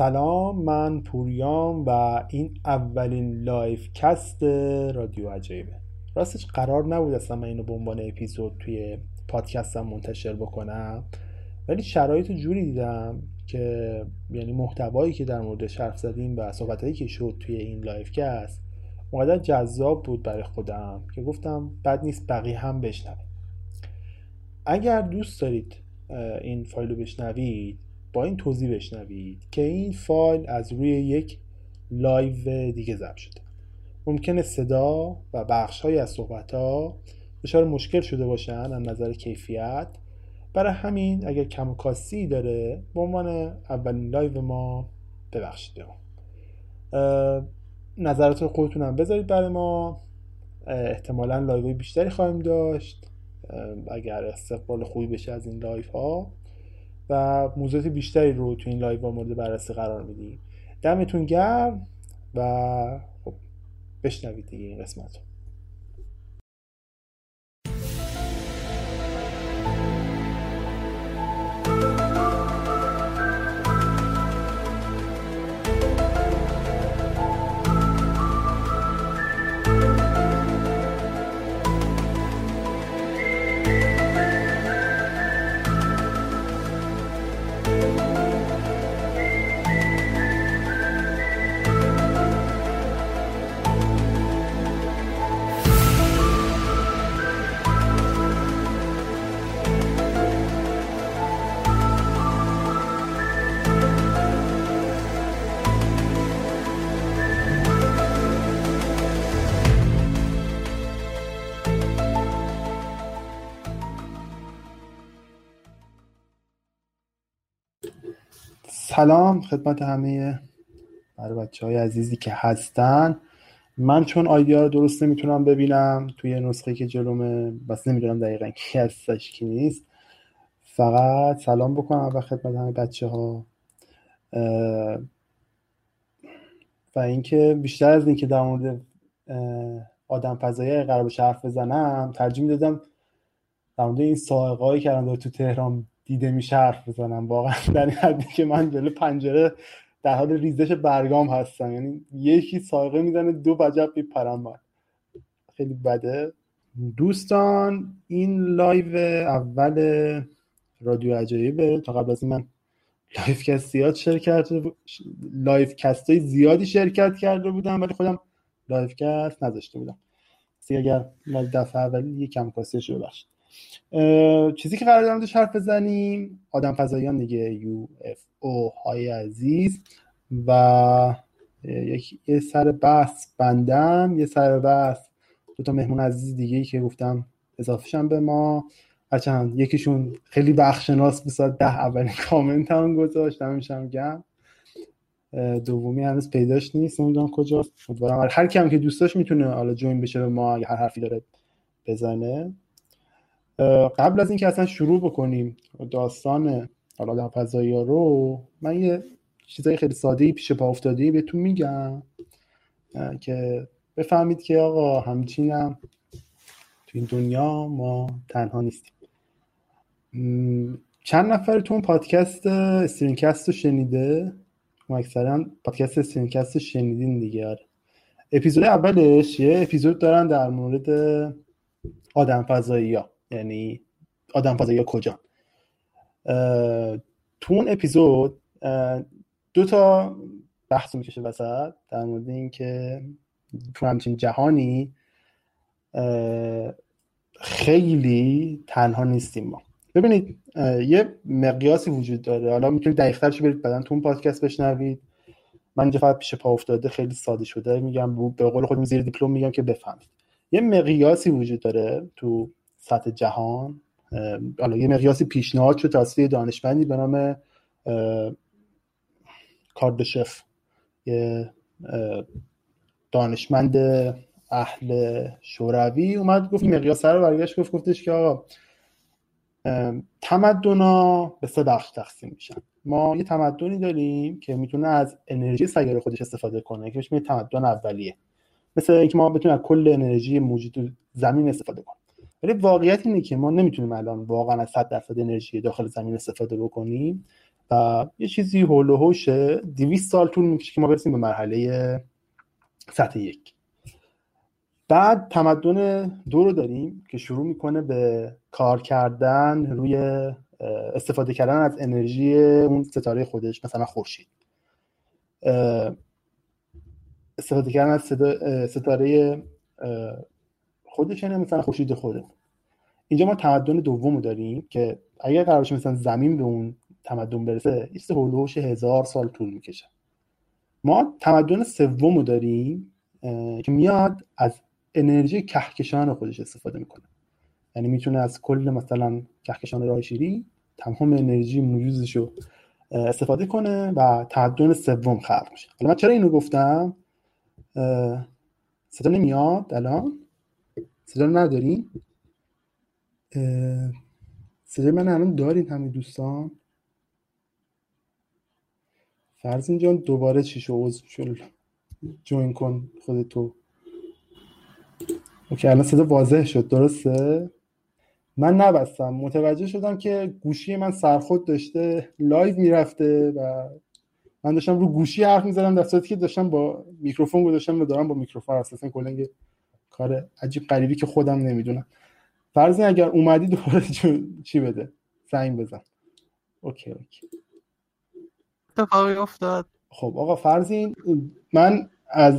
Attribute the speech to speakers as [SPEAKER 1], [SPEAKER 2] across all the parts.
[SPEAKER 1] سلام من پوریام و این اولین livecast رادیو عجیبه. راستش قرار نبود اصلا من اینو به عنوان اپیزود توی پادکستم منتشر بکنم ولی شرایط جوری دیدم که یعنی محتوایی که در مورد حرف زدیم و صحبتهایی که شد توی این livecast اونقدر جذاب بود برای خودم که گفتم بد نیست بقیه هم بشنوه اگر دوست دارید این فایل رو بشنوید با این توضیح بشنوید که این فایل از روی یک live دیگه ضبط شده. ممکنه صدا و بخش های از صحبت ها دچار مشکل شده باشن از نظر کیفیت. برای همین اگر کم و کاسی داره به عنوان اولین live ما ببخشید نظرات خودتون هم بذارید برای ما. احتمالا live بیشتری خواهیم داشت. اگر استقبال خوبی بشه از این live ها و موضوعات بیشتری رو تو این live مورد بررسی قرار میدیم. دمتون گرم و خب بشنوید دیگه این قسمت رو. سلام خدمت همه برای بچه های عزیزی که هستن. من چون آیدیا رو درست نمی‌تونم ببینم توی نسخه که جلومه بس نمی‌دونم دقیقا کی هستش کی نیست. فقط سلام بکنم و خدمت همه بچه ها و اینکه بیشتر از اینکه در مورد آدم فضایی قرار بشه حرف بزنم ترجیح می‌دادم در مورد این سائقایی که الان تو تهران دیده میشه حرف بزنم. واقعا در این حدی که من جلو پنجره در حال ریزش برگام هستم. یعنی یکی صاعقه می‌زنه دو وجب میپرم من خیلی بده. دوستان این live اول رادیو عجایبه. تا قبل از این من livecast زیاد شرکت livecast های زیادی شرکت کرده بودم ولی خودم livecast نذاشته بودم. اگر دفعه اولی یکم کاستی داشته باشد چیزی که قرار دارم حرف بزنیم. آدم فضاییان دیگه یو اف او های عزیز. و یک یه سر بحث بندم. یه سر بحث دو تا مهمون عزیز دیگه ای که گفتم اضافه به ما. هرچند یکیشون خیلی بخشناس بساد ده اولین کامنت هم گذاشت همیشم گم. دومی هنوز پیداش نیست نمی‌دونم کجاست. هر کم که دوستاش می‌تونه حالا جوین بشه به ما اگه هر حرفی داره بزنه. قبل از اینکه اصلا شروع بکنیم داستان حالا فضایی رو من یه چیزای خیلی ساده پیش پا افتاده بهتون میگم که بفهمید که آقا همچینم تو این دنیا ما تنها نیستیم. چند نفرتون پادکست استرینکست رو شنیده؟ اکثرا پادکست استرینکست رو شنیدین دیگه آره. اپیزود اولش یه اپیزود دارن در مورد آدم فضایی ها یعنی آدم فضایی کجا. تو اون اپیزود دو تا بحث می‌کشه وسط در مورد اینکه تو همچین جهانی خیلی تنها نیستیم ما. ببینید یه مقیاسی وجود داره. حالا می‌تونید دقیقترش برید بعدا تو اون پادکست بشنوید. من اینجا فقط پیش پا افتاده خیلی ساده شده. میگم به قول خودم زیر دیپلم میگم که بفهمید. یه مقیاسی وجود داره تو سطح جهان حالا یه مقیاسی پیشنهاد شد توسط دانشمندی به نام کاردشف یه دانشمند اهل شوروی اومد گفت مقیاس رو برگشت گفت گفتش که آقا تمدن به سه بخش تقسیم میشن. ما یه تمدنی داریم که می‌تونه از انرژی سیاره خودش استفاده کنه که بهش تمدن اولیه. مثل اینکه ما بتونیم از کل انرژی موجود زمین استفاده کنیم. ولی واقعیت اینه که ما نمی‌تونیم الان واقعا از 100 درصد انرژی داخل زمین استفاده بکنیم و یه چیزی هول و هوش 200 سال طول می‌کشه که ما برسیم به مرحله سطح یک. بعد تمدن دو رو داریم که شروع می‌کنه به کار کردن روی استفاده کردن از انرژی اون ستاره خودش مثلا خورشید. استفاده کردن از ستاره خودش یعنی مثلا خورشید خوده اینجا ما تمدن دوم داریم که اگر قرار مثلا زمین به اون تمدن برسه یه هولوش هزار سال طول می‌کشه. ما تمدن سوم داریم که میاد از انرژی کهکشان خودش استفاده می‌کنه. یعنی می‌تونه از کل مثلا کهکشان راه شیری تمام انرژی موجودش رو استفاده کنه و تمدن سوم خلق میشه. حالا من چرا اینو گفتم؟ صدا نمیاد الان؟ صدا ندارین؟ صدا من الان دارین همین دوستان؟ فرزین جان دوباره چی شو شد. جوین کن خودتو. اوکی الان صدا واضح شد درسته؟ من نبستم متوجه شدم که گوشی من سرخود داشته live می‌رفته و من داشتم رو گوشی حرف می‌زدم در صورتی که داشتم با میکروفون گذاشتم و دارم با میکروفون اساسا کلا کار عجیب غریبی که خودم نمی‌دونم. فرض اگر اومدی دوباره چی بده؟ زنگ بزن. OK OK.
[SPEAKER 2] اتفاقی افتاد.
[SPEAKER 1] خب آقا فرضین من از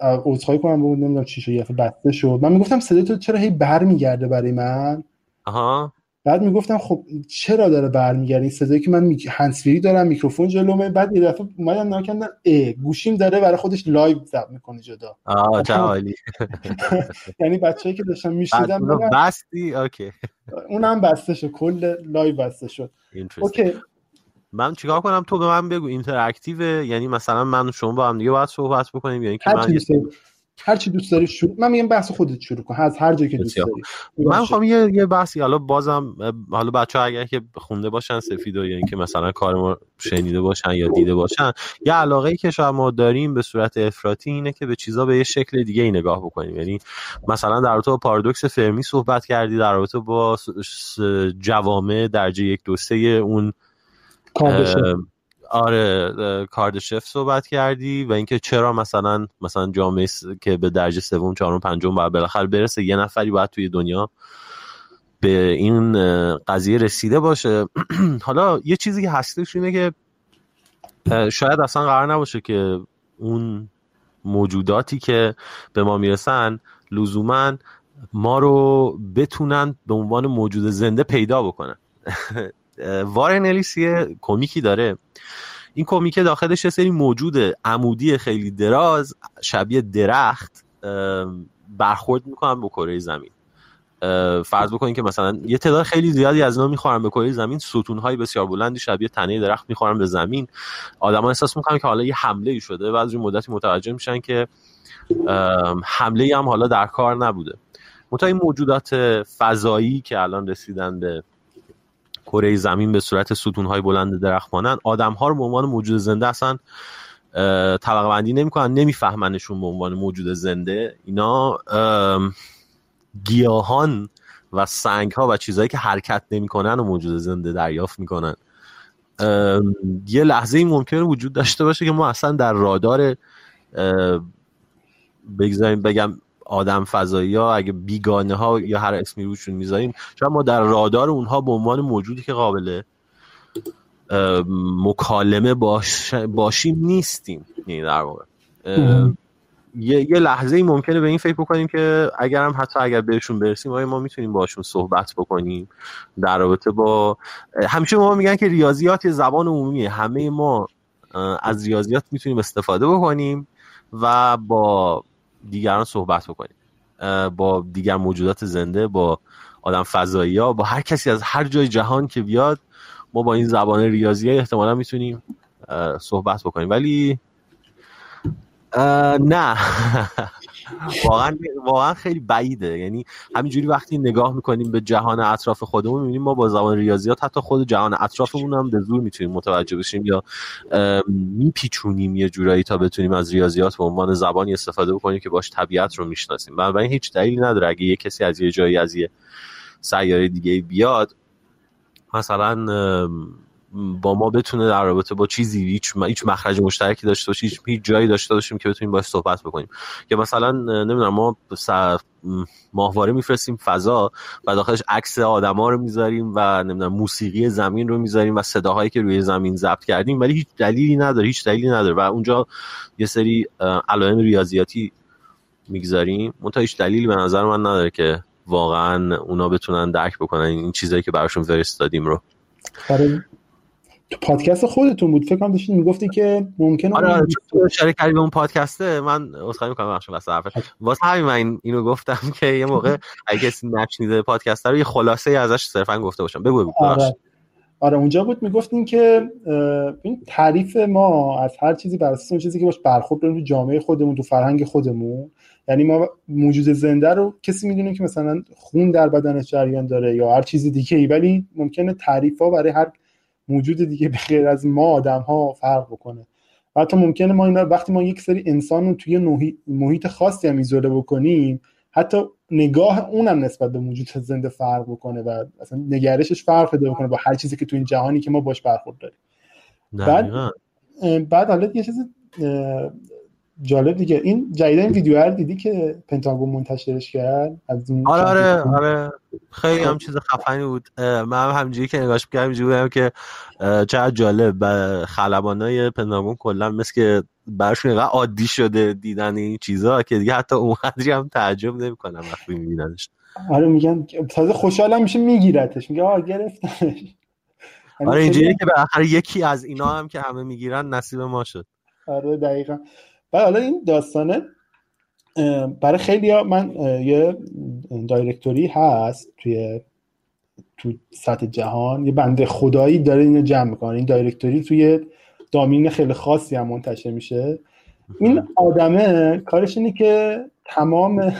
[SPEAKER 1] عذرخواهی کنم بود نمی‌دونم چی شد یه بسته شد. من می‌گفتم صدای تو چرا هی برمیگرده برای من؟
[SPEAKER 2] آها.
[SPEAKER 1] بعد می‌گفتم خب چرا داره برمیگرده؟ این صدایی که من می... هنسفری دارم میکروفون جلومه بعد یه دفعه اومدم نگاه کردم ای گوشیم داره برای خودش live ضبط می‌کنه جدا.
[SPEAKER 2] آه چه عالی.
[SPEAKER 1] یعنی بچه‌ای که داشتم میشیدم
[SPEAKER 2] بستی؟ OK.
[SPEAKER 1] اونم بسته شد. کل live بسته شد. OK.
[SPEAKER 2] من چیکار کنم؟ تو به من بگو interactive یعنی مثلا من شما با هم دیگه باید صحبت بکنیم یا اینکه من
[SPEAKER 1] هر چی دوست داری شروع من میگم بحث خودت شروع کن از هر جایی که دوست داری.
[SPEAKER 2] من می‌خوام یه یه بحثی حالا بازم حالا بچه ها اگر که خونده باشن سفید یا اینکه مثلا کار ما شنیده باشن یا دیده باشن یه علاقه ای که شاید ما داریم به صورت افراطی اینه که به چیزا به یه شکل دیگه ای نگاه بکنیم. یعنی مثلا در رابطه با پاردوکس فرمی صحبت کردی در رابطه با جوامع درجه یک دوسته اون آره کاردشف صحبت کردی و اینکه چرا مثلا مثلا جامعه که به درجه سوم چهارم پنجم باید بالاخره برسه یه نفری باید توی دنیا به این قضیه رسیده باشه. حالا یه چیزی که هستش اینه که شاید اصلا قرار نباشه که اون موجوداتی که به ما می‌رسن لزوما ما رو بتونن به عنوان موجود زنده پیدا بکنن. وارن الیس یه کمیکی داره. این کمیک داخلش یه سری موجود عمودی خیلی دراز شبیه درخت برخورد می‌کنن به کره زمین. فرض بکنید که مثلا یه تعداد خیلی زیادی از اینا می‌خورن به کره زمین. ستونهای بسیار بلندی شبیه تنه درخت می‌خورن به زمین. آدما احساس می‌کنن که حالا یه حمله ای شده و از مدتی متوجه میشن که حمله ای هم حالا در کار نبوده. متا این موجودات فضایی که الان رسیدن به کره زمین به صورت ستونهای بلند درخت مانند آدم ها رو به عنوان موجود زنده اصلا طبقه بندی نمی‌کنن نمیفهمنشون به عنوان موجود زنده. اینا گیاهان و سنگ ها و چیزهایی که حرکت نمی‌کنن و موجود زنده دریافت می‌کنن. یه لحظه این ممکنه وجود داشته باشه که ما اصلا در رادار بگذاریم بگم آدم فضایی ها اگه بیگانه ها یا هر اسمی روشون می‌ذاریم شاید ما در رادار اونها به عنوان موجودی که قابل مکالمه باش باشیم نیستیم. یعنی در واقع. یه،, یه لحظه ای ممکنه به این فکر بکنیم که اگر هم حتی اگر بهشون برسیم آیا ما می‌تونیم باشون صحبت بکنیم؟ در رابطه با همیشه ما میگن که ریاضیات یه زبان عمومیه. همه ما از ریاضیات می‌تونیم استفاده بکنیم و با دیگران صحبت بکنیم. با دیگر موجودات زنده با آدم فضایی ها با هر کسی از هر جای جهان که بیاد ما با این زبان ریاضی احتمالا می‌تونیم صحبت بکنیم. ولی نه. واقعا واقعا خیلی بعیده. یعنی همینجوری وقتی نگاه می‌کنیم به جهان اطراف خودمون می‌بینیم ما با زبان ریاضیات حتی خود جهان اطرافمون هم به زور می‌تونیم متوجه بشیم یا میپیچونیم یه جورایی تا بتونیم از ریاضیات به عنوان زبانی استفاده بکنیم که باش طبیعت رو می‌شناسیم. بنابراین هیچ دلیلی نداره. اگه یه کسی از یه جایی از یه سیاره دیگه بیاد مثلا با ما بتونه در رابطه با چیزی هیچ هیچ مخرج مشترکی داشته باشه هیچ, هیچ جایی داشته باشیم که بتونیم باش صحبت بکنیم. که مثلا نمی‌دونم ما ماهواره میفرستیم فضا و داخلش عکس آدما رو می‌ذاریم و نمی‌دونم موسیقی زمین رو می‌ذاریم و صداهایی که روی زمین ضبط کردیم ولی هیچ دلیلی نداره هیچ دلیلی نداره. و اونجا یه سری علائم ریاضیاتی می‌گذاریم. منتها هیچ دلیلی به نظر من نداره که واقعا اونا بتونن درک بکنن این چیزایی که براشون فرستادیم رو.
[SPEAKER 1] پادکست خودتون بود. فکر کنم داشتی می‌گفتی که ممکنه
[SPEAKER 2] آره آره اشاره کردی به اون پادکسته من عذرخواهی می‌کنم بخش واسه حرف واسه همین من اینو گفتم که یه موقع اگه کسی نشنیده پادکست رو یه خلاصه ای ازش صرفا گفته باشم. بگو بگو
[SPEAKER 1] آره. آره اونجا بود می‌گفتیم که این تعریف ما از هر چیزی بر اساس اون چیزی که باش برخورد تو جامعه خودمون تو فرهنگ خودمون. یعنی ما موجود زنده رو کسی می‌دونه که مثلا خون در بدنش جریان داره یا هر چیز دیگه ای ولی ممکنه تعریف ها برای هر موجود دیگه به غیر از ما آدم ها فرق بکنه. و حتی ممکنه ما اینا وقتی ما یک سری انسان رو توی محیط خاصی هم ایزوله بکنیم حتی نگاه اونم نسبت به موجود زنده فرق بکنه و اصلا نگرشش فرق پیدا بکنه با هر چیزی که تو این جهانی که ما باش برخورد داریم. بعد بعد حالا یه چیز جالب دیگه. این جدید این ویدیو هر دیدی که پنتاگون منتشرش کرد؟ از
[SPEAKER 2] اون آره آره آره. خیلی هم چیز خفنی بود. من هم همینجوری که نگاش می‌کردم اینجوری بودم که چقدر جالب. خلبانای پنتاگون کلا مثل که براشون اینقدر عادی شده دیدن این چیزا که دیگه حتی اونقدری هم تعجب نمی‌کنم وقتی میبیننش.
[SPEAKER 1] آره میگن تازه خوشحالم میشه میگیرتش. میگه آه گرفتمش
[SPEAKER 2] آره اینجوریه که به یکی از اینا هم که همه می‌گیرن نصیب ما شد.
[SPEAKER 1] آره دقیقا. بعد حالا این داستانه برای خیلی ها من یه دایرکتوری هست توی تو سطح جهان یه بنده خدایی داره اینو جمع می‌کنه. این دایرکتوری توی دامین خیلی خاصی هم منتشر میشه. این آدمه کارش اینه که تمام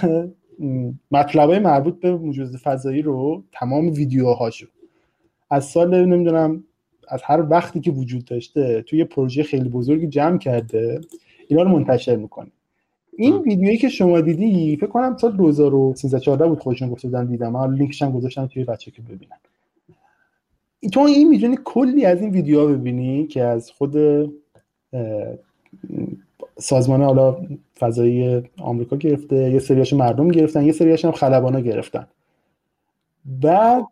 [SPEAKER 1] مطلبای مربوط به موجود فضایی رو تمام ویدیوهاشو از سال نمی‌دونم از هر وقتی که وجود داشته توی پروژه خیلی بزرگی جمع کرده. اینا رو منتشر می‌کنه. این ویدیویی که شما دیدی فکر کنم سال 2013 14 بود خودشون گفته بودن دیدم. من لینکش هم گذاشتم توی بچه که ببینن. تو این می‌تونی کلی از این ویدیوها ببینی که از خود سازمان حالا فضایی آمریکا گرفته یه سریاش مردم گرفتن یه سریاش هم خلبانا گرفتن. بعد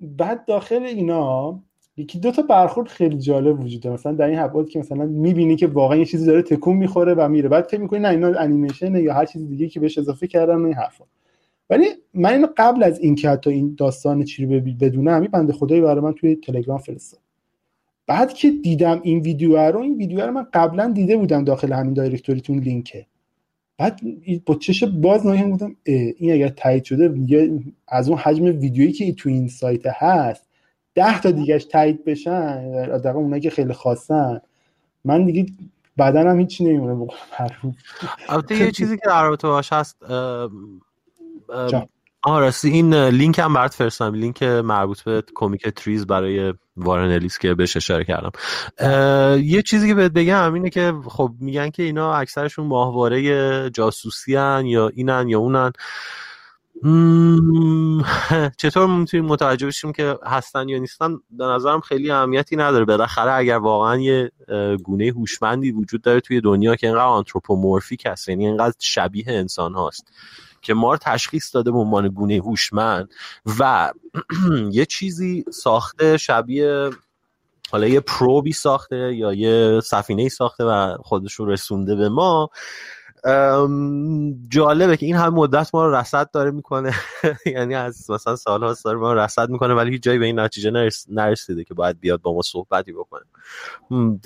[SPEAKER 1] بعد داخل اینا یکی دو تا برخورد خیلی جالب وجود داره. مثلا در این حبات که مثلا می‌بینی که واقعا یه چیزی داره تکون می‌خوره و میره. بعد فکر می‌کنی نه اینا انیمیشنه یا هر چیز دیگه که بهش اضافه کردن این حرفا. ولی من اینو قبل از اینکه حتی این داستان چی رو بدونم این بنده خدایی برای من توی تلگرام فرستاد. بعد که دیدم این ویدیو رو این ویدیو رو من قبلا دیده بودم داخل همین دایرکتوریتون لینکه بعد با چش باز ناگهان بودم این اگر تایید شده از اون حجم ویدیویی که تو این سایت هست ده تا دیگهش تایید بشن دقیقا اونایی که خیلی خواستن. من دیگه بدنم هیچی نمیمونه
[SPEAKER 2] البته یه چیزی که در رابطه باش هست آه راستی این لینک هم برات فرستم لینک مربوط به کمیک تریز برای وارن الیس که بهش اشاره کردم. یه چیزی که بهت بگم اینه که خب میگن که اینا اکثرشون ماهواره جاسوسی هن یا اینن یا اونن. چطور می‌تونیم متوجه بشیم که هستن یا نیستن؟ به نظرم خیلی اهمیتی نداره. بالاخره اگر واقعا یه گونه هوشمندی وجود داره توی دنیا که اینقدر آنتروپومورفیک هست یعنی اینقدر شبیه انسان هاست که ما رو تشخیص داده به عنوان گونه هوشمند و یه چیزی ساخته شبیه حالا یه پروبی ساخته یا یه سفینه ساخته و خودش رو رسونده به ما. جالبه که این هم مدت ما رو رصد داره می‌کنه. یعنی از مثلا سال هاست داره ما رو رصد می‌کنه ولی هیچ جایی به این نتیجه نرسیده که باید بیاد با ما صحبتی بکنه.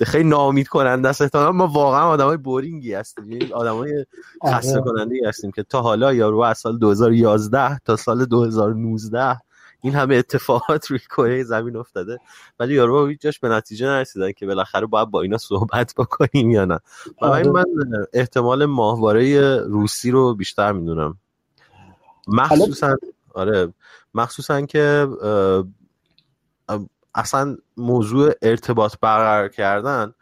[SPEAKER 2] خیلی ناامید کننده است ما واقعا آدمای بورینگی هستیم. یعنی آدمای خسته آره. کننده هستیم که تا حالا یارو از سال 2011 تا سال 2019 این همه اتفاقات روی کره زمین افتاده. ولی یارو هیچ جاش به نتیجه نرسیدن که بالاخره باید با اینا صحبت بکنیم یا نه. آره. من احتمال ماهواره روسی رو بیشتر می‌دونم. مخصوصا آره. مخصوصا که اصلا موضوع ارتباط برقرار کردن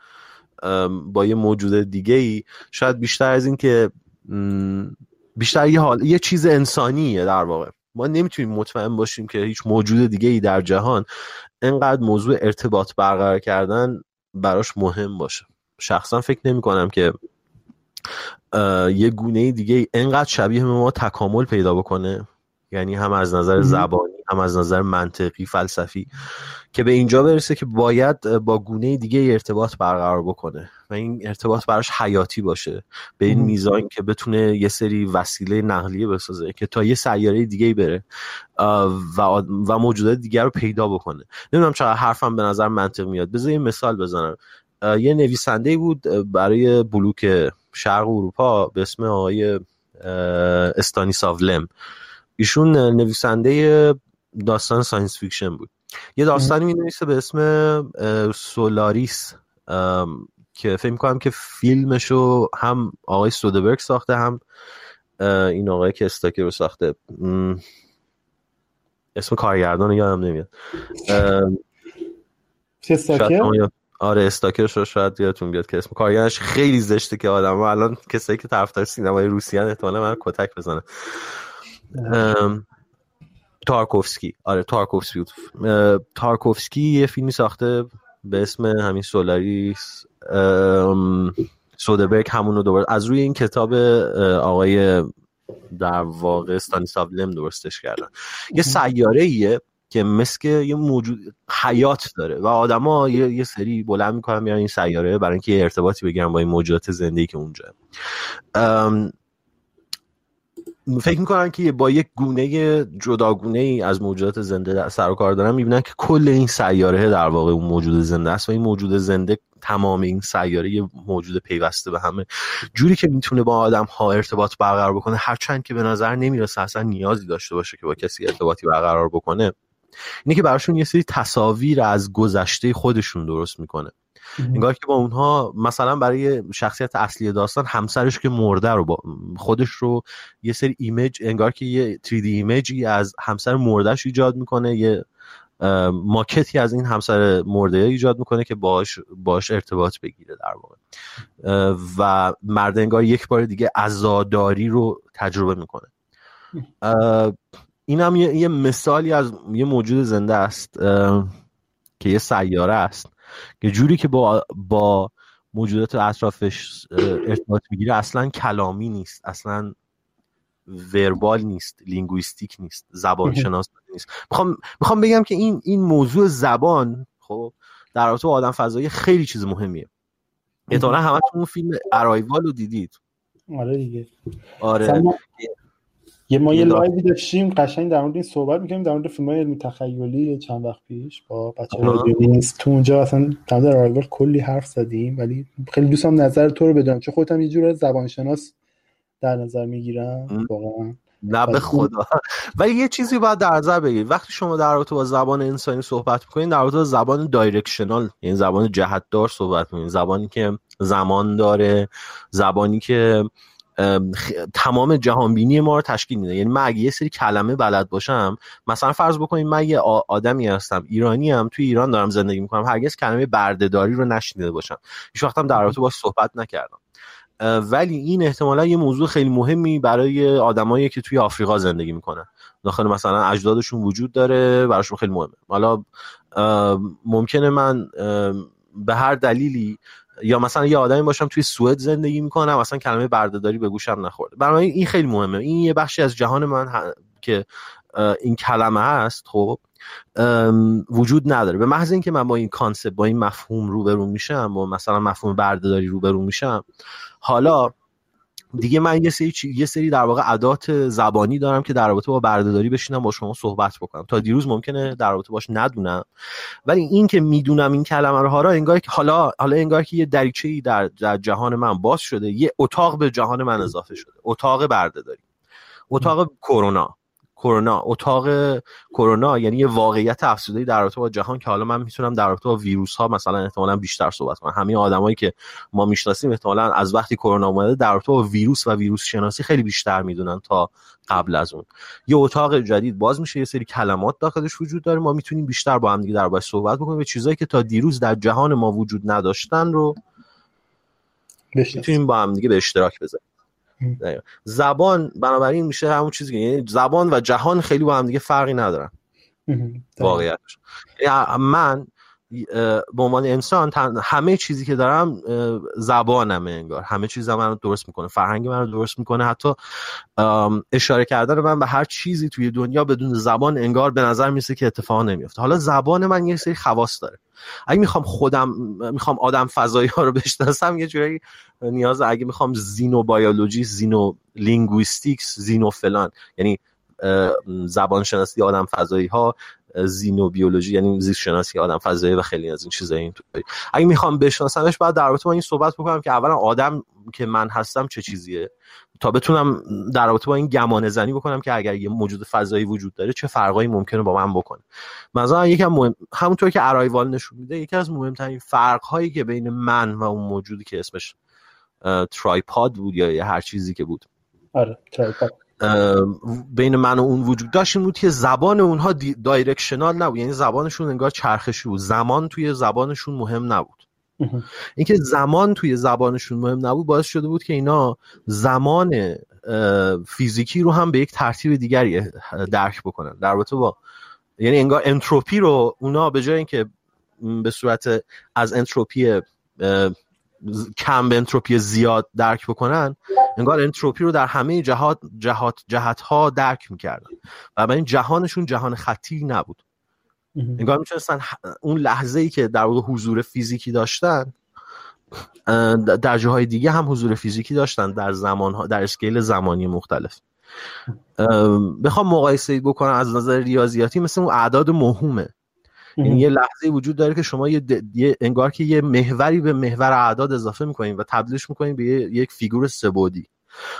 [SPEAKER 2] با یه موجود دیگه ای شاید بیشتر از این که بیشتر یه حال یه چیز انسانیه در واقع. ما نمی‌تونیم مطمئن باشیم که هیچ موجود دیگه ای در جهان انقدر موضوع ارتباط برقرار کردن براش مهم باشه. شخصا فکر نمی کنم که یه گونه دیگه انقدر شبیه به ما تکامل پیدا بکنه. یعنی هم از نظر زبانی هم از نظر منطقی فلسفی. که به اینجا برسه که باید با گونه دیگه ارتباط برقرار بکنه و این ارتباط براش حیاتی باشه. به این میزان که بتونه یه سری وسیله نقلیه بسازه که تا یه سیاره دیگه بره و, و موجودات دیگر رو پیدا بکنه. نمی‌دونم چقدر حرفم به نظر منطقی میاد. بذار یه مثال بزنم. یه نویسنده بود برای بلوک شرق اروپا به اسم آقای استانیساو لم. ایشون نویسنده داستان science fiction بود. یه داستانی می نویسه به اسم سولاریس. که فکر کنم که فیلمشو هم آقای سودربرگ ساخته هم این آقای که استاکر رو ساخته. اسم کارگردان یادم نمیاد.
[SPEAKER 1] استاکر
[SPEAKER 2] آره استاکر رو شاید یادتون بیاد که اسم کارگردانش خیلی زشته که آدم الان کسایی که طرفدار سینمای روسیه احتمالاً من کتک بزنه تارکوفسکی. آره تارکوفسکی تارکوفسکی یه فیلمی ساخته به اسم همین سولاریس سودبرگ همونو دوباره از روی این کتاب آقای در واقع استانیسلاو لم درستش کردن. یه سیاره ایه که مثل یه موجود حیات داره و آدما یه،, یه سری بلند می‌کنن میرن این سیاره برای اینکه یه ارتباطی بگیرن با این موجودات زندگی که اونجا. فکر می‌کنن که با یک گونه جداگونه ای از موجودات زنده سر و کار دارن می‌بینن که کل این سیاره در واقع اون موجود زنده است و این موجود زنده تمام این سیاره یه موجود پیوسته به همه. جوری که می‌تونه با آدم ها ارتباط برقرار بکنه هرچند که به نظر نمی‌رسه اصلا نیازی داشته باشه که با کسی ارتباطی برقرار بکنه اینه که براشون یه سری تصاویر از گذشته خودشون درست می‌کنه. انگار که با اونها مثلا برای شخصیت اصلی داستان همسرش که مرده رو با خودش رو یه سری image انگار که یه 3D image ی از همسر مردهش ایجاد می‌کنه یه ماکتی از این همسر مرده ایجاد می‌کنه که باش باش ارتباط بگیره در واقع. و مرد انگار یک بار دیگه عزاداری رو تجربه می‌کنه. این هم یه،, یه مثالی از یه موجود زنده است که یه سیاره است. که جوری که با با موجودات اطرافش ارتباط می‌گیره اصلا کلامی نیست اصلا وربال نیست لینگویستیک نیست زبان شناس نیست. می‌خوام می‌خوام بگم که این این موضوع زبان خب در رابطه با آدم فضایی خیلی چیز مهمیه. احتمالاً همتون اون فیلم ارایوال رو دیدید.
[SPEAKER 1] آره دیگه.
[SPEAKER 2] آره.
[SPEAKER 1] یه ما یه live ی داشتیم قشنگ در مورد این صحبت می‌کنیم در مورد فیلم علمی تخیلی چند وقت پیش با بچه نیست. تو اونجا اصلا در مورد کلی حرف زدیم ولی خیلی دوستم نظر تو رو بدونم. چون خودم یه جور زبانشناس در نظر می‌گیرم واقعا.
[SPEAKER 2] نه به خدا. ولی یه چیزی باید در نظر بگیرید وقتی شما در رابطه با زبان انسانی صحبت می‌کنید در رابطه با زبان directional یعنی زبان جهتدار صحبت می‌کنید زبانی که زمان داره زبانی که تمام جهانبینی ما رو تشکیل میده. یعنی من اگه یه سری کلمه بلد باشم مثلا فرض بکنیم من یه آدمی هستم ایرانی هم توی ایران دارم زندگی می‌کنم هرگز کلمه بردهداری رو نشنیده باشم. هیچ وقتم در رابطه باش صحبت نکردم. ولی این احتمالا یه موضوع خیلی مهمی برای آدمایی که توی آفریقا زندگی می‌کنن. داخل مثلا اجدادشون وجود داره براشون خیلی مهمه. حالا ممکنه من به هر دلیلی یا مثلا یه آدمی باشم توی سوئد زندگی می‌کنم مثلا کلمه بردهداری به گوشم نخورده برای این خیلی مهمه. این یه بخشی از جهان من که این کلمه هست خب وجود نداره. به محض اینکه من با این کانسپت با این مفهوم روبرو میشم با مثلا مفهوم بردهداری روبرو میشم حالا دیگه من یه سری یه سری در واقع عادات زبانی دارم که در رابطه با بردهداری بشینم با شما صحبت بکنم. تا دیروز ممکنه در رابطه باش ندونم. ولی این که می‌دونم این کلمه رو حالا انگار که حالا حالا انگار که یه دریچه ای در, در جهان من باز شده یه اتاق به جهان من اضافه شده. اتاق بردهداری. اتاق کرونا. کرونا اتاق کرونا یعنی یه واقعیت افسوده در رابطه با جهان که حالا من می‌تونم در رابطه با ویروس ها مثلا احتمالا بیشتر صحبت کنم. همه آدمایی که ما می‌شناسیم احتمالا از وقتی کرونا اومده در رابطه با ویروس و ویروس شناسی خیلی بیشتر می‌دونن تا قبل از اون. یه اتاق جدید باز میشه یه سری کلمات داخلش وجود داره. ما می‌تونیم بیشتر با هم دیگه دربارش صحبت بکنیم. به چیزایی که تا دیروز در جهان ما وجود نداشتن رو می‌تونیم با هم دیگه به اشتراک بذاریم. زبان بنابراین میشه همون چیزی که یعنی زبان و جهان خیلی با هم دیگه فرقی ندارن. واقعیتش. من به عنوان انسان همه چیزی که دارم زبانمه انگار. همه چیز من رو درست می‌کنه. فرهنگ من رو درست می‌کنه. حتی اشاره کردن من به هر چیزی توی دنیا بدون زبان انگار به نظر میرسه که اتفاق نمیفته حالا زبان من یه سری خواص داره. اگه می‌خوام خودم می‌خوام آدم فضایی ها رو بشناسم یه جوری نیاز اگه می‌خوام xenobiology xenolinguistics xeno فلان یعنی زبان شناسی آدم فضایی ها xenobiology یعنی زیست شناسی آدم فضایی و خیلی از این چیزا این اگه می‌خوام بشناسمش بعد در رابطه با این صحبت بکنم که اولا آدم که من هستم چه چیزیه؟ تا بتونم در رابطه با این گمان زنی بکنم که اگر یه موجود فضایی وجود داره چه فرقایی ممکنه با من بکنه؟ مثلا یکم مهم... همونطور که ارایوال نشون میده یکی از مهمترین فرق هایی که بین من و اون موجودی که اسمش tripod بود یا هر چیزی که بود.
[SPEAKER 1] آره tripod.
[SPEAKER 2] بین من و اون وجود داشت این بود که زبان اونها directional نبود. یعنی زبانشون انگار چرخشی بود. زمان توی زبانشون مهم نبود. اینکه زمان توی زبانشون مهم نبود باعث شده بود که اینا زمان فیزیکی رو هم به یک ترتیب دیگری درک بکنن. در رابطه با یعنی انگار انتروپی رو اونا به جای اینکه به صورت از انتروپی کم به انتروپی زیاد درک بکنن انگار انتروپی رو در همه جهات جهات جهت ها درک می‌کردن. و این جهانشون جهان خطی نبود. انگار می‌تونستن اون لحظه ای که در واقع حضور فیزیکی داشتن در جاهای دیگه هم حضور فیزیکی داشتن در زمان ها در اسکیل زمانی مختلف. بخوام مقایسه بکنم از نظر ریاضیاتی مثل اون اعداد مهمه. یعنی یه لحظه وجود داره که شما یه, انگار که یه محوری به محور اعداد اضافه می‌کنین و تبدیلش می‌کنین به یک فیگور سبودی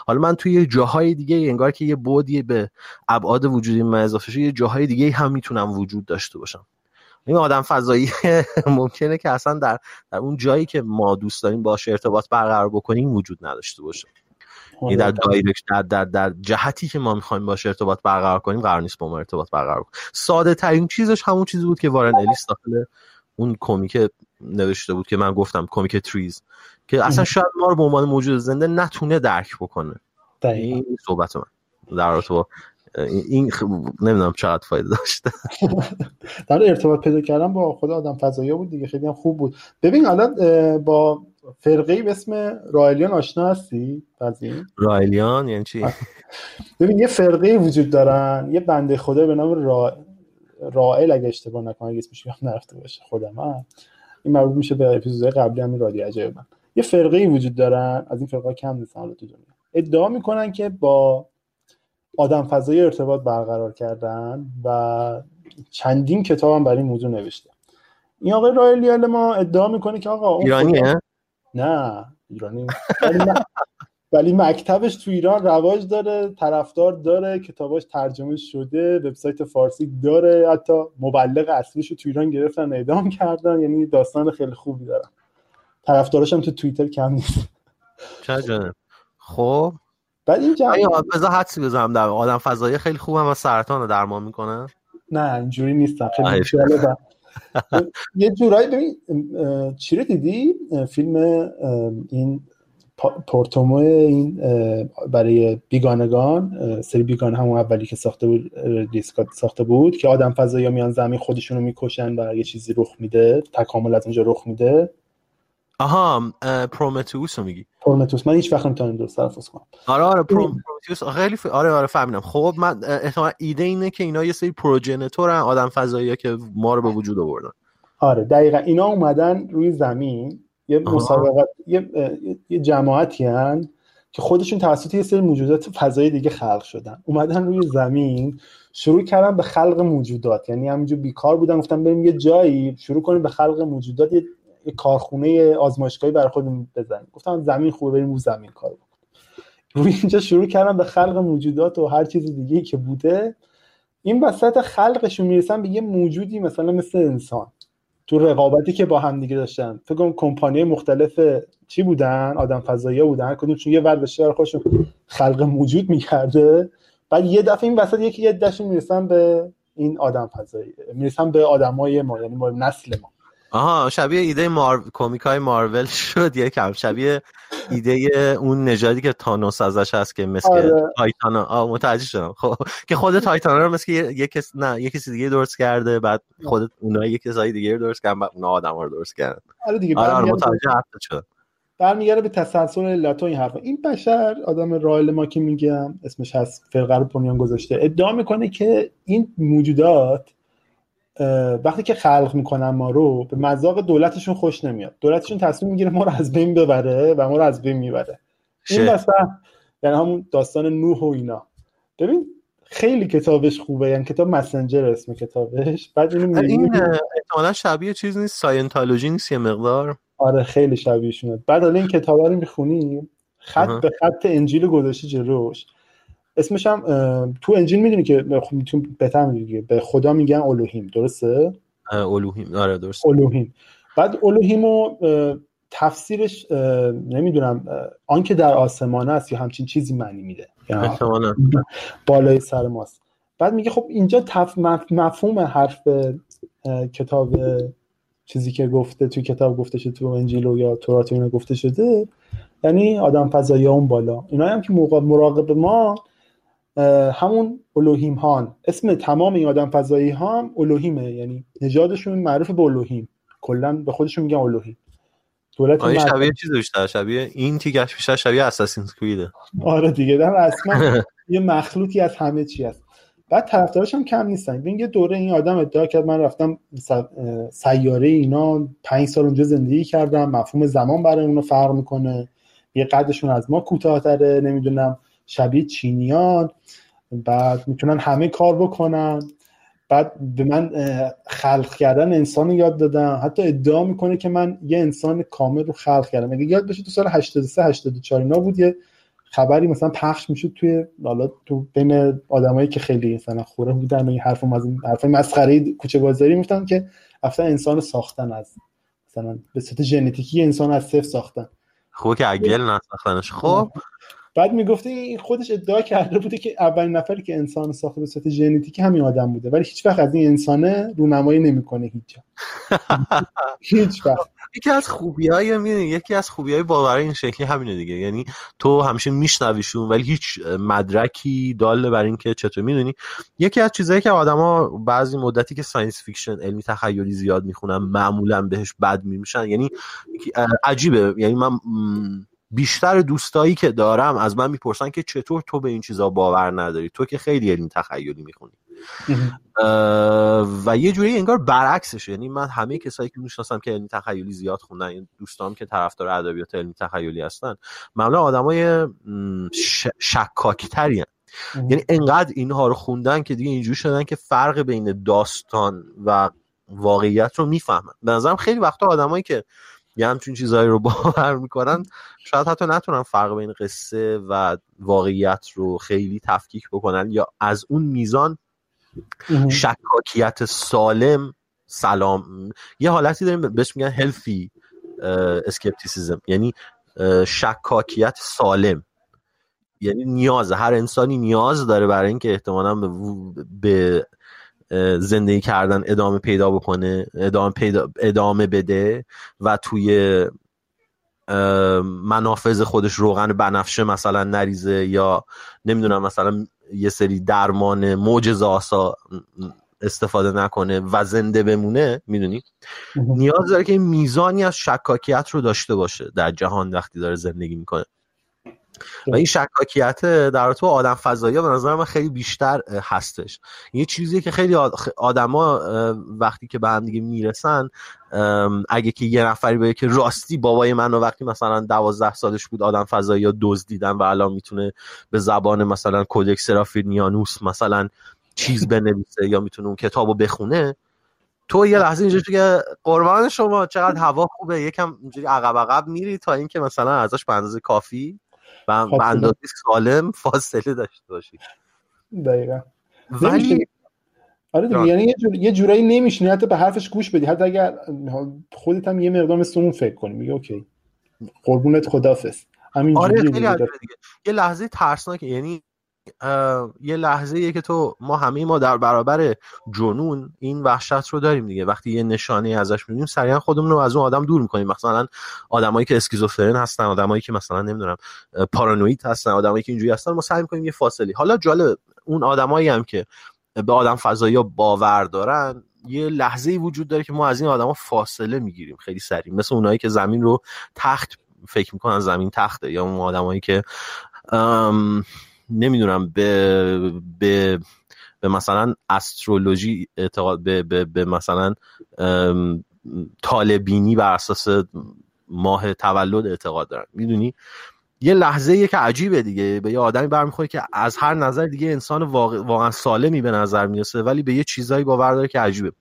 [SPEAKER 2] حالا من توی جاهای دیگه انگار که یه بودی به ابعاد وجودی من اضافه شده یه جاهای دیگه هم می‌تونم وجود داشته باشم. این آدم فضایی ممکنه که اصلا در, در اون جایی که ما دوست داریم باشه ارتباط برقرار بکنیم وجود نداشته باشه. این در دایرکت در, در, در جهتی که ما می‌خوایم باشه ارتباط برقرار کنیم قرار نیست با ما ارتباط برقرار کنیم. ساده ترین چیزش همون چیزی بود که وارن الیس داخل اون کمیک نوشته بود که من گفتم کمیک تریز که اصلا شاید ما رو به عنوان موجود زنده نتونه درک بکنه. این صحبت من. در رابطه با این خ... نمی‌دونم چقدر فایده داشته
[SPEAKER 1] در ارتباط پیدا کردن با خود آدم فضایی بود دیگه. خیلی هم خوب بود. ببین الان با فرقه به اسم رایلیان آشنا هستی؟
[SPEAKER 2] رایلیان یعنی چی؟
[SPEAKER 1] ببین یه فرقه وجود دارن. یه بنده خدا به نام را... رائل اگه اشتباه نکنم اگه اسمش یادم نرفته باشه خودم این مربوط میشه به اپیزودهای قبلی همین رادیو عجایب من. یه فرقه وجود دارن. از این فرقه کم نیستن حالا تو دنیا. ادعا می‌کنن که با آدم فضایی ارتباط برقرار کردن و چندین کتاب هم برای این موضوع نوشته. این آقای رایلیال ما ادعا می‌کنه که آقا
[SPEAKER 2] ایرانیه؟
[SPEAKER 1] نه ایرانی ولی مکتبش تو ایران رواج داره طرفدار داره کتاباش ترجمه شده وبسایت فارسی داره حتی مبلغ اصلیش رو تو ایران گرفتن اعدام کردن یعنی داستان خیلی خوبی دارن. طرفداراش هم تو توییتر کم نیست.
[SPEAKER 2] چه خب.
[SPEAKER 1] بعد این جمع...
[SPEAKER 2] بذار حدسی بزنم در آدم فضایی خیلی خوبم و سرطان رو درمان می‌کنه
[SPEAKER 1] نه اینجوری نیستم خیلی یه جورایی ببین چی رو دیدی؟ فیلم این پورتومو این برای بیگانگان سری بیگانه همون اولی که ساخته بود دیسکات ساخته بود که آدم فضایی میان زمین خودشونو می‌کشن و یه چیزی رخ میده تکامل از اونجا رخ میده.
[SPEAKER 2] آها پرومتوس رو میگی.
[SPEAKER 1] پرومتوس من هیچ وقت نمی‌تونم درست تلفظ کنم.
[SPEAKER 2] آره آره پرومتوس خیلی ف... آره آره فهمیدم. خب من احتمال ایده اینه که اینا یه سری پروژنتورن آدم فضایی که ما رو به وجود آوردن.
[SPEAKER 1] آره دقیقا. اینا اومدن روی زمین. یه مسابقات یه, یه جماعتی هن که خودشون توسط یه سری موجودات فضایی دیگه خلق شدن. اومدن روی زمین شروع کردن به خلق موجودات. یعنی همینجور بیکار بودن گفتن بریم یه جایی شروع کنیم به خلق موجودات. یه, یه کارخونه آزمایشگاهی برای خودمون بزنیم. گفتم زمین خوبه بریم رو زمین کار بکنیم. روی اینجا شروع کردن به خلق موجودات و هر چیز دیگه که بوده. این وسط خلقشون می‌رسن به یه موجودی مثلا مثل انسان. تو رقابتی که با هم دیگه داشتن. فکر کنم کمپانی مختلف چی بودن؟ آدم فضایی بودن. کدوم چون یه ور بشه خودشون خلق موجود می‌کرده. بعد یه دفعه این وسط یکی یه دشون می‌رسن به این آدم فضایی. می‌رسن به آدمای ما یعنی ما نسل ما.
[SPEAKER 2] آها شبیه ایده مار... کمیک های مارول شد یکم. شبیه ایده اون نژادی که تانوس ازش هست که مثل آره. تایتانا. آه متوجه شدم. خب که خود تایتانا رو مثل یک کس نه یک کسی دیگه درست کرده بعد خود اونها یک کسای دیگه رو درست کردن بعد اونها آدم رو درست کردن.
[SPEAKER 1] آره دیگه
[SPEAKER 2] آره, آره متوجه حرف شد.
[SPEAKER 1] برمیگرده به تسلسل علت این حرفا. این بشر آدم رایل ما که میگم اسمش هست فرقه رو بنیان گذاشته. ادعا می‌کنه که این موجودات وقتی که خلق می‌کنن ما رو به مذاق دولتشون خوش نمیاد. دولتشون تصمیم می‌گیره ما رو از بین ببره و ما رو از بین می‌بره. این مثلا یعنی همون داستان نوح و اینا. ببین خیلی کتابش خوبه. یعنی کتاب مسنجر اسم کتابش. بعد اینو
[SPEAKER 2] این احتمالاً شبیه چیز نیست؟ ساینتولوژی نیست یه مقدار؟
[SPEAKER 1] آره خیلی شبیه شونه بعد حالا این کتاب رو می‌خونی خط به خط انجیل گذاشته جلوش. اسمش هم تو انجیل می‌دونی که تو بهتر می‌دونی به خدا میگن الوهیم درسته؟
[SPEAKER 2] الوهیم آره درست
[SPEAKER 1] الوهیم بعد الوهیمو تفسیرش نمی‌دونم آن که در آسمان است یا همچین چیزی معنی میده. بالای سر ماست. بعد میگه خب اینجا تف... مفهوم حرف کتاب چیزی که گفته تو کتاب گفته شده تو انجیل و یا تورات اینا گفته شده یعنی آدم فضایی اون بالا. اینا هم که مراقب ما همون الوهیم هان. اسم تمام این آدم فضایی ها هم الوهیمه یعنی نژادشون معروف به الوهیم. کلا به خودشون میگن الوهیم.
[SPEAKER 2] دولت آره شبیه چیز بیشتر شبیه این تیگش بیشتر شبیه اساسین کریده
[SPEAKER 1] آره دیگه در اصلا یه مخلوطی از همه چی هست. بعد طرفدارش هم کم نیستن. ببین یه دوره این آدم ادعا کرد من رفتم سیاره اینا پنج سال اونجا زندگی کردم مفهوم زمان برای اونو فرق می‌کنه. یه قدشون از ما کوتاهتره نمی‌دونم. شبیه چینیان بعد می‌تونن همه کار بکنن. بعد به من خلق کردن انسان یاد دادم حتی ادعا می‌کنه که من یه انسان کامل رو خلق کردم. اگه یاد بشه تو سال 83 84 اینا بود یه خبری مثلا پخش می‌شد توی حالا تو بین آدمایی که خیلی مثلا خوره بودن و این حرف از این حرف مسخره کوچه بازاری میفتن که اصلا انسان ساختن از مثلا به صورت ژنتیکی انسان از صفر ساختن.
[SPEAKER 2] خوبه که از گل نساختنش. خب
[SPEAKER 1] بعد می‌گفته این خودش ادعا کرده بوده که اولین نفری که انسان ساخته به صورت ژنتیکی همین آدم بوده. ولی هیچ وقت از این انسانه رونمایی نمی‌کنه هیچ هیچ وقت.
[SPEAKER 2] یکی از خوبی های یکی از خوبی های باور این شکلی همینه دیگه. یعنی تو همیشه میشنویشون ولی هیچ مدرکی دال بر اینکه چطور می‌دونی. یکی از چیزهایی که آدما بعضی مدتی که science fiction علمی تخیلی زیاد می‌خونن معمولا بهش بد میشن یعنی عجیبه. یعنی من بیشتر دوستایی که دارم از من می‌پرسن که چطور تو به این چیزا باور نداری؟ تو که خیلی علمی تخیلی می‌خونی. و یه جوری انگار برعکسشه یعنی من همه کسایی که می‌شناسم که علمی تخیلی زیاد خوندن این دوستام که طرفدار ادبیات علمی تخیلی هستن معمولا آدمای ش... شکاکی تری یعنی انقدر اینها رو خوندن که دیگه اینجوری شدن که فرق بین داستان و واقعیت رو می‌فهمن. به نظرم خیلی وقتا آدمایی که یه همچین چیزهایی رو باور می‌کنن. شاید حتی نتونن فرق بین قصه و واقعیت رو خیلی تفکیک بکنن یا از اون میزان شکاکیت سالم سلام. یه حالتی داریم بهش میگن هلفی اسکپتیسیزم یعنی شکاکیت سالم. یعنی نیاز هر انسانی نیاز داره برای اینکه احتمالا به, زندگی کردن ادامه پیدا بکنه ادامه, پیدا ادامه بده و توی منافذ خودش روغن بنفشه مثلا نریزه یا نمی‌دونم مثلا یه سری درمان معجزه آسا استفاده نکنه و زنده بمونه می‌دونی؟ نیاز داره که میزانی از شکاکیت رو داشته باشه در جهان وقتی داره زندگی می‌کنه. و این شکاکیت در تو آدم فضایی به نظر من خیلی بیشتر هستش. یه چیزی که خیلی آدما وقتی که به هم دیگه می‌رسن اگه که یه نفری بگه که راستی بابای من و وقتی مثلا دوازده سالش بود آدم فضایی ها دزدیدن و الان می‌تونه به زبان مثلا کودک سرافینیانوس مثلا چیز بنویسه یا می‌تونه اون کتابو بخونه تو یه لحظه اینجوری که قربان شما چقدر هوا خوبه یکم اینجوری عقب عقب میری تا اینکه مثلا ازش به اندازه کافی و به اندازه سالم فاصله داشته باشی.
[SPEAKER 1] دقیقا. ولی آره دیگه یعنی یه جورایی نمیشینی حتی به حرفش گوش بدی. حتی اگر خودت هم یه مقدار مثل اون فکر کنی میگه اوکی. قربونت خدافظ. همین
[SPEAKER 2] آره دیگه. یه لحظه ترسناک یعنی یه لحظه که تو ما همه ما در برابر جنون این وحشت رو داریم دیگه. وقتی یه نشانه ازش می‌بینیم سریعا خودمون رو از اون آدم دور می‌کنیم. مثلا آدمایی که اسکیزوفرن هستن آدمایی که مثلا نمی‌دونم پارانوید هستن آدمایی که اینجوری هستن ما سعی می‌کنیم یه فاصله. حالا جالب اون آدمایی هم که به آدم فضایی باور دارن یه لحظه ای وجود داره که ما از این آدما فاصله می‌گیریم خیلی سریع. مثل اونایی که زمین رو تخت فکر می‌کنن زمین تخته یا اون آدمایی که نمی‌دونم به به به مثلا استرولوژی اعتقاد به, به, به مثلا طالبینی بر اساس ماه تولد اعتقاد دارن می‌دونی؟ یه لحظه که عجیبه دیگه. به یه آدمی برمیخوره که از هر نظر دیگه انسان واقعا سالمی به نظر می‌رسه ولی به یه چیزایی باور داره که عجیبه.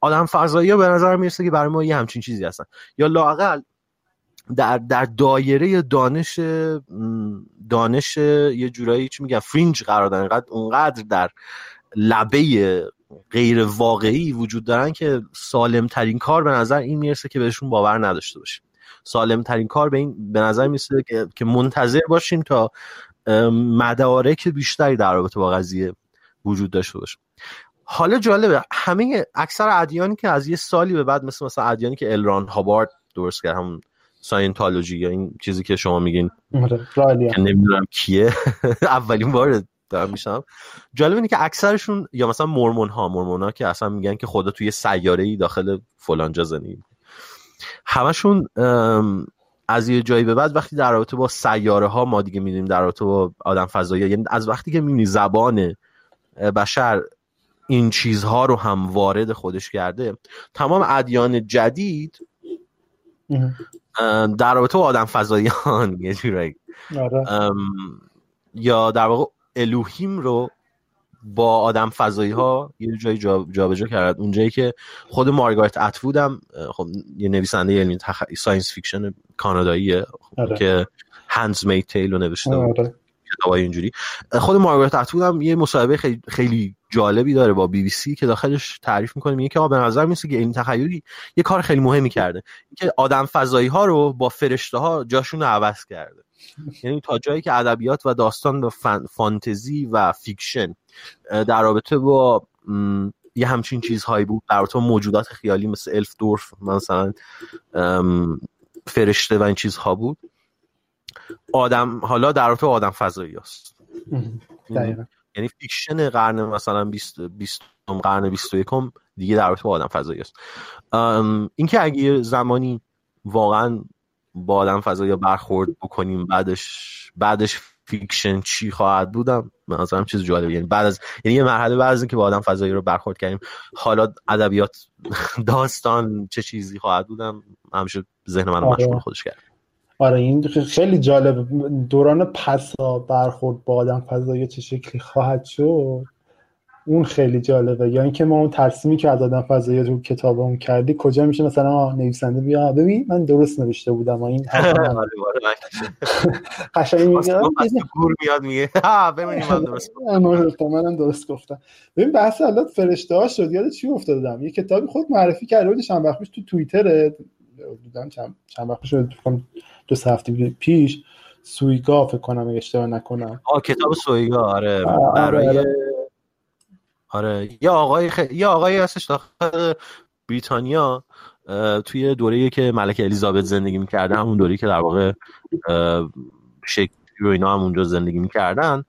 [SPEAKER 2] آدم فضایی به نظر می‌رسه که برای ما یه همچین چیزی هستن. یا لاقل در در دایره دانش دانش یه جورایی چی میگن فرینج قرار دارن اینقدر اونقدر در لبه غیر واقعی وجود دارن که سالم ترین کار به نظر این می‌رسه که بهشون باور نداشته باشیم. سالم ترین کار به این به نظر می‌رسه که, که منتظر باشیم تا مدارک بیشتری در رابطه با قضیه وجود داشته باشه. حالا جالبه همه اکثر ادیانی که از یه سالی به بعد مثل مثلا ادیانی که الران هابارد درست کرد همون ساینتالوجی یا این چیزی که شما میگین.
[SPEAKER 1] آره،
[SPEAKER 2] که نمی‌دونم کیه. اولین بار دارم میشم جالب اینه که اکثرشون یا مثلا مرمون ها مرمون ها که اصلا میگن که خدا توی سیاره ای داخل فلانجا زندگی همشون از یه جایی به بعد وقتی در رابطه با سیاره ها ما دیگه می‌دونیم در رابطه با آدم فضایی یعنی از وقتی که می‌بینی زبان بشر این چیزها رو هم وارد خودش کرده تمام ادیان جدید در رابطه با آدم فضاییان یه جورایی
[SPEAKER 1] آره.
[SPEAKER 2] یا در واقع الوهیم رو با آدم فضایی ها یه جایی جابجا جا کرد اونجایی که خود مارگارت اتوود هم خب یه نویسنده علمی تخ... science fiction کاناداییه آره. که Handmaid's Tale رو نوشته. کتابای اینجوری. خود مارگارت اتوود هم یه مصاحبه خیلی, خیلی جالبی داره با بی بی سی که داخلش تعریف می‌کنه میگه که به نظر میرسه که این تخیلی یه کار خیلی مهمی کرده. که آدم فضایی ها رو با فرشته ها جاشون رو عوض کرده. یعنی تا جایی که ادبیات و داستان و فانتزی و fiction در رابطه با یه همچین چیزهایی بود در رابطه موجودات خیالی مثل elf dwarf مثلا فرشته و این چیزها بود. آدم حالا در رابطه آدم فضایی هست. یعنی fiction قرن مثلا 20 20 قرن 21 دیگه در رابطه با آدم فضایی است اینکه اگه زمانی واقعا با آدم فضایی برخورد بکنیم بعدش بعدش فیکشن چی خواهد بودم من نظرم چیز جالبه یعنی بعد از یعنی یه مرحله بعد از اینکه با آدم فضایی رو برخورد کردیم حالا ادبیات داستان چه چیزی خواهد بودم همیشه ذهن من مشغول آره. خودش کرد.
[SPEAKER 1] آره این خیلی جالب دوران پسا برخورد با آدم فضایی چه شکلی خواهد شد؟ اون خیلی جالبه. یا اینکه ما اون ترسیمی که از آدم فضایی رو کتابمون کردی کجا میشه مثلا نویسنده بیا ببین من درست نوشته بودم و این آره، قشنگ میگه
[SPEAKER 2] گور میاد میگه. ببینیم من درست
[SPEAKER 1] گفتم. منم درست گفتم. ببین بحث الان فرشته ها شد. یاد چی افتادم؟ یه کتابی خود معرفی کرده بود چند وقت تو توییتر دیدم چند چند وقت شد؟ دو سه هفته پیش سویگا فکر کنم اشتباه نکنم
[SPEAKER 2] آه کتاب سویگا آره برای آره, آره. یه آقای خ... یه آقایی هستش داخل بریتانیا توی دوره که ملکه الیزابت زندگی می‌کرده همون دوره که در واقع شکلی و اینا هم اونجا زندگی می‌کردن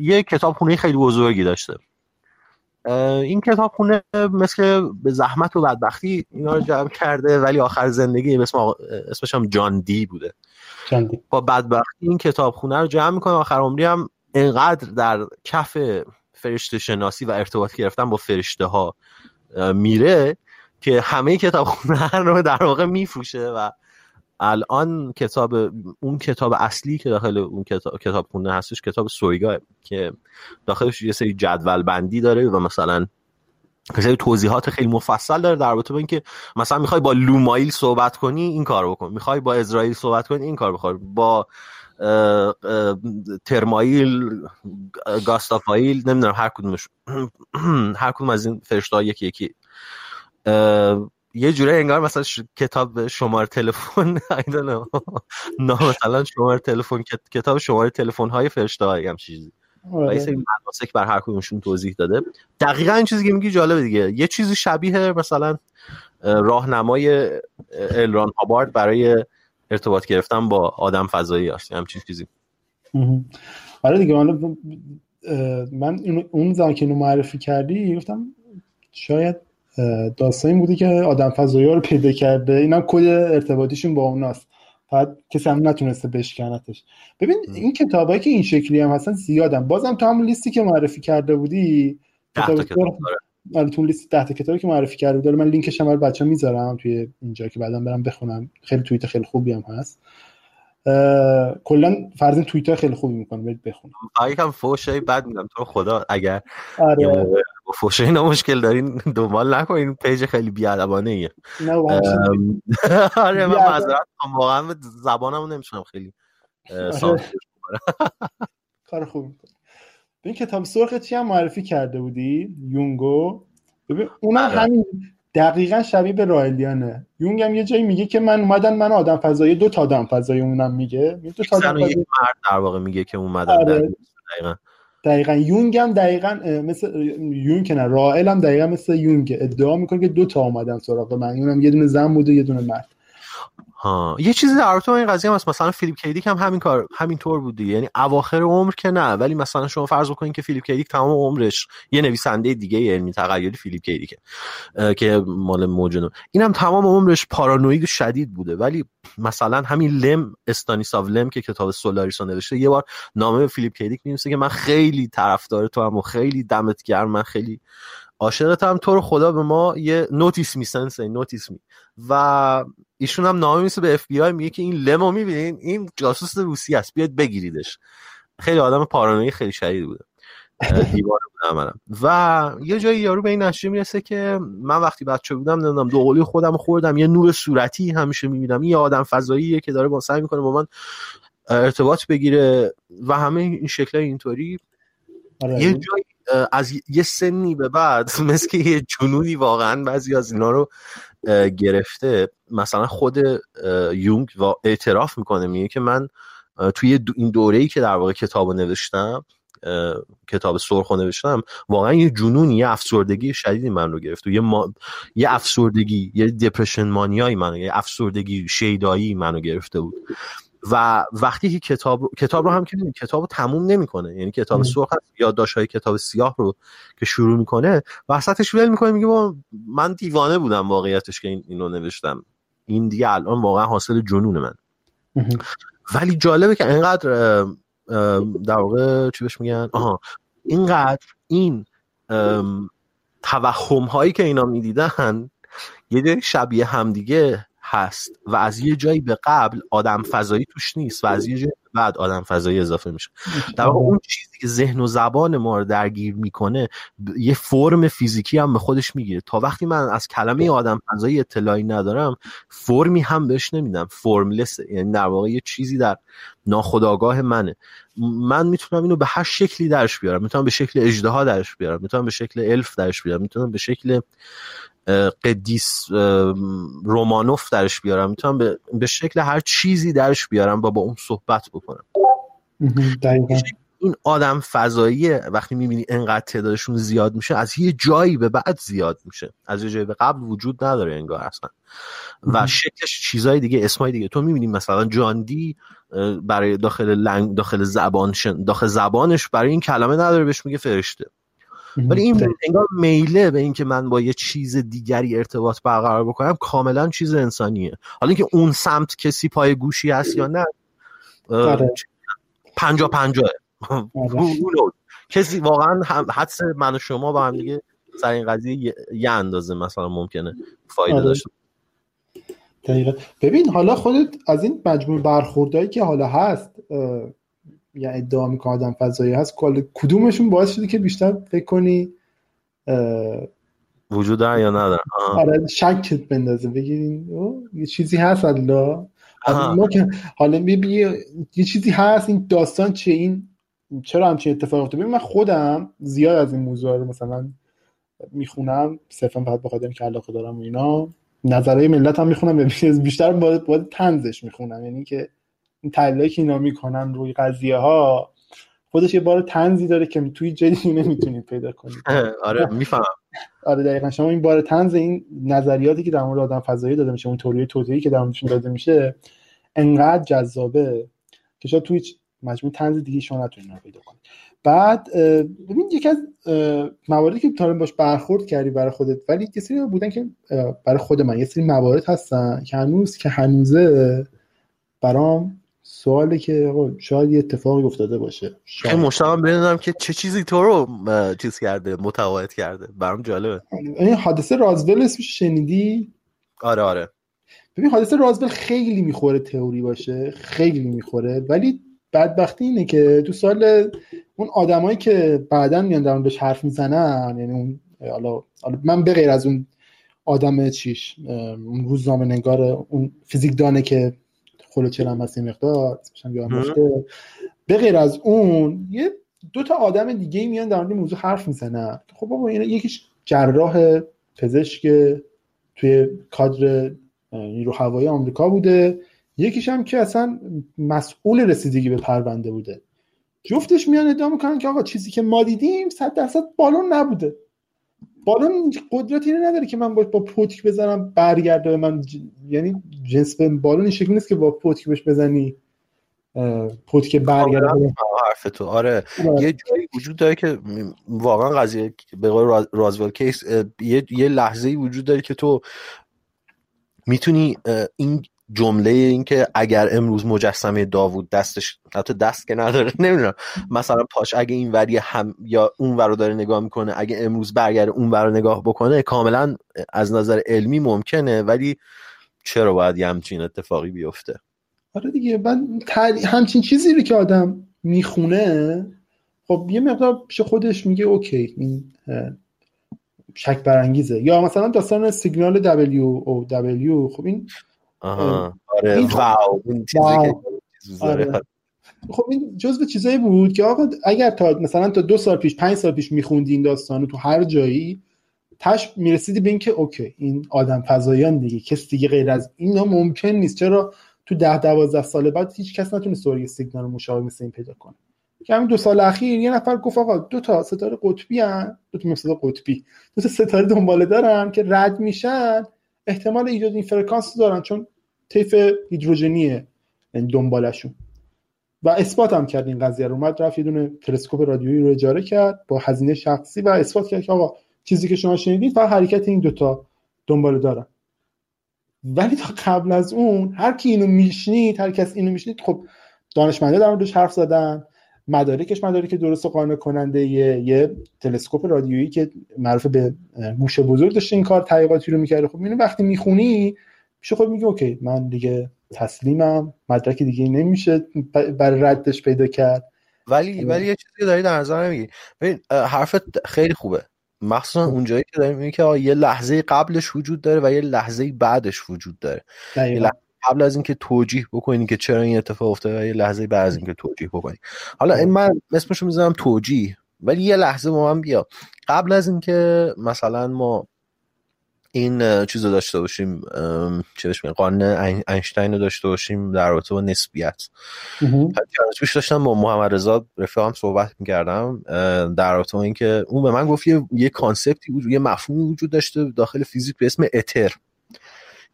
[SPEAKER 2] یه کتاب خونه خیلی بزرگی داشته این کتاب خونه مثل به زحمت و بدبختی اینا رو جمع کرده ولی آخر زندگی اسم اسمش هم جان دی بوده
[SPEAKER 1] جان دی.
[SPEAKER 2] با بدبختی این کتاب خونه رو جمع می‌کنه آخر عمری هم انقدر در کف فرشته شناسی و ارتباط گرفتن با فرشته ها میره که همه کتاب خونه رو در واقع میفروشه و الان کتاب اون کتاب اصلی که داخل اون کتاب کتاب خونه هستش کتاب سویگا که داخلش یه سری جدول بندی داره و مثلا سری توضیحات خیلی مفصل داره در رابطه با اینکه مثلا می‌خوای با لومایل صحبت کنی این کار بکن. می‌خوای با اسرائیل صحبت کنی این کار بخور. با ترمایل گاستافایل نمی‌دونم هر کدومش. هر کدوم از این فرشته یکی یکی. یه جوره انگار مثلا کتاب شماره تلفن نه مثلا شماره تلفن کتاب شماره تلفن های فرشته های هم چیزی. و یه سری بر هر کدومشون توضیح داده. دقیقا این چیزی که میگی جالبه دیگه. یه چیزی شبیه مثلا راهنمای الران هابارد برای ارتباط گرفتن با آدم فضایی هست. همچین چیزی.
[SPEAKER 1] آره دیگه من اون زمان که معرفی کردی گفتم شاید داستانی بودی که آدم فضایی ها رو پیدا کرده. اینم کد ارتباطیشون با اوناست. فقط کسی هم نتونسته بشکنتش. ببین این کتابایی که این شکلی هم هستن زیادن. بازم تو همون لیستی که معرفی کرده بودی کتاب آره تو لیست ده کتابی که معرفی کرده بودی. من لینکش هم برای بچه می‌ذارم توی اینجا که بعدا برم بخونم. خیلی توییت خیلی خوبی هم هست. کلا فرض توییتر خیلی خوبی می‌کنه. برید بخونید.
[SPEAKER 2] یکم فوشای بد میدم. تو خدا اگر آره. فوشه اینا مشکل دارین. دنبال نکنین. پیج خیلی بی‌ادبانه‌ایه
[SPEAKER 1] نه
[SPEAKER 2] آره من معذرت واقعا زبانمو نمی‌تونم خیلی آره.
[SPEAKER 1] کار خوب این کتاب سرخ چی هم معرفی کرده بودی؟ یونگو. ببین اونم آره. همین دقیقا شبیه به رایلیانه. یونگ هم یه جایی میگه که من اومدن من آدم فضایی دو تا آدم فضایی اونم میگه.
[SPEAKER 2] دو تا آدم فضایی. مرد در واقع میگه که اومدن آره.
[SPEAKER 1] دقیقا. دقیقا یونگ هم دقیقا مثل یونگ که نه رائل هم دقیقا مثل یونگ. ادعا می‌کنه که دو تا اومدن سراغ من. اونم یه دونه زن بوده یه دونه مرد.
[SPEAKER 2] ها یه چیزی در رابطه این قضیه هم هست. مثلا فیلیپ کی دیک هم همین کار همین طور بود یعنی اواخر عمر که نه ولی مثلا شما فرض بکنید که فیلیپ کی دیک تمام عمرش یه نویسنده دیگه علمی تخیلی فیلیپ کی دیکه که مال موجنو اینم تمام عمرش پارانوید شدید بوده. ولی مثلا همین لم استانیساو لم که کتاب سولاریس نوشته یه بار نامه به فیلیپ کی دیک می‌نویسه که من خیلی طرفدار تو هم و خیلی دمت گرم من خیلی عاشقت هم تو رو خدا به ما یه notice me senpai notice me و ایشون هم نامه میسه به اف بی آی میگه که این لمو می‌بینین این جاسوس روسی است بیاید بگیریدش. خیلی آدم پارانوی خیلی شدید بوده. دیوار بودم و یه جایی یارو به این نتیجه می‌رسه که من وقتی بچه بودم نمی‌دونم دوقلی خودم خوردم یه نور صورتی همیشه می‌بینم. این آدم فضاییه که داره با سعی می‌کنه با من ارتباط بگیره و همه این شکل اینطوری. آره. یه جایی از یه سنی به بعد مثل که یه جنونی واقعا بعضی از اینا رو گرفته مثلا خود یونگ اعتراف می‌کنه میگه که من توی این دوره ای که در واقع کتاب نوشتم کتاب سرخ نوشتم واقعا یه جنونی یه افسردگی شدیدی من رو گرفت و یه. یه افسردگی یه دپرشن مانیایی من یه افسردگی شیدایی منو گرفته بود و وقتی که کتاب کتاب رو هم که کتاب رو تموم نمی‌کنه. یعنی کتاب سرخ هست های کتاب سیاه رو که شروع می‌کنه وسطش ول می‌کنه میگه من دیوانه بودم واقعیتش که این اینو نوشتم. این دیگه الان واقعا حاصل جنون من. ولی جالبه که اینقدر در واقع چی بهش میگن؟ آها. اینقدر این توهم هایی که اینا می‌دیدن یه شبیه همدیگه هست و از یه جایی به قبل آدم فضایی توش نیست و از یه جایی بعد آدم فضایی اضافه میشه. در واقع اون چیزی که ذهن و زبان ما رو درگیر می‌کنه یه فرم فیزیکی هم به خودش می‌گیره. تا وقتی من از کلمه آدم فضایی اطلاعی ندارم فرمی هم بهش نمیدم. فرملس یعنی در واقع یه چیزی در ناخداگاه منه. من می‌تونم اینو به هر شکلی درش بیارم. می‌تونم به شکل اجدها درش بیارم. می‌تونم به شکل الف درش بیارم. می‌تونم به شکل قدیس رومانوف درش بیارم. می‌تونم به, به شکل هر چیزی درش بیارم و با اون صحبت بکنم. این آدم فضایی وقتی می‌بینی انقدر تعدادشون زیاد میشه از یه جایی به بعد زیاد میشه. از یه جایی به قبل وجود نداره انگار اصلا. و شکلش چیزای دیگه اسمای دیگه. تو می‌بینی مثلا جاندی برای داخل لنگ داخل زبان داخل زبانش برای این کلمه نداره بهش میگه فرشته. ولی این انگار میله به اینکه من با یه چیز دیگری ارتباط برقرار بکنم کاملا چیز انسانیه. حالا اینکه اون سمت کسی پای گوشی هست یا نه آره. پنجا پنجاه. کسی واقعا حدس من و شما با هم دیگه سر این قضیه یه اندازه مثلا ممکنه فایده آره. داشته
[SPEAKER 1] دقیقا. ببین حالا خودت از این مجموع برخوردهایی که حالا هست یا ادعا می‌کنه آدم فضایی هست کدومشون باعث شده که بیشتر فکر کنی
[SPEAKER 2] وجود داره یا نداره؟
[SPEAKER 1] آره شکت بندازه. بگیرین یه چیزی هست الله. حالا یه چیزی هست این داستان چه این چرا همچین اتفاق افتاد ببین من خودم زیاد از این موضوع رو مثلا می‌خونم صرفا فقط بخاطر اینکه علاقه دارم و اینا نظرهای ملت هم می‌خونم بیشتر باید, باید تنزش می‌خونم. یعنی که این تحلیلی که اینا می‌کنن روی قضیه ها خودش یه بار تنزی داره که توی جدی نمی‌تونید پیدا کنید
[SPEAKER 2] آره می‌فهمم.
[SPEAKER 1] آره دقیقا. شما این بار تنز این نظریاتی که در مورد آدم فضایی داده میشه اون توریه توضیحی که در موردشون داده میشه انقدر جذابه که شاید توی مجموع تنز دیگه شما نتونید پیدا کنید. بعد ببین یکی از مواردی که تا باش برخورد کردی برای خودت ولی یه سری بودن که برای خود من یه سری موارد هستن که هنوز که هنوزه برام سوالی که شاید یه اتفاقی افتاده باشه.
[SPEAKER 2] شاید. مشتاقم بدونم که چه چیزی تو رو چیز کرده متقاعد کرده. برام جالبه.
[SPEAKER 1] این حادثه رازول اسمش شنیدی؟
[SPEAKER 2] آره آره.
[SPEAKER 1] ببین حادثه رازول خیلی می‌خوره تئوری باشه خیلی می‌خوره ولی بدبختی اینه که تو سال اون آدمایی که بعدا میان در بهش حرف می‌زنن یعنی اون حالا من به غیر از اون آدم چیش اون روزنامه نگار اون فیزیک دانه که خلوچل هم هست مقدار به غیر از اون یه دو تا آدم دیگه میان در مورد موضوع حرف می‌زنن. خب بابا اینا یکیش جراح پزشک توی کادر نیرو هوایی آمریکا بوده. یکیش هم که اصلا مسئول رسیدگی به پرونده بوده. جفتش میان ادعا می‌کنن که آقا چیزی که ما دیدیم صد درصد بالون نبوده. بالون قدرتی نداره که من با, با پوتک بزنم برگرده من یعنی جنس به بالون این شکلی نیست که با پوتک بهش بزنی پوتک برگرده
[SPEAKER 2] حرف تو. آره. آره. یه جایی وجود داره که واقعا قضیه به قول رازول کیس یه, یه لحظه وجود داره که تو می‌تونی این جمله این که اگر امروز مجسمه داوود دستش حتی دست که نداره نمی‌دونم. مثلا پاش اگه این وری هم یا اون ور داره نگاه می‌کنه اگه امروز برگرده اون ور نگاه بکنه کاملا از نظر علمی ممکنه ولی چرا باید یه همچین اتفاقی بیفته؟
[SPEAKER 1] آره دیگه من همچین چیزی رو که آدم می‌خونه خب یه مقدار پیش خودش میگه اوکی این شک برانگیزه. یا مثلا داستان سیگنال W او W خب این
[SPEAKER 2] آها. آره واو این چیزی که آره.
[SPEAKER 1] خب این جزء چیزایی بود که آقا اگر تا مثلا تا دو سال پیش پنج سال پیش میخوندی این داستانو تو هر جایی تش می‌رسیدی به اینکه okay این آدم فضاییان دیگه کسی دیگه غیر از اینا ممکن نیست. چرا تو ده دوازده سال بعد هیچ کس نتونه سوری سیگنال مشابه مثل این پیدا کنه؟ که همین دو سال اخیر یه نفر گفت آقا دو تا ستاره قطبی هن دو تا مثلا قطبی دو تا ستاره دنباله دارن که رد میشن. احتمال ایجاد این فرکانس دارن چون طیف هیدروژنیه یعنی دنبالشون. و اثبات هم کرد این قضیه رو. اومد رفت یه دونه تلسکوپ رادیویی رو اجاره کرد با هزینه شخصی و اثبات کرد که آقا چیزی که شما شنیدید فقط حرکت این دوتا دنباله دارن. ولی تا قبل از اون هر کی اینو میشنید هر کس اینو میشنید خب دانشمنده در موردش حرف زدن. مدارکش مدارک درست و قانع کننده یه, یه تلسکوپ رادیویی که معروف به گوش بزرگ داشته این کار تحقیقاتی رو می‌کرده. خب اینو وقتی می‌خونی میشه خود میگه اوکی من دیگه تسلیمم مدرک دیگه نمیشه برای ردش پیدا کرد.
[SPEAKER 2] ولی ولی یه چیزی داری در نظر نمیگی ببین حرفت خیلی خوبه. مخصوصا خب. اونجایی که داریم میگه که یه لحظه قبلش وجود داره و یه لحظه بعدش وجود داره. یه لحظه قبل از اینکه توجیه بکنی که چرا این اتفاق افتاده یه لحظه بعد از اینکه توجیه بکنی. حالا این من اسمشو می‌ذارم توجیه ولی یه لحظه با من بیا. قبل از اینکه مثلا ما این چیز رو داشته باشیم چه بهش قانون اینشتین رو داشته باشیم در رابطه با نسبیت. پیش داشتم با محمد رضا رفیقم صحبت می‌کردم در رابطه با اینکه اون به من گفت یه, یه concept ی وجود یه مفهومی وجود داشته داخل فیزیک به اسم اتر.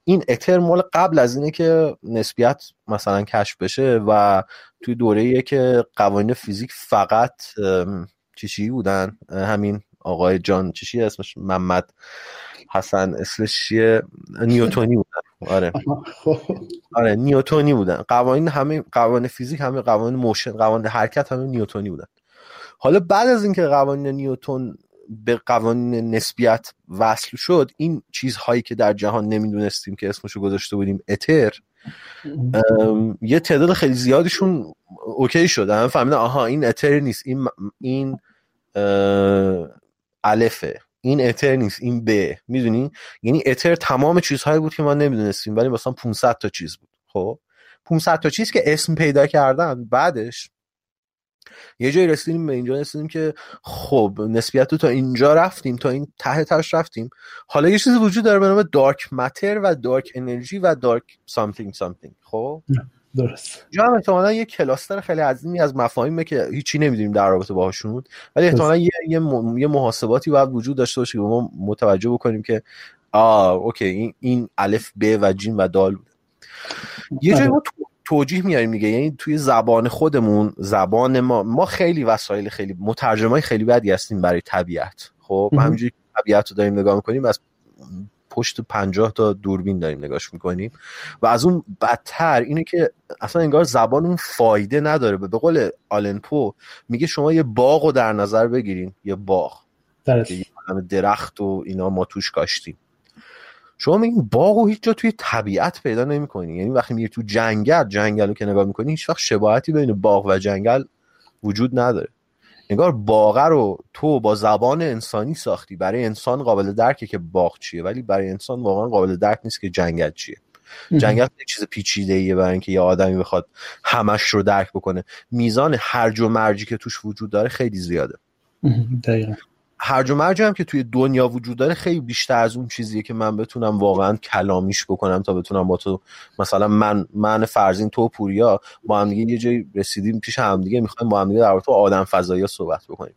[SPEAKER 2] این اتر مال قبل از اینه که نسبیت مثلا کشف بشه و توی دوره که قوانین فیزیک فقط چیشی بودن؟ همین آقای جان چیشی اسمش؟ محمد حسن اسمش نیوتونی بودن. آره. آره نیوتونی بودن. قوانین همه قوانین فیزیک همه قوانین motion قوانین حرکت همه نیوتونی بودن. حالا بعد از اینکه قوانین نیوتون به قوانین نسبیت وصل شد این چیزهایی که در جهان نمی‌دونستیم که اسمشو گذاشته بودیم اتر یه تعداد خیلی زیادیشون okay شدن فهمیدن آها این اتر نیست این این الفه این اتر نیست این ب می‌دونی؟ یعنی اتر تمام چیزهایی بود که ما نمی‌دونستیم ولی مثلا 500 تا چیز بود خب؟ 500 تا چیز که اسم پیدا کردن بعدش یه جایی رسیدیم به اینجا رسیدیم که خب نسبیت تا اینجا رفتیم تا این ته تاش رفتیم. حالا یه چیزی وجود داره به نام دارک ماتر و دارک انرژی و دارک سامثینگ سامثینگ خب؟
[SPEAKER 1] درست.
[SPEAKER 2] جا هم احتمالا یه کلاستر خیلی عظیمی از مفاهیمه که هیچی نمی‌دونیم در رابطه باهاشون ولی احتمالا یه, یه, یه محاسباتی باید وجود داشته باشه که ما متوجه بکنیم که آه اوکی این, این الف ب و جیم و دال بوده. یه جایی ما توجیه میاریم میگه. یعنی توی زبان خودمون زبان ما ما خیلی وسایل خیلی مترجمای خیلی بدی هستیم برای طبیعت. خب همینجوری طبیعت رو داریم نگاه می‌کنیم از پشت پنجاه تا دوربین داریم نگاش می‌کنیم. و از اون بدتر اینه که اصلا انگار زبان اون فایده نداره. به قول آلنپو میگه شما یه باغ رو در نظر بگیرین یه باغ. درخت و اینا ما توش کاشتیم. شما میگین باغ و هیچ جا توی طبیعت پیدا نمی‌کنی. یعنی وقتی میری تو جنگل جنگل رو که نگاه می‌کنی هیچ وقت شباهتی بین باغ و جنگل وجود نداره. انگار باغ رو تو با زبان انسانی ساختی. برای انسان قابل درکه که باغ چیه ولی برای انسان واقعا قابل درک نیست که جنگل چیه. جنگل یک چیز پیچیده ایه برای اینکه یه آدمی بخواد همش رو درک بکنه. میزان هرج و مرجی که توش وجود داره خیلی زیاده.
[SPEAKER 1] دقیقا.
[SPEAKER 2] هرج و مرج هم که توی دنیا وجود داره خیلی بیشتر از اون چیزیه که من بتونم واقعا کلامیش بکنم تا بتونم با تو مثلا من من فرزین تو پوریا با هم دیگه یه جایی رسیدیم پیش هم دیگه می‌خوایم با هم دیگه در آدم فضایی صحبت بکنیم.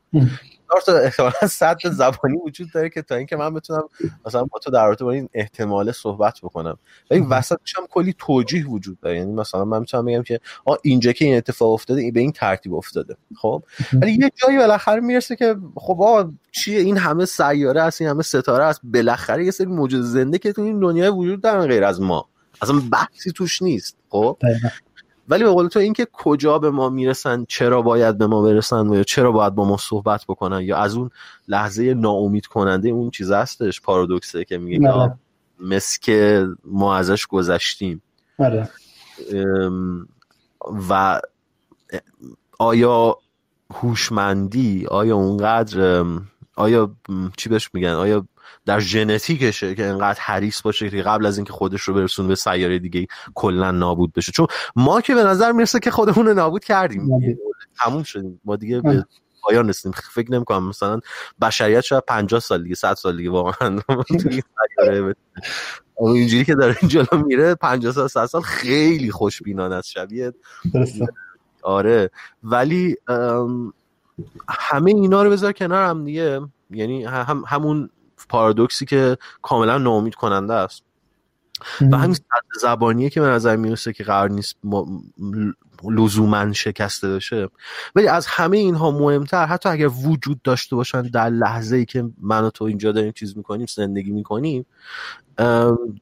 [SPEAKER 2] تا احتمالا صد زبانی وجود داره که تا اینکه من بتونم مثلا با تو در رابطه با این احتمال صحبت بکنم. ولی وسطش هم کلی توجیه وجود داره. یعنی مثلا من می‌تونم بگم که آ اینجا که این اتفاق افتاده به این ترتیب افتاده. خب؟ ولی یه جایی بالاخره می‌رسه که خب آ چیه؟ این همه سیاره هست این همه ستاره هست بالاخره یه سری موجود زنده که تو این دنیای وجود دارن غیر از ما. اصلا بحثی توش نیست. خب؟ ولی به قول تو اینکه کجا به ما می‌رسن چرا باید به ما برسن و یا چرا باید با ما صحبت بکنن یا از اون لحظه ناامید کننده اون چیز هستش پارادوکسه که میگه که مثل که ما ازش گذشتیم.
[SPEAKER 1] بله.
[SPEAKER 2] و آیا هوشمندی آیا اونقدر آیا چی بهش میگن؟ آیا در ژنتیکشه که انقدر حریص باشه که قبل از اینکه خودش رو برسونه به سیاره دیگه کلا نابود بشه. چون ما که به نظر می‌رسه که خودمون رو نابود کردیم. تموم شدیم. ما دیگه به پایان رسیدیم. فکر نمی‌کنم مثلا بشریت شاید 50 سال دیگه 100 سال دیگه واقعا اینجوری که داره جلو میره 50 سال 100 سال خیلی خوشبینانه است شبیه. آره. ولی همه اینا رو بذار کنار هم دیگه. یعنی هم همون پارادوکسی که کاملا ناامید کننده است. و همین زبانیه که به نظر می‌رسه که قرار نیست لزوما شکسته بشه. ولی از همه اینها مهمتر حتی اگر وجود داشته باشن در لحظه ای که من و تو اینجا داریم چیز می‌کنیم زندگی می‌کنیم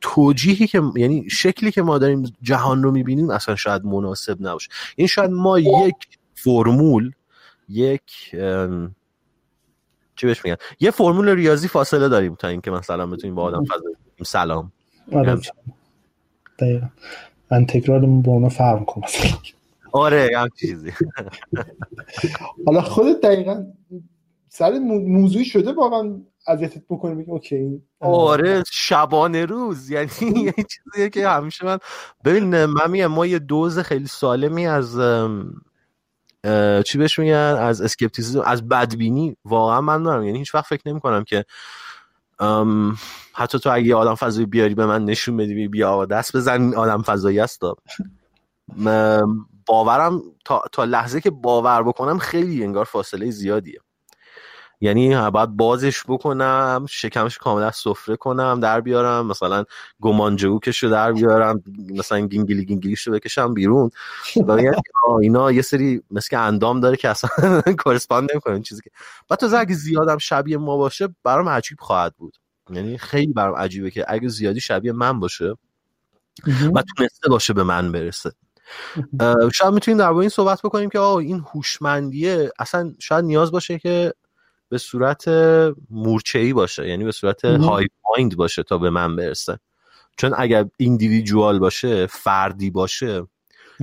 [SPEAKER 2] توجیهی که یعنی شکلی که ما داریم جهان رو می‌بینیم اصلا شاید مناسب نباشه. این یعنی شاید ما یک فرمول یک چی بهش میگن؟ یه فرمول ریاضی فاصله داریم تا اینکه مثلا بتونیم با آدم فضا سلام.
[SPEAKER 1] آره دقیقا. من تکرارمون با اونا فرم کنم
[SPEAKER 2] آره هم چیزی.
[SPEAKER 1] حالا خودت دقیقا سر موضوعی شده واقعا اذیتت بکنه میگه okay.
[SPEAKER 2] آره شبانه روز. یعنی یه چیزیه که همیشه من ببین من میگم ما یه دوز خیلی سالمی از چی بهش میگن؟ از skepticism از بدبینی. واقعا من دارم. یعنی هیچ وقت فکر نمی کنم که حتی تو اگه آدم فضایی بیاری به من نشون بدی بیا دست بزن این آدم فضایی است. باورم تا, تا لحظه که باور بکنم خیلی انگار فاصله زیادیه. یعنی باید بازش بکنم شکمش کاملا سفره کنم در بیارم. مثلا گمانجوکش رو در بیارم مثلا گینگیلی گینگیلیش رو بکشم بیرون. و آه، اینا یه سری مثل که اندام داره که اصلا correspond نمی‌کنه چیزی که. بعد تو اگه زیادم شبیه ما باشه برام عجیب خواهد بود. یعنی خیلی برام عجیبه که اگه زیادی شبیه من باشه و تونسته باشه به من برسه. شاید می‌تونیم در این صحبت بکنیم که آه این هوشمندیه. اصلا شاید نیاز باشه که به صورت مورچه‌ای باشه یعنی به صورت. های مایند باشه تا به من برسه. چون اگر ایندیویدوال باشه فردی باشه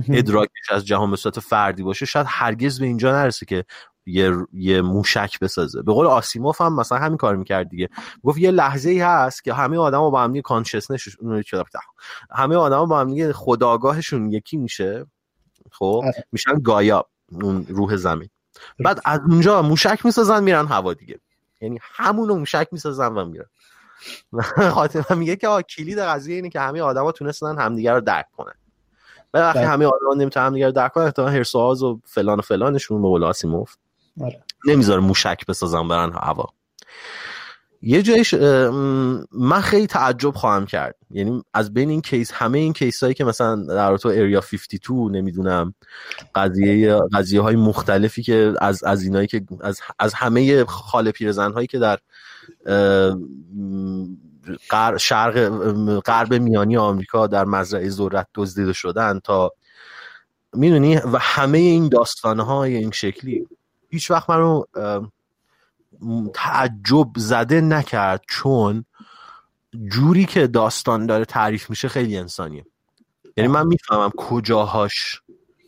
[SPEAKER 2] ادراکش از جهان به صورت فردی باشه شاید هرگز به اینجا نرسه که یه, یه موشک بسازه. به قول آسیموف هم مثلا همین کار می‌کرد دیگه. گفت یه لحظه ای هست که همه آدما با هم دیگه کانشسنسشون همه آدما با هم دیگه خداگاهشون یکی میشه خب؟
[SPEAKER 1] آره.
[SPEAKER 2] میشن گایا اون روح زمین. بعد از اونجا موشک می‌سازن میرن هوا دیگه. یعنی همون موشک می‌سازن و میرن. خاطر میگه که کلید قضیه اینه که همه آدما تونستن همدیگه رو درک کنن. وقتی
[SPEAKER 1] بله.
[SPEAKER 2] همه آدما نمی‌تونن همدیگه رو درک کنن احتمالاً هرس و آز و فلان و فلانشون به قول آسیموف.
[SPEAKER 1] آره.
[SPEAKER 2] نمی‌ذاره موشک بسازن برن هوا. یه جایش من خیلی تعجب خواهم کرد. یعنی از بین این کیس همه این کیس هایی که مثلا در تو اریا 52 نمی‌دونم قضیه قضیه های مختلفی که از از اینایی که از از همه خاله پیرزن هایی که در شرق غرب میانی آمریکا در مزرعه ذرت دزدیده شدن تا می‌دونی؟ و همه این داستانه های این شکلی. هیچ وقت منو تعجب زده نکرد چون جوری که داستان داره تعریف میشه خیلی انسانیه. یعنی من می‌فهمم کجاهاش.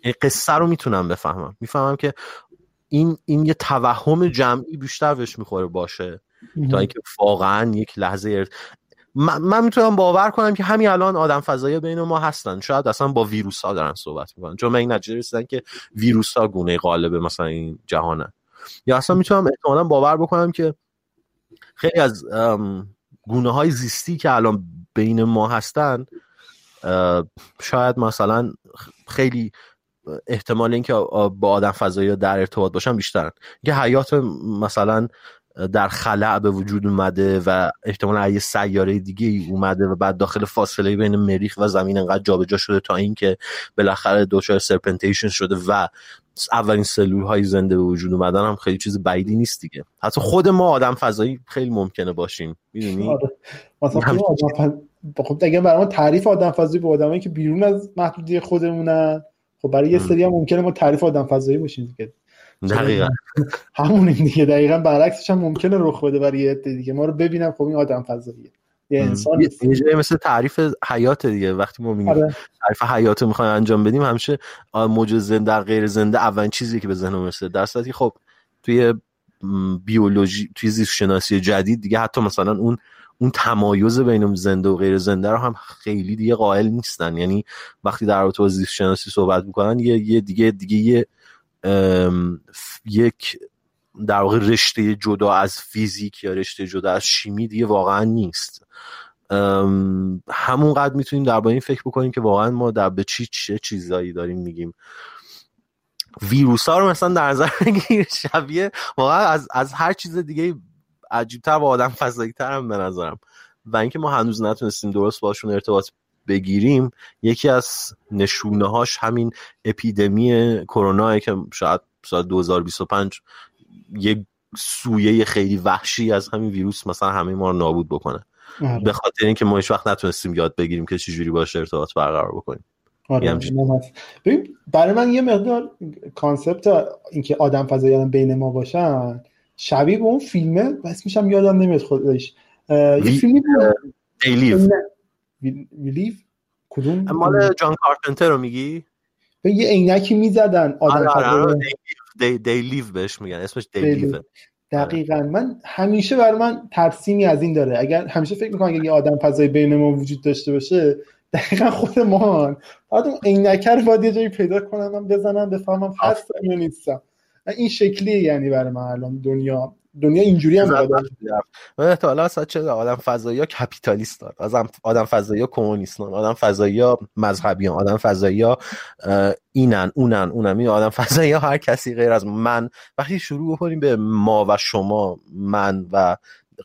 [SPEAKER 2] این قصه رو می‌تونم بفهمم. می‌فهمم که این این یه توهم جمعی بیشتر بهش می‌خوره باشه. تا اینکه واقعا یک لحظه ارت... من, من می‌تونم باور کنم که همین الان آدم فضایی بین ما هستن. شاید اصلا با ویروس ها دارن صحبت می‌کنن. چون من این نتیجه رسیدن که ویروس ها گونه غالب مثلا این جهانن. یا اصلا می‌تونم احتمالا باور بکنم که خیلی از گونه های زیستی که الان بین ما هستن شاید مثلا خیلی احتمال اینکه با آدم فضایی در ارتباط باشن بیشترن. که حیات مثلا در خلع به وجود اومده و احتمالا یه سیاره دیگه ای اومده و بعد داخل فاصله بین مریخ و زمین انقدر جابجا شده تا اینکه بالاخره دچار سرپنتیشن شده و اولین سلول های زنده به وجود اومدن هم خیلی چیز بعیدی نیست دیگه. حتی خود ما آدم فضایی خیلی ممکنه باشیم. می‌دونی؟
[SPEAKER 1] آره. مثلا خود آدم فض... خب دیگه برای ما تعریف آدم فضایی به آدمایی که بیرون از محدودیت خودمونن خب برای یه سری هم ممکنه ما تعریف آدم فضایی باشیم دیگه.
[SPEAKER 2] دقیقا.
[SPEAKER 1] همونیم دیگه. دقیقا برعکسش هم ممکنه رخ بده برای یه دیگه. ما رو ببینم خب این آدم فضاییه. یه انسان
[SPEAKER 2] یه جایی مثل تعریف حیات دیگه. وقتی ما میگیم
[SPEAKER 1] آره.
[SPEAKER 2] تعریف حیات رو می‌خوایم انجام بدیم همیشه موجود زنده در غیر زنده اولین چیزی که به ذهن می‌رسه. در صورتی خب توی بیولوژی توی زیست شناسی جدید دیگه حتی مثلا اون اون تمایز بین زنده و غیر زنده رو هم خیلی دیگه قائل نیستن. یعنی وقتی در رابطه با زیست شناسی صحبت می‌کنن یه یه دیگه دیگه یه یک در واقع رشته جدا از فیزیک یا رشته جدا از شیمی دیگه واقعا نیست. همونقدر می‌تونیم درباره این فکر بکنیم که واقعا ما در به چی چه چیزایی داریم میگیم. ویروس ها رو مثلا در نظر بگیر شبیه واقعا از, از هر چیز دیگه عجیبتر و آدم فضایی هم به نظرم. و اینکه ما هنوز نتونستیم درست باشون ارتباط بگیریم یکی از نشونه هاش همین اپیدمی کرونا که شاید سال 2025 یه سویه خیلی وحشی از همین ویروس مثلا همه ما رو نابود بکنه.
[SPEAKER 1] آره.
[SPEAKER 2] به خاطر اینکه ما هیچ وقت نتونستیم یاد بگیریم که چجوری باشه ارتباط برقرار بکنیم.
[SPEAKER 1] آره. ببین برای من یه مقدار کانسپت اینکه آدم فضایی بین ما باشن شبیه به اون فیلمه بس میشم یادم نمیاد خودش. یه فیلمی ویلیو کدوم؟
[SPEAKER 2] مال جان کارپنتر رو میگی؟
[SPEAKER 1] به یه عینکی می‌زدن آدم
[SPEAKER 2] آره آره آره They Live بهش میگن اسمش They,
[SPEAKER 1] They
[SPEAKER 2] Live.
[SPEAKER 1] Live دقیقا. من همیشه بر من ترسیمی از این داره. اگر همیشه فکر می‌کنم اگه یه آدم فضای بین ما وجود داشته باشه دقیقا خود ما باید اون عینکه رو باید یه جایی پیدا کنم من بزنم بفهمم هستم یا نیستم. این شکلیه یعنی برای من الان دنیا. دنیا اینجوری هم
[SPEAKER 2] من احتمالا اصلا چه آدم فضایی ها کپیتالیستان آدم آدم فضایی ها کمونیستان آدم فضایی ها مذهبیان آدم فضایی ها اینن اونن اونن. این آدم فضایی ها هر کسی غیر از من. وقتی شروع بکنیم به ما و شما من و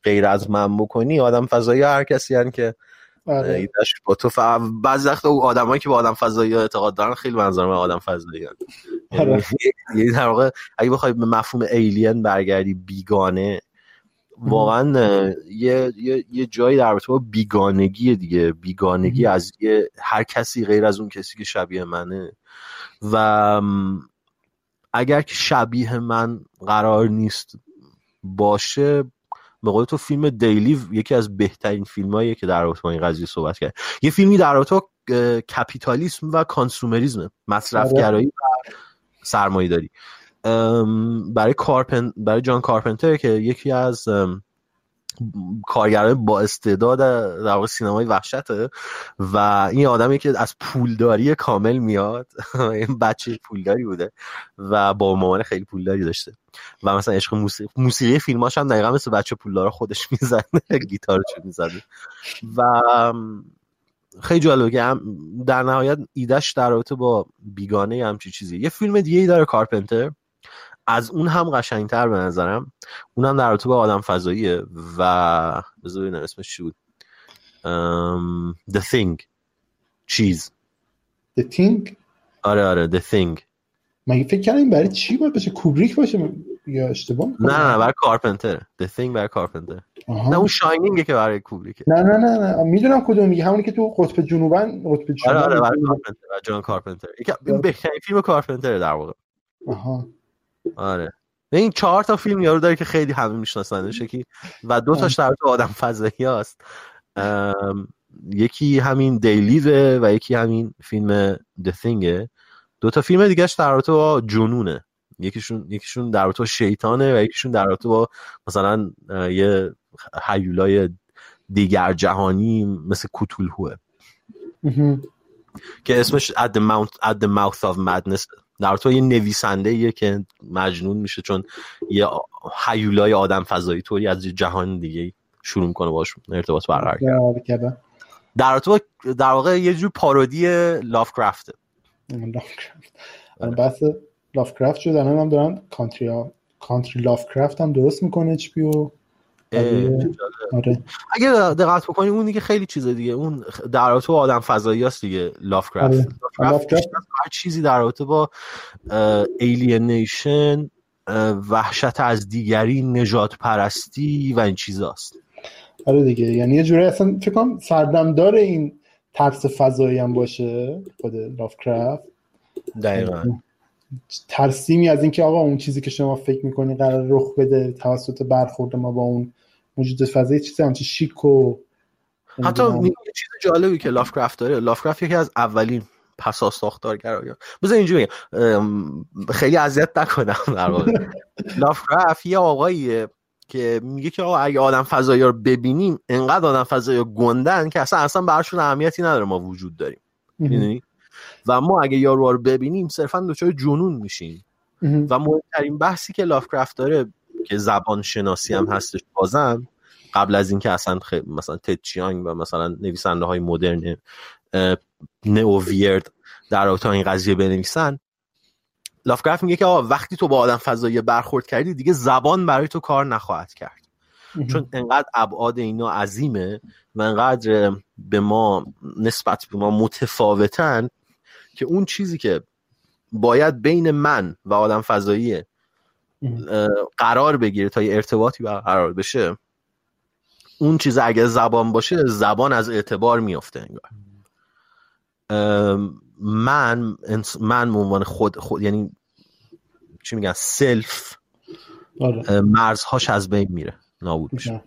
[SPEAKER 2] غیر از من بکنی آدم فضایی ها هر کسی هن که آره. با تو ف... بعضی وقت آدمایی که با آدم فضایی اعتقاد دارن خیلی منظر من آدم فضایی آره. یعنی در واقع اگه بخوای به مفهوم ایلین برگردی بیگانه واقعا یه, یه،, یه جایی در رابطه با بیگانگی دیگه. بیگانگی از یه هر کسی غیر از اون کسی که شبیه منه. و اگر که شبیه من قرار نیست باشه به قول تو فیلم دیلی یکی از بهترین فیلمایی که در رابطه با این قضیه صحبت کرد. یه فیلمی در رابطه با کپیتالیسم و کانسومریسم مصرفگرایی و سرمایه داری برای کارپن برای جان کارپنتر که یکی از کارگران با استعداد در واقع سینمای وحشته و این آدمی که از پولداری کامل میاد این بچه پولداری بوده و با مامان خیلی پولداری داشته و مثلا عشق موسیقی, موسیقی فیلماش هم دقیقا مثل بچه پولدار خودش می‌زنه گیتارشو می‌زنه و خیلی جالبه که در نهایت ایدش در رابطه با بیگانه همچی چیزی یه فیلم دیگه ای داره کارپنتر. از اون هم قشنگتر به نظرم. اونم در رابطه با آدم فضاییه و بذار ببینم اسمش چی بود. The Thing. چیز.
[SPEAKER 1] The Thing
[SPEAKER 2] آره آره The Thing.
[SPEAKER 1] مگه فکر کردم برای چی باید باشه کوبریک باشه یا اشتباه
[SPEAKER 2] نه نه برای کارپنتر The Thing برای کارپنتر نه اون شاینینگه که برای کوبریکه.
[SPEAKER 1] نه نه نه نه. می‌دونم کدوم میگه. همونی که تو قطب جنوبن قطب
[SPEAKER 2] جنوبن آره آره برای کارپنتر جان کارپنتر این بهترین فیلم کارپنتر در واقع.
[SPEAKER 1] آها.
[SPEAKER 2] آره. این چهار تا فیلم یارو داره که خیلی همه میشناسنش. یکی و دو تاش در آدم فضایی هست یکی همین دیلیوه و یکی همین فیلم The Thingه دو تا فیلم دیگهش در رابطه با جنونه. یکیشون یکیشون در رابطه با شیطانه و یکیشون در رابطه با مثلا یه حیولای دیگر جهانی مثل کوتولهوه که اسمش at the, mouth, at the mouth of madness. در تو یه نویسنده یه که مجنون میشه چون یه حیولای آدم فضایی طوری از جهان دیگه شروع می‌کنه باش ارتباط برقرار کرد. در تو در واقع یه جور پارودی لاف کرافته
[SPEAKER 1] بحث لاف کرافت شد الان هم دارن country country لاف کرافت هم درست می‌کنه اچ پی.
[SPEAKER 2] اگه دقت بکنی اون دیگه خیلی چیز دیگه. اون در رابطه با آدم فضایی هست دیگه. لاف کرافت هر چیزی در رابطه با alienation وحشت از دیگری نژادپرستی و این چیزاست.
[SPEAKER 1] آره دیگه. یعنی یه جوری اصلا فکر کنم سردمدار این ترس فضایی هم باشه خود لاف کرافت
[SPEAKER 2] دقیقا.
[SPEAKER 1] ترسیمی از اینکه آقا اون چیزی که شما فکر می‌کنی قرار رخ بده توسط برخورد ما با اون موجود فضایی چیزی همچه شیک و
[SPEAKER 2] حتی چیز جالبی که لافکرافت داره. لافکرافت یکی از اولین پسا ساختارگرایان بذار اینجوری خیلی اذیت نکنم در واقع. لافکرافت یه آقاییه که میگه که آقا اگه آدم فضایی رو ببینیم انقدر آدم فضایی گندن که اصلا اصلا برشون اهمیتی نداره ما وجود داریم. می‌دونی؟ و ما اگه یارو رو ببینیم صرفا دچار جنون میشیم. و مهمترین بحثی که لافکرافت داره که زبان شناسی هم هستش بازم قبل از اینکه اصلا خیلی مثلا تچیانگ و مثلا نویسنده های مدرن نئو ویرد در رابطه این قضیه بنویسن لافکرافت میگه که آقا وقتی تو با آدم فضایی برخورد کردی دیگه زبان برای تو کار نخواهد کرد. چون انقدر ابعاد اینا عظیمه و انقدر به ما نسبت به ما متفاوتن که اون چیزی که باید بین من و آدم فضایی قرار بگیره تا یه ارتباطی برقرار بشه اون چیز اگه زبان باشه زبان از اعتبار میفته انگار. من من عنوان خود, خود یعنی چی میگن؟ self آره. مرزهاش از بین میره. نابود میشه.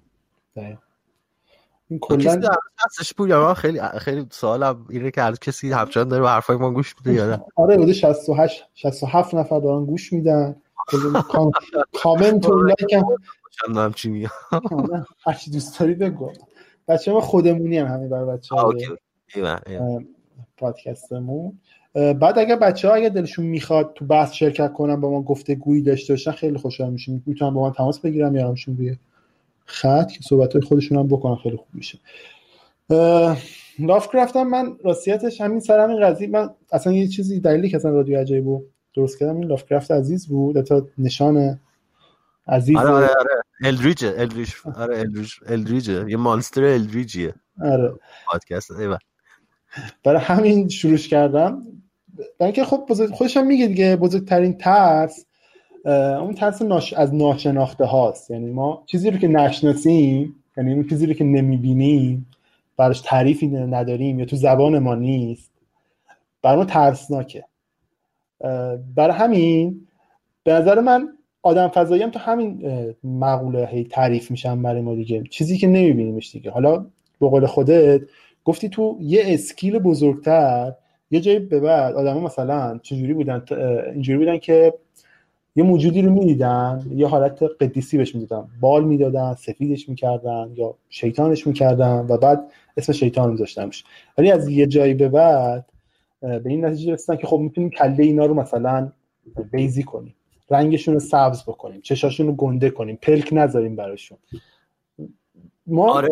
[SPEAKER 2] این کلا هستش پول خیلی خیلی سوالم اینه که هر کسی همچنان داره به حرفای ما گوش میده یا نه؟
[SPEAKER 1] آره بوده 68 67 نفر دارن گوش میدن. کامنت و لایک هم
[SPEAKER 2] هم چی میگم
[SPEAKER 1] هرچی دوست داری بگو. بچه ما خودمونی هم همین برای بچه پادکستمون. بعد اگر بچه ها اگر دلشون می‌خواد تو بحث شرکت کنن با ما گفته گویی داشته باشن خیلی خوشحال میشیم. می‌تونم با ما تماس بگیرم یا همشون خط که صحبت های خودشون هم بکنن خیلی خوب میشه. لافکرافت هم من راستیتش همین سر همین قضیه من اصلا یه چیزی دلیلی که اصلا رادیو عجیب بود درست کردم این لافکرافت عزیز بود تا نشان عزیز
[SPEAKER 2] آره آره آره. الدریج آره الدریج الدریجه یه مانستر الدریجیه
[SPEAKER 1] آره.
[SPEAKER 2] پادکست ایوه
[SPEAKER 1] برای همین شروعش کردم. برای که خب بزرگ خودش هم میگه دیگه بزرگترین ترس اون ترس ناش... از ناشناخته هاست. یعنی ما چیزی رو که نشناسیم یعنی اون چیزی رو که نمی‌بینیم براش تعریفی نداریم یا تو زبان ما نیست برای ما ترسناکه. برای همین به نظر من آدم فضایی هم تو همین مقوله هی تعریف میشن برای ما دیگه. چیزی که نمیبینیمش دیگه. حالا به قول خودت گفتی تو یه اسکیل بزرگتر یه جایی به بعد آدم مثلا چجوری بودن اینجوری بودن که یه موجودی رو می‌دیدن یه حالت قدیسی بهش می‌دادن. بال می‌دادن سفیدش می‌کردن یا شیطانش می‌کردن و بعد اسم شیطان میذاشتنش. ولی از یه جایی به بعد به این نتیجه رسیدن که خب می‌تونیم کله اینا رو مثلا بیزی کنیم. رنگشون رو سبز بکنیم. چشاشون رو گنده کنیم. پلک نذاریم براشون.
[SPEAKER 2] ما آره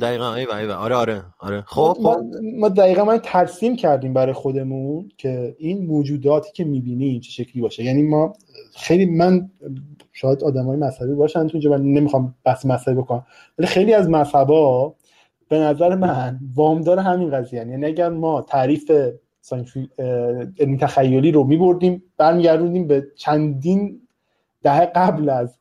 [SPEAKER 2] دقیقا. ایوه ایوه. آره آره آره. خب
[SPEAKER 1] ما, خب. ما دقیقا ما ترسیم کردیم برای خودمون که این موجوداتی که می‌بینیم چه شکلی باشه. یعنی ما خیلی من شاید آدمای مذهبی باشن تو اینجا من نمی‌خوام بحث مذهبی بکنم. ولی خیلی از مذهبا به نظر من وامدار همین قضیه یعنی اگر ما تعریف علمی تخیلی رو میبردیم برمیگردوندیم به چندین دهه قبل از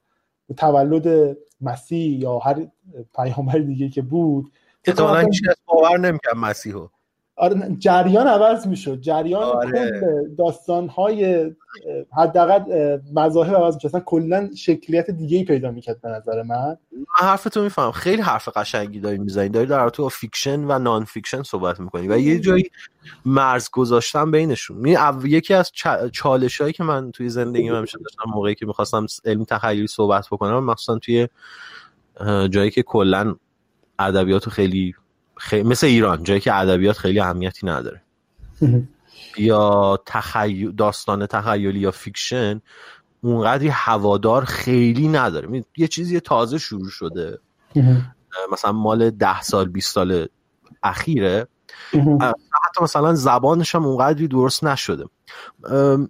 [SPEAKER 1] تولد مسیح یا هر پیامبر دیگه که بود.
[SPEAKER 2] اتفاقا هیچ باور نمی‌کرد مسیحو.
[SPEAKER 1] آره جریان عوض می‌شد. جریان آره. کل داستان های حداقل مذاهب عوض می‌شد. اصلا کلا شکلیت دیگه ای پیدا می‌کرد به نظر من. من
[SPEAKER 2] حرف تو می‌فهمم خیلی حرف قشنگی داری می‌زنی داری در تو fiction و non-fiction صحبت می‌کنی و یه جایی مرز گذاشتن بینشون. می یکی از چالش هایی که من توی زندگی من داشتم موقعی که می‌خواستم علمی تخیلی صحبت بکنم مخصوصا توی جایی که کلا ادبیات خیلی مثل ایران جایی که ادبیات خیلی اهمیتی نداره. یا تخیل داستان تخیلی یا fiction اونقدری هوادار خیلی نداره. یه چیزی تازه شروع شده. مثلا مال ده سال 20 سال اخیره. حتی مثلا زبانش هم اونقدری درست نشده.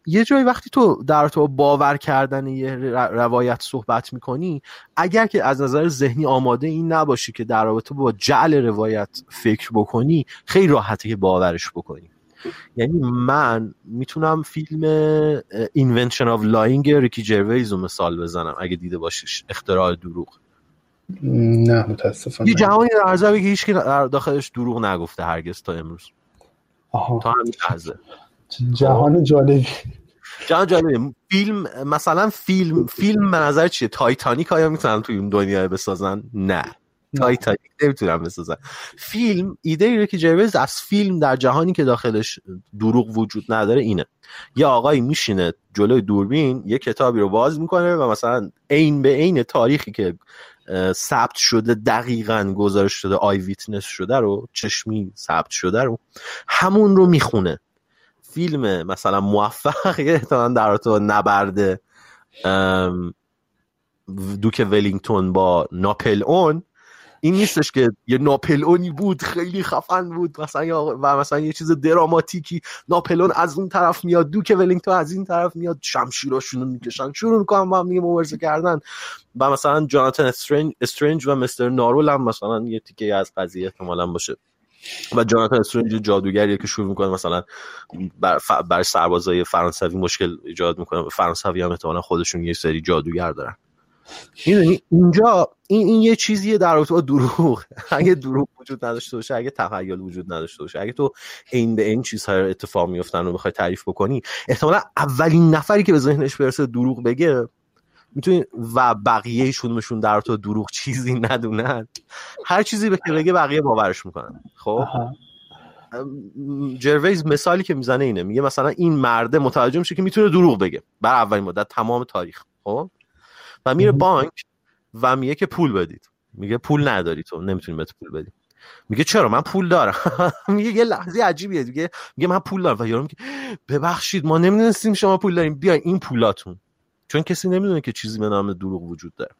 [SPEAKER 2] یه جایی وقتی تو در تو باور کردن یه روایت صحبت می‌کنی اگر که از نظر ذهنی آماده این نباشی که در رابطه با جعل روایت فکر بکنی خیلی راحته که باورش بکنی. یعنی من می‌تونم فیلم Invention of Lying ریکی جرویز رو مثال بزنم اگه دیده باشیش. اختراع دروغ.
[SPEAKER 1] نه متاسفانه
[SPEAKER 2] یه جهانی در که هیچ داخلش دروغ نگفته هرگز تا امروز. آها. تا همین لحظه.
[SPEAKER 1] جهان جالبی.
[SPEAKER 2] جهان جالبی. فیلم مثلا فیلم فیلم به نظر چیه؟ تایتانیک آیا می‌تونن توی اون دنیا بسازن؟ نه. تایتانیک نمی‌تونن بسازن. فیلم ایده ای که جرویز از فیلم در جهانی که داخلش دروغ وجود نداره اینه. یه آقایی میشینه جلوی دوربین یه کتابی رو باز می‌کنه و مثلا عین به عین تاریخی که ثبت شده دقیقا گزارش شده eyewitness شده رو چشمی ثبت شده رو همون رو می‌خونه. فیلم مثلا موفق احتمالا در تو نبرده دوک ولینگتون با ناپل اون این نیستش که یه ناپلئونی بود خیلی خفن بود. مثلا و مثلا یه چیز دراماتیکی. ناپلئون از اون طرف میاد دوک ولینگتون از این طرف میاد شمشیراشون می‌کشن شروع می‌کنن با هم دیگه مبارزه کردن. و مثلا جاناتن استرنج, استرنج و مستر نارول هم مثلا یه تیکه از قضیه احتمالا باشه. و جاناتن استرنج جادوگریه که شروع می‌کنه مثلا بر, بر سربازای فرانسوی مشکل ایجاد می‌کنه. فرانسوی هم احتمالا خودشون یه سری جادوگر دارن. می‌دونی اینجا این, این یه چیزیه در رابطه با دروغ. اگه دروغ وجود نداشته باشه اگه تخیل وجود نداشته باشه اگه تو این به این چیزها اتفاق میفتن رو بخوای تعریف بکنی احتمالا اولین نفری که به ذهنش برسه دروغ بگه می‌تونی و بقیه شونمشون در تو دروغ چیزی ندونن هر چیزی به که بگه بقیه باورش می‌کنن. خب؟ جرویز مثالی که می‌زنه اینه میگه مثلا این مرده متوجه میشه که می‌تونه دروغ بگه بر اولین مدت تمام تاریخ. خب؟ و میره بانک و میگه که پول بدید. میگه پول نداری تو نمی‌تونی بهت پول بدی. میگه چرا؟ من پول دارم. میگه یه لحظه عجیبیه. دیگه میگه من پول دارم. و یارو میگه ببخشید ما نمی‌دونستیم شما پول داریم. بیا این پولاتون. چون کسی نمی‌دونه که چیزی به نام دروغ وجود داره.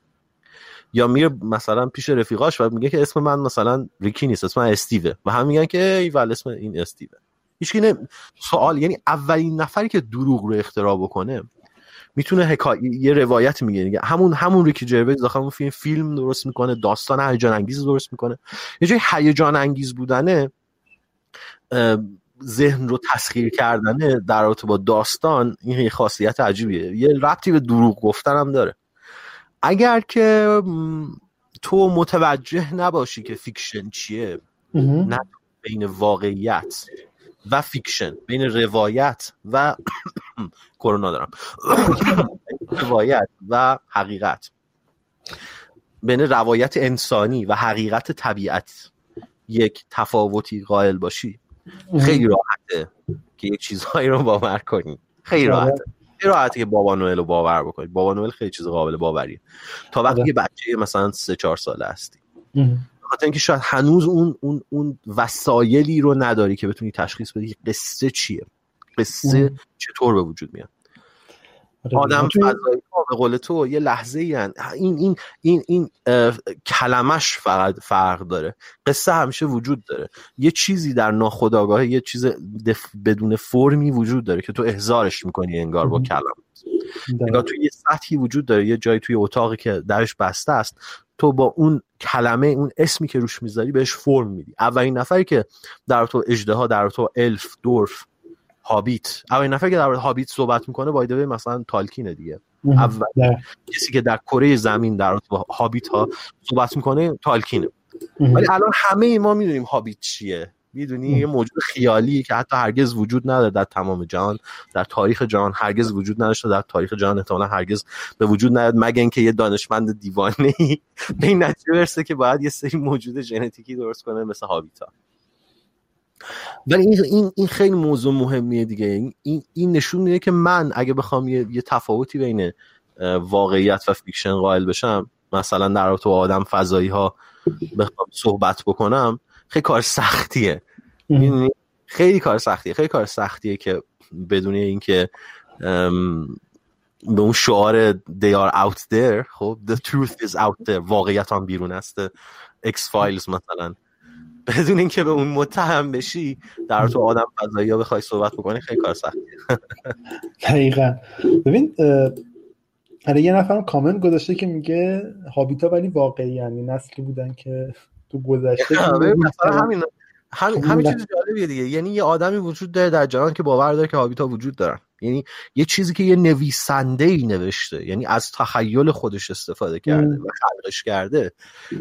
[SPEAKER 2] یا میره مثلا پیش رفیقاش و میگه که اسم من مثلا ریکی نیست اسم من استیوه. و هم میگن که ای ول اسم این استیوه. هیچ سوال یعنی اولین نفری که دروغ رو اختراع بکنه می‌تونه حکای... یه روایت میگه. همون همون ریکی جرویز داخل اون فیلم فیلم درست می‌کنه داستان هیجان انگیز درست می‌کنه. یه جای هیجان انگیز بودنه ذهن رو تسخیر کردنه در رابطه با داستان این یه خاصیت عجیبیه. یه ربطی به دروغ گفتن هم داره. اگر که تو متوجه نباشی که fiction چیه نه بین واقعیت و fiction بین روایت و کرونا دارم. روایت و حقیقت. بین روایت انسانی و حقیقت طبیعت. یک تفاوتی قائل باشی. خیلی راحته که یک چیزهایی رو باور کنی. خیلی آره. راحته. خیلی راحته که بابا نوئل رو باور بکنی. بابا نوئل خیلی چیز قابل باوریه. تا وقتی آره. که بچه مثلا سه چهار ساله هستی. خاطر اینکه شاید هنوز اون اون اون وسایلی رو نداری که بتونی تشخیص بدی قصه چیه. قصه چطور به وجود میاد. آره آدم فضایی به قول تو یه لحظه این این این این کلمش فقط فرق داره. قصه همیشه وجود داره. یه چیزی در ناخودآگاه یه چیز بدون فرمی وجود داره که تو احزارش می‌کنی انگار با کلم انگار توی یه سطحی وجود داره. یه جایی توی اتاقی که درش بسته است تو با اون کلمه اون اسمی که روش می‌ذاری بهش فرم میدی. اولین نفری که در تو اجده در تو الف دورف هابیت. اولین نفر که در هابیت صحبت می‌کنه بایده مثلا تالکینه دیگه. اول کسی که در کره زمین در با هابیت ها صحبت می‌کنه تالکینه. ولی الان همه ما می‌دونیم هابیت چیه. می‌دونی؟ یه موجود خیالی که حتی هرگز وجود نداره در تمام جهان در تاریخ جهان هرگز وجود نداشته در تاریخ جهان احتمالا هرگز به وجود نیاد مگه اینکه یه دانشمند دیوانه ای به این نتیجه برسه که باید یه سری موجود ژنتیکی درست کنه مثل هابیتا. ولی این, این, این خیلی موضوع مهمیه دیگه. این, این نشون میده که من اگه بخوام یه, یه تفاوتی بین واقعیت و fiction قائل بشم مثلا در رابطه با آدم فضایی ها بخوام صحبت بکنم خیلی کار سختیه. خیلی کار سختیه. خیلی کار سختیه که بدون اینکه به اون شعار they are out there خب the truth is out there واقعیت هم بیرون است. X Files مثلا. بدون اینکه به اون متهم بشی در تو آدم فضایی ها بخوای صحبت بکنی خیلی کار سختیه.
[SPEAKER 1] دقیقا. ببین یه نفر کامنت گذاشته که میگه هابیتا ولی واقعی یعنی نسلی بودن که تو گذشته
[SPEAKER 2] همین همین همین چیز جالبیه دیگه. یعنی یه آدمی وجود داره در جهان که باور داره که هابیتا وجود دارن یعنی یه چیزی که یه نویسنده ای نوشته. یعنی از تخیل خودش استفاده کرده و خلقش کرده.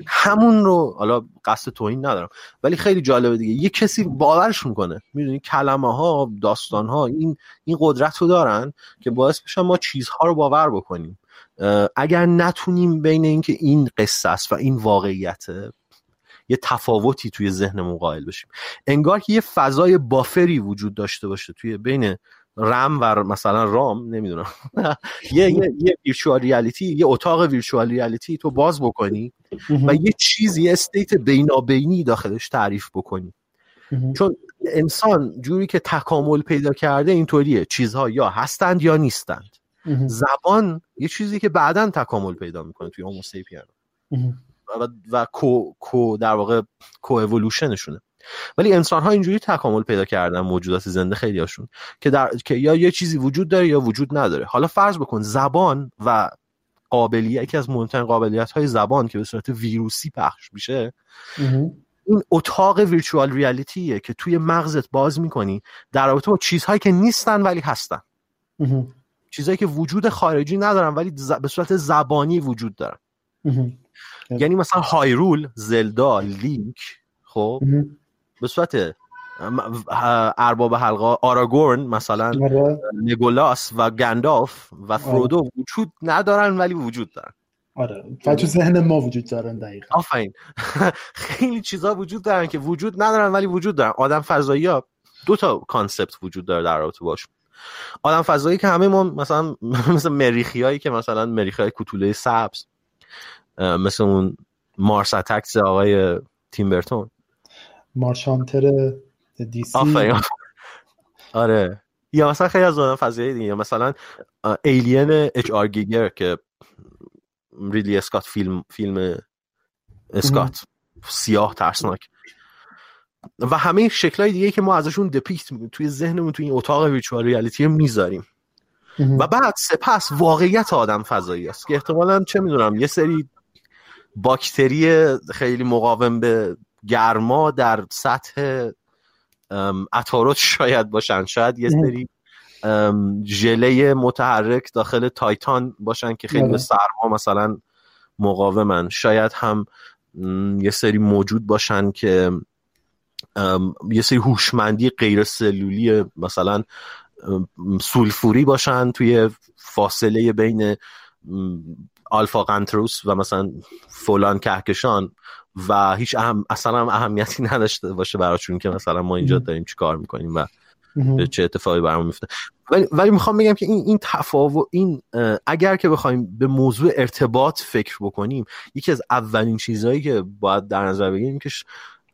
[SPEAKER 2] همون رو حالا قصد توهین ندارم. ولی خیلی جالبه دیگه. یه کسی باورش می‌کنه می‌دونی؟ کلمه ها داستان ها این این قدرت رو دارن که باعث بشن ما چیزها رو باور بکنیم. اگر نتونیم بین اینکه این قصه است و این واقعیته یه تفاوتی توی ذهنمون قائل بشیم. انگار که یه فضای بافری وجود داشته باشه توی بین رم و مثلا رام نمی‌دونم. یه یه یه ویرچوال ریالیتی یه اتاق ویرچوال ریالیتی تو باز بکنی و یه چیزی یه استیت بینابینی داخلش تعریف بکنی. چون انسان جوری که تکامل پیدا کرده اینطوریه. چیزها یا هستند یا نیستند. زبان یه چیزی که بعدا تکامل پیدا می‌کنه توی هوموسیپین و, و کو, کو در واقع کو اولوشنشونه ولی انسان ها اینجوری تکامل پیدا کردن موجودات زنده خیلی هاشون که, در... که یا یه چیزی وجود داره یا وجود نداره. حالا فرض بکن زبان و قابلیت یکی از مهمترین قابلیت های زبان که به صورت ویروسی پخش میشه این اتاق ویرچوال ریالیتیه که توی مغزت باز می‌کنی. در رابطه با چیزهایی که نیستن ولی هستن. چیزهایی که وجود خارجی ندارن ولی به صورت زبانی وجود دارن. یعنی مثلا هایرول زلدا لینک خب؟ به صورت ارباب حلقا آراگورن مثلا آره. لگولاس و گندالف و آره. فرودو وجود ندارن ولی وجود دارن.
[SPEAKER 1] آره. تو ذهن ما وجود دارن دقیقا.
[SPEAKER 2] آفرین. خیلی چیزا وجود دارن که وجود ندارن ولی وجود دارن. آدم فضایی ها دو تا concept وجود داره در رابطه باش آدم فضایی که همه ما مثلا مثل مریخی هایی که مثلا مریخی های کوتوله سبز مثل اون Mars Attacks آقای تیم
[SPEAKER 1] برتون Martian Manhunter DC.
[SPEAKER 2] آره. یا مثلا خیلی از آدم فضایی دیگه. مثلا Alien اچ آر گیگر که ریدلی اسکات فیلم فیلم اسکات. سیاه ترسناک. و همه شکلهای دیگه که ما ازشون دپیکت توی ذهنمون توی این اتاق ویچوال ریالیتی می‌ذاریم. و بعد سپس واقعیت آدم فضایی است که احتمالا چه می‌دونم یه سری باکتری خیلی مقاوم به گرما در سطح اتاروت شاید باشن شاید یه سری ژله متحرک داخل تایتان باشن که خیلی به بله. سرما مثلا مقاومن شاید هم یه سری موجود باشن که یه سری هوشمندی غیر سلولی مثلا سولفوری باشن توی فاصله بین آلفا قنتروس و مثلا فلان کهکشان و هیچ اهم اصلا هم اهمیتی نداشته باشه براشون که مثلا ما اینجا داریم چی کار می‌کنیم و چه اتفاقی برامون میفته ولی, ولی می‌خوام بگم که این این تفاوت این اگر که بخوایم به موضوع ارتباط فکر بکنیم یکی از اولین چیزهایی که باید در نظر بگیریم که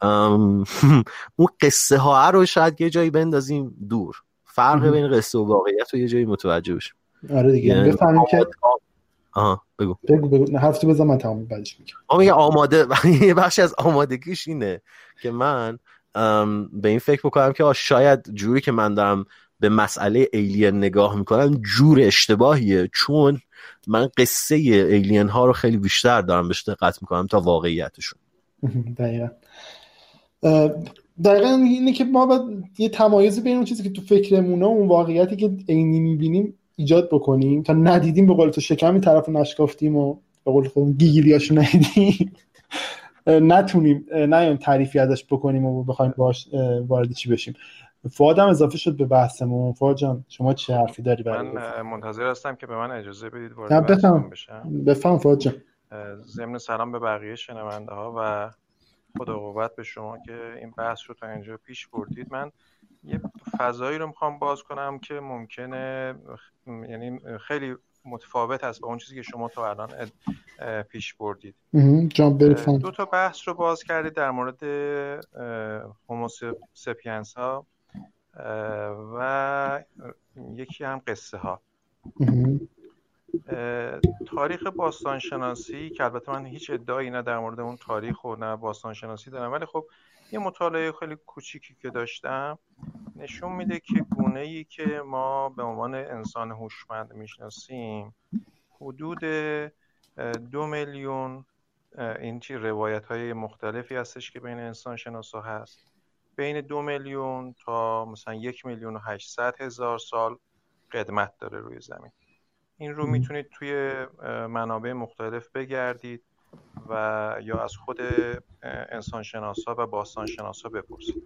[SPEAKER 2] اون قصه ها رو شاید یه جایی بندازیم دور. فرق بین قصه و واقعیت رو یه جایی متوجه بشیم.
[SPEAKER 1] آره دیگه. یعنی بفهمیم که
[SPEAKER 2] آها بگو.
[SPEAKER 1] بگو بگو. هفته بزن من تمام بعدش
[SPEAKER 2] میگم. میگه آماده. یه بخش از آمادگیش اینه که من به این فکر بکنم که شاید جوری که من دارم به مسئله ایلین نگاه می‌کنم جور اشتباهیه. چون من قصه ایلین ها رو خیلی بیشتر دارم بهش دقت می‌کنم تا واقعیتشون.
[SPEAKER 1] دقیقا. دقیقا اینه که ما باید یه تمایزی بین اون چیزی که تو فکرمونه اون واقعیتی که عینی می‌بینیم ایجاد بکنیم تا ندیدیم به قول تو شکمی طرف نشکافتیم و به قول خودم گیگیلیاشو ندیدیم. نتونیم نه تعریفی ازش بکنیم و بخوایم باش وارد چی بشیم. فوادم اضافه شد به بحثمون. فواد جان شما چه حرفی داری
[SPEAKER 3] برای من منتظر هستم که به من اجازه بدید وارد
[SPEAKER 1] بفهم. بشم. بفهم فواد جان.
[SPEAKER 3] ضمن سلام به بقیه شنونده ها و خدا قوت به شما که این بحث رو تا اینجا پیش بردید. من یه فضایی رو می‌خوام باز کنم که ممکنه یعنی خیلی متفاوت است با اون چیزی که شما تا الان پیش بردید. دو تا بحث رو باز کردید در مورد هوموسپینس ها و یکی هم قصه ها تاریخ باستانشناسی که البته من هیچ ادعایی نه در مورد اون تاریخ و نه باستانشناسی دارم ولی خب یه مطالعه خیلی کوچیکی که داشتم نشون میده که گونه ای که ما به عنوان انسان هوشمند می‌شناسیم حدود دو میلیون این چی روایت های مختلفی هستش که بین انسان شناسا هست. بین دو میلیون تا مثلا یک میلیون و هشتصد هزار سال قدمت داره روی زمین. این رو می‌تونید توی منابع مختلف بگردید. و یا از خود انسان شناسا و باستان شناسا بپرسید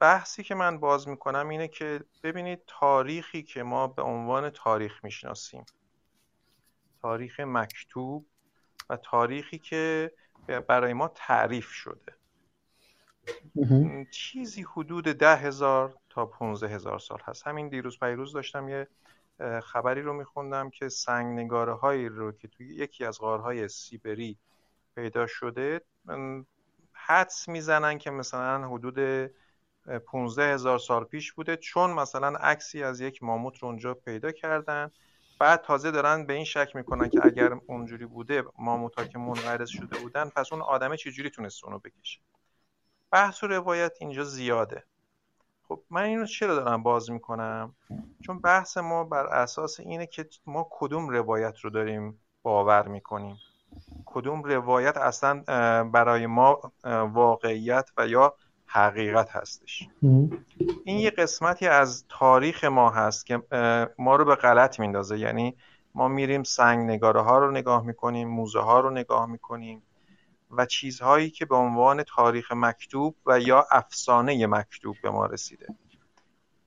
[SPEAKER 3] بحثی که من باز می‌کنم اینه که ببینید تاریخی که ما به عنوان تاریخ می‌شناسیم تاریخ مکتوب و تاریخی که برای ما تعریف شده. چیزی حدود ده هزار تا پونزه هزار سال هست. همین دیروز پیروز داشتم یه خبری رو میخوندم که سنگ نگاره هایی رو که توی یکی از غارهای سیبری پیدا شده حدس می‌زنن که مثلا حدود 15 هزار سال پیش بوده چون مثلا عکسی از یک ماموت رو اونجا پیدا کردن. بعد تازه دارن به این شک می‌کنن که اگر اونجوری بوده ماموت ها که منقرض شده بودن پس اون آدمه چجوری تونست اونو بکشه؟ بحث و روایت اینجا زیاده. خب من اینو چرا دارم باز می‌کنم؟ چون بحث ما بر اساس اینه که ما کدوم روایت رو داریم باور می‌کنیم. کدوم روایت اصلا برای ما واقعیت و یا حقیقت هستش. این یه قسمتی از تاریخ ما هست که ما رو به غلط میندازه. یعنی ما میریم سنگ نگاره ها رو نگاه می‌کنیم موزه ها رو نگاه می‌کنیم. و چیزهایی که به عنوان تاریخ مکتوب و یا افسانه مکتوب به ما رسیده.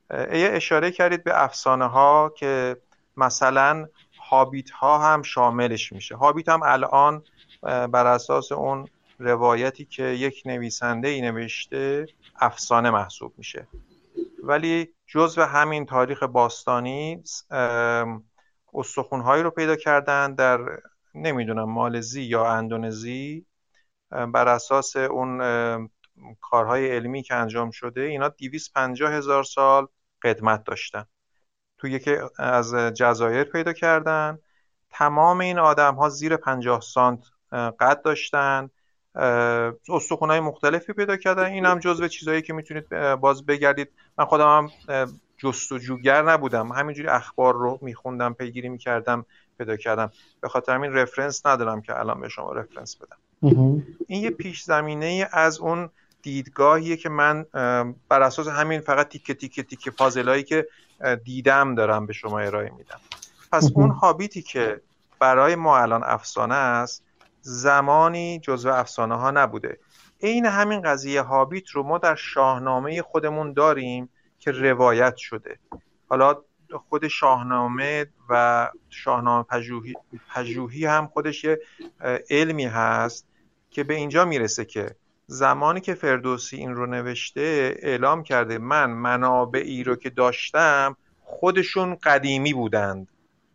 [SPEAKER 3] اشاره کردید به افسانه ها که مثلا هابیت ها هم شاملش میشه. هابیت هم الان بر اساس اون روایتی که یک نویسنده ای نوشته افسانه محسوب میشه. ولی جزو همین تاریخ باستانی استخونهایی رو پیدا کردن در نمی‌دونم مالزی یا اندونزی. بر اساس اون کارهای علمی که انجام شده اینا 250 هزار سال قدمت داشتن. تو یکی از جزایر پیدا کردن. تمام این آدم ها زیر 50 سانت قد داشتن. استخون های مختلفی پیدا کردن. این هم جزو چیزهایی که می‌تونید باز بگردید. من خودم هم جستجوگر نبودم. همینجوری اخبار رو میخوندم پیگیری می‌کردم پیدا کردم. به خاطر همین رفرنس ندارم که الان به شما رفرنس بدم. این یه پیش زمینه از اون دیدگاهیه که من بر اساس همین فقط تیکه تیکه تیکه پازلایی که دیدم دارم به شما ارائه میدم. پس اون هابیتی که برای ما الان افسانه است زمانی جزو افسانه ها نبوده. عین همین قضیه هابیت رو ما در شاهنامه خودمون داریم که روایت شده. حالا خود شاهنامه و شاهنامه پژوهی, پژوهی هم خودش یه علمی هست که به اینجا می‌رسه که زمانی که فردوسی این رو نوشته اعلام کرده من منابعی رو که داشتم خودشون قدیمی بودند.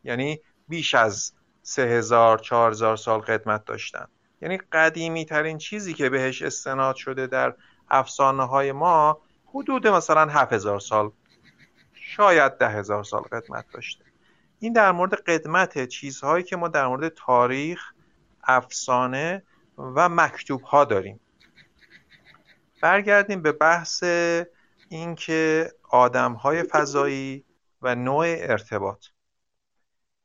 [SPEAKER 3] یعنی بیش از سه هزار چهار هزار سال قدمت داشتن. یعنی قدیمی ترین چیزی که بهش استناد شده در افسانه های ما حدود مثلا هفت هزار سال شاید ده هزار سال قدمت داشته. این در مورد قدمت چیزهایی که ما در مورد تاریخ افسانه و مکتوب ها داریم. برگردیم به بحث اینکه آدم های فضایی و نوع ارتباط.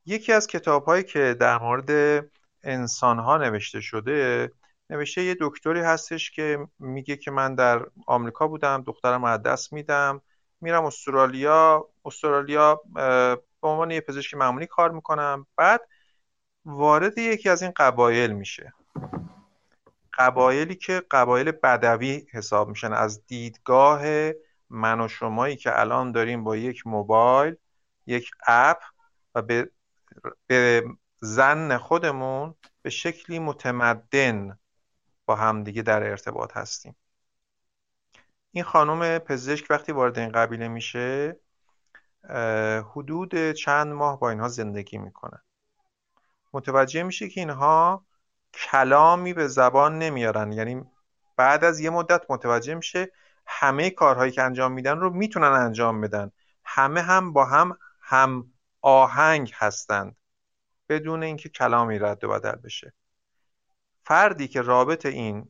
[SPEAKER 3] یکی از کتاب هایی که در مورد انسان ها نوشته شده نوشته یه دکتری هستش که میگه که من در آمریکا بودم دخترم از دست میدم. میرم استرالیا استرالیا به عنوان یه پزشک معمولی کار می‌کنم. بعد وارد یکی از این قبایل میشه. قبایلی که قبایل بدوی حساب میشن. از دیدگاه من و شمایی که الان داریم با یک موبایل یک اپ و به, به زن خودمون به شکلی متمدن با همدیگه در ارتباط هستیم. این خانم پزشک وقتی وارد این قبیله میشه حدود چند ماه با اینها زندگی می‌کنه. متوجه میشه که اینها کلامی به زبان نمیارن. یعنی بعد از یه مدت متوجه میشه همه کارهایی که انجام میدن رو می‌تونن انجام بدن. همه هم با هم هم آهنگ هستند. بدون اینکه کلامی رد و بدل بشه. فردی که رابط این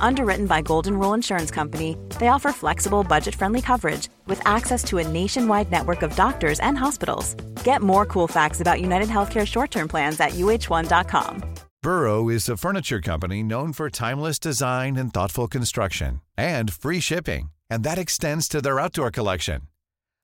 [SPEAKER 4] Underwritten by Golden Rule Insurance Company, they offer flexible, budget friendly coverage with access to a nationwide network of doctors and hospitals. Get more cool facts about United Healthcare short term plans at uh1.com.
[SPEAKER 5] Burrow is a furniture company known for timeless design and thoughtful construction and free shipping, and that extends to their outdoor collection.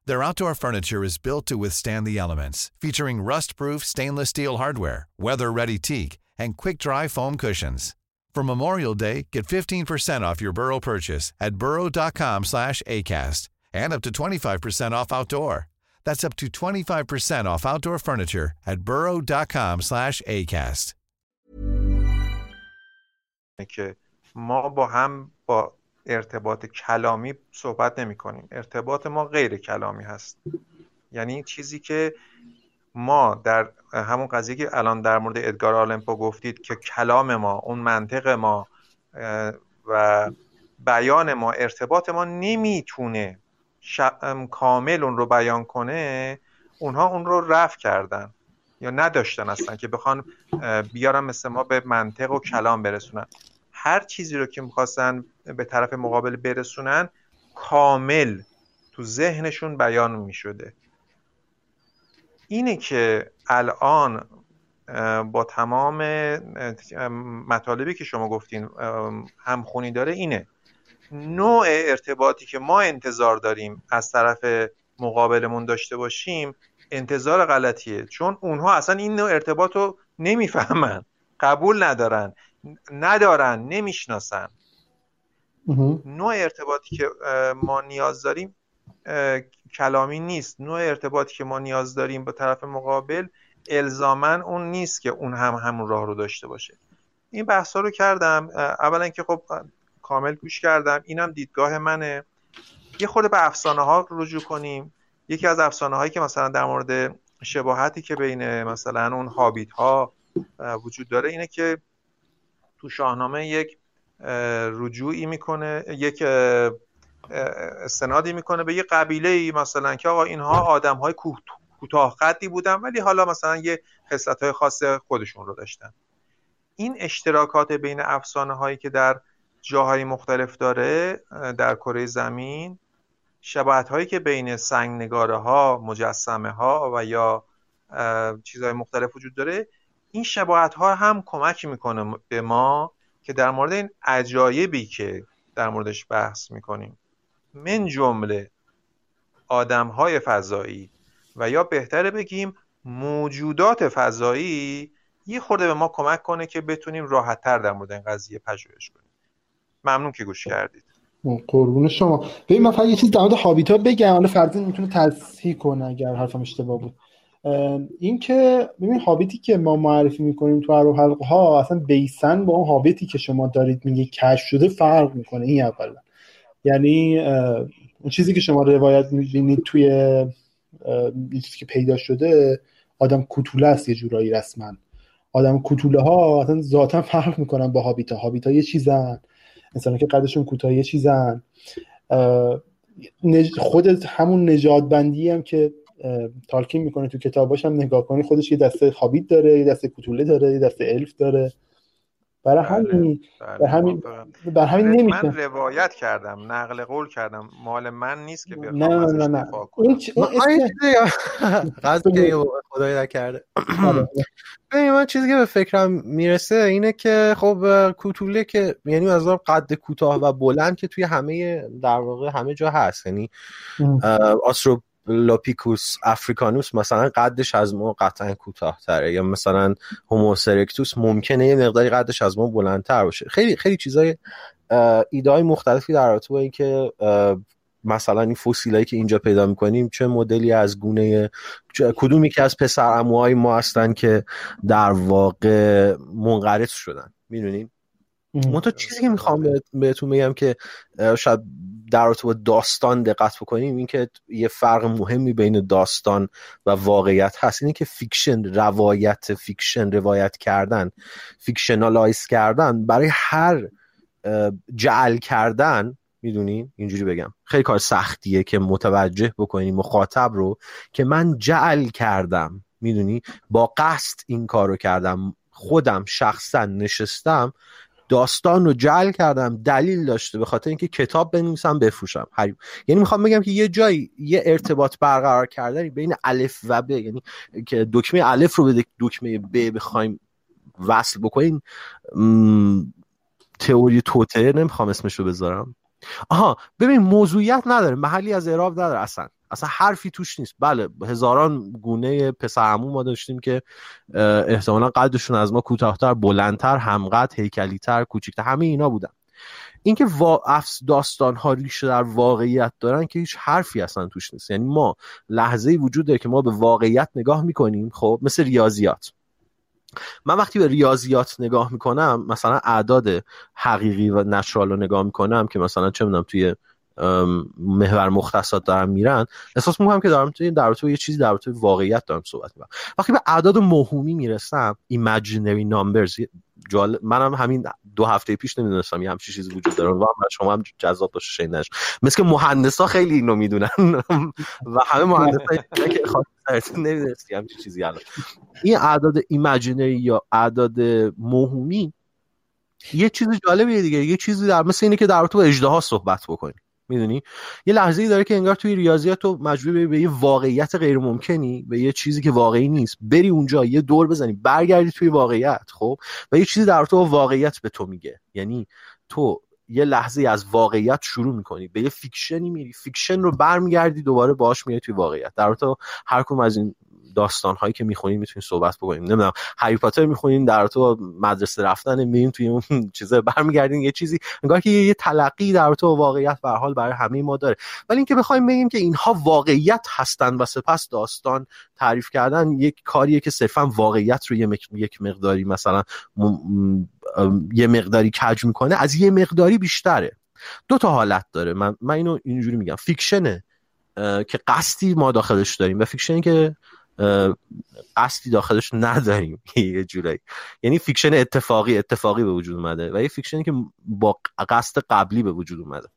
[SPEAKER 5] Their outdoor furniture is built to withstand the elements, featuring rust proof stainless steel hardware, weather ready teak, and quick dry foam cushions. For Memorial Day, get 15% off your Burrow purchase at burrow.com slash ACAST and up to 25% off outdoor. That's up to 25% off outdoor furniture at burrow.com slash ACAST.
[SPEAKER 3] که ما با هم با ارتباط کلامی صحبت نمی کنیم ارتباط ما غیر کلامی هست یعنی چیزی که ما در همون قضیه که الان در مورد ادگار آلمپو گفتید که کلام ما اون منطق ما و بیان ما ارتباط ما نمی‌تونه کامل اون رو بیان کنه اونها اون رو رفع کردن یا نداشتن اصلا که بخوان بیارن مثل ما به منطق و کلام برسونن. هر چیزی رو که می‌خواستن به طرف مقابل برسونن کامل تو ذهنشون بیان می‌شده. اینه که الان با تمام مطالبی که شما گفتین همخونی داره اینه. نوع ارتباطی که ما انتظار داریم از طرف مقابلمون داشته باشیم انتظار غلطیه. چون اونها اصلا این نوع ارتباط رو نمی‌فهمن قبول ندارن ندارن نمی‌شناسن. نوع ارتباطی که ما نیاز داریم کلامی نیست. نوع ارتباطی که ما نیاز داریم با طرف مقابل الزامن اون نیست که اون هم همون راه رو داشته باشه. این بحث رو کردم. اولا که خب کامل گوش کردم. اینم دیدگاه منه. یه خورده به افسانه ها رجوع کنیم. یکی از افسانه هایی که مثلا در مورد شباهتی که بین مثلا اون هابیت ها وجود داره اینه که تو شاهنامه یک رجوعی می‌کنه یک استنادی می‌کنه به یه قبیله ای مثلا که آقا اینها آدم های کوتاه قدی بودن ولی حالا مثلا یه خصلت های خاص خودشون رو داشتن. این اشتراکات بین افسانه هایی که در جاهای مختلف داره در کره زمین شباهت هایی که بین سنگ نگاره ها مجسمه ها و یا چیزهای مختلف وجود داره این شباهت ها هم کمک می‌کنه به ما که در مورد این عجایبی که در موردش بحث می‌کنیم. من جمله آدم های فضایی و یا بهتره بگیم موجودات فضایی یه خورده به ما کمک کنه که بتونیم راحت تر در مورد این قضیه پژوهش کنیم. ممنون که گوش کردید.
[SPEAKER 1] قربون شما. ببین من فقط یه چیز در هابیتا بگم. حالا فرض می‌تونه تصحیح کنه اگر حرفم اشتباه بود. این که ببین هابیتی که ما معرفی می‌کنیم تو هر حلقه ها اصلا بیسن با اون هابیتی که شما دارید میگه کشف شده فرق می‌کنه. این اولا. یعنی اون چیزی که شما روایت می‌بینید توی چیزی که پیدا شده آدم کوتوله است یه جورایی رسما. آدم کوتوله ها اصلا ذاتا فرق می‌کنن با هابیتا. هابیتا یه چیزن. انسان که قدشون کوتاه یه چیزن. خود همون نجات بندی هم که تالکین می‌کنه تو کتاباش هم نگاه کنی خودش یه دسته هابیت داره یه دسته کوتوله داره یه دسته الف داره. برای بله، همین بله، برای همین برای همین نمیشه
[SPEAKER 3] من روایت کردم نقل قول کردم. مال من نیست که
[SPEAKER 1] بخوام نه نه نه
[SPEAKER 2] اون چ... که خدای نکرده. آره. ببین من چیزی که به فکرم می‌رسه اینه که خب کوتوله که یعنی از قد کوتاه و بلند که توی همه در واقع همه جا هست. یعنی آسترو لاپیکوس افریکانوس مثلا قدش از ما قطعا کوتاهتره یا مثلا هوموسرکتوس ممکنه یه مقداری قدش از ما بلندتر باشه. خیلی خیلی چیزای ایده های مختلفی در رابطه با اینکه مثلا این فسیلایی که اینجا پیدا می‌کنیم چه مدلی از گونه کدومی که از پسر عموهای ما هستن که در واقع منقرض شدن. می‌دونیم منتها چیزی که می‌خوام بهتون بگم که شاید در رابطه با داستان دقت بکنیم اینکه یه فرق مهمی بین داستان و واقعیت هست. اینه که fiction روایت fiction روایت کردن fictionalize کردن برای هر جعل کردن می‌دونین اینجوری بگم. خیلی کار سختیه که متوجه بکنیم مخاطب رو که من جعل کردم می‌دونی؟ با قصد این کارو کردم. خودم شخصا نشستم داستان رو جعل کردم دلیل داشته به خاطر اینکه کتاب بنویسم بفروشم. هر... یعنی می‌خوام بگم که یه جایی یه ارتباط برقرار کردنی بین الف و ب. یعنی که دکمه الف رو به دکمه ب بخوایم وصل بکنیم تئوری توته نمی‌خوام اسمش رو بذارم. آها ببین موضوعیت نداره محلی از اعراب نداره اصلا. اصلا حرفی توش نیست. بله هزاران گونه پسر ما داشتیم که احتمالا قدشون از ما کوتاهتر بلندتر همقد هیکلیتر کوچیکتر همه اینا بودن. اینکه داستان ها ریشه در واقعیت دارن که هیچ حرفی اصلا توش نیست. یعنی ما لحظه وجود داره که ما به واقعیت نگاه می‌کنیم خب مثل ریاضیات. من وقتی به ریاضیات نگاه می‌کنم مثلا اعداد حقیقی و نچرال رو نگاه می‌کنم که مثلا چه می‌دونم توی محور مختصات دارن میرن. احساس می‌کنم که دارم توی در یه چیزی در واقعیت دارم صحبت می‌کنم. وقتی به اعداد موهومی می‌رسم imaginary numbers جال منم همین دو هفته پیش نمی‌دونستم یه همچین چیزی وجود داره. و شما هم جذاب باشه شنیدنش. مثل که مهندسا خیلی اینو می‌دونن. و همه مهندسا که خاطر نمی‌دونستی همچین چیزی الان. این اعداد ایمجینری یا اعداد موهومی یه چیز جالبیه دیگه. یه چیزی در مثل اینه که در تو اجدها صحبت بکنی می‌دونی؟ یه لحظه ای داره که انگار توی ریاضیات تو مجبور به یه واقعیت غیر ممکنی به یه چیزی که واقعی نیست. بری اونجا یه دور بزنی برگردی توی واقعیت خب؟ و یه چیزی در تو واقعیت به تو میگه. یعنی تو یه لحظه از واقعیت شروع می‌کنی. به یه fiction ی میری. fiction رو برمیگردی دوباره باش میای توی واقعیت. در تو هر کدوم از این داستان هایی که می‌خونیم می‌تونیم صحبت بکنیم. نمی‌دونم هری پاتر می‌خونین در تو مدرسه رفتن میرین توی اون چیزا برمیگردین یه چیزی انگار که یه تلقی در تو واقعیت به حال برای همه ما داره. ولی اینکه بخوایم بگیم که اینها واقعیت هستن و سپس داستان تعریف کردن یک کاریه که صرفا واقعیت رو یک مقداری مثلا یه مقداری کج می‌کنه از یه مقداری بیشتره. دو تا حالت داره. من, من اینو اینجوری میگم. fiction ه که قصدی ما داخلش داریم و fiction ی که قصدی داخلش نداریم یه جورایی. یعنی fiction اتفاقی اتفاقی به وجود اومده و یه fiction ی که با قصد قبلی به وجود اومده.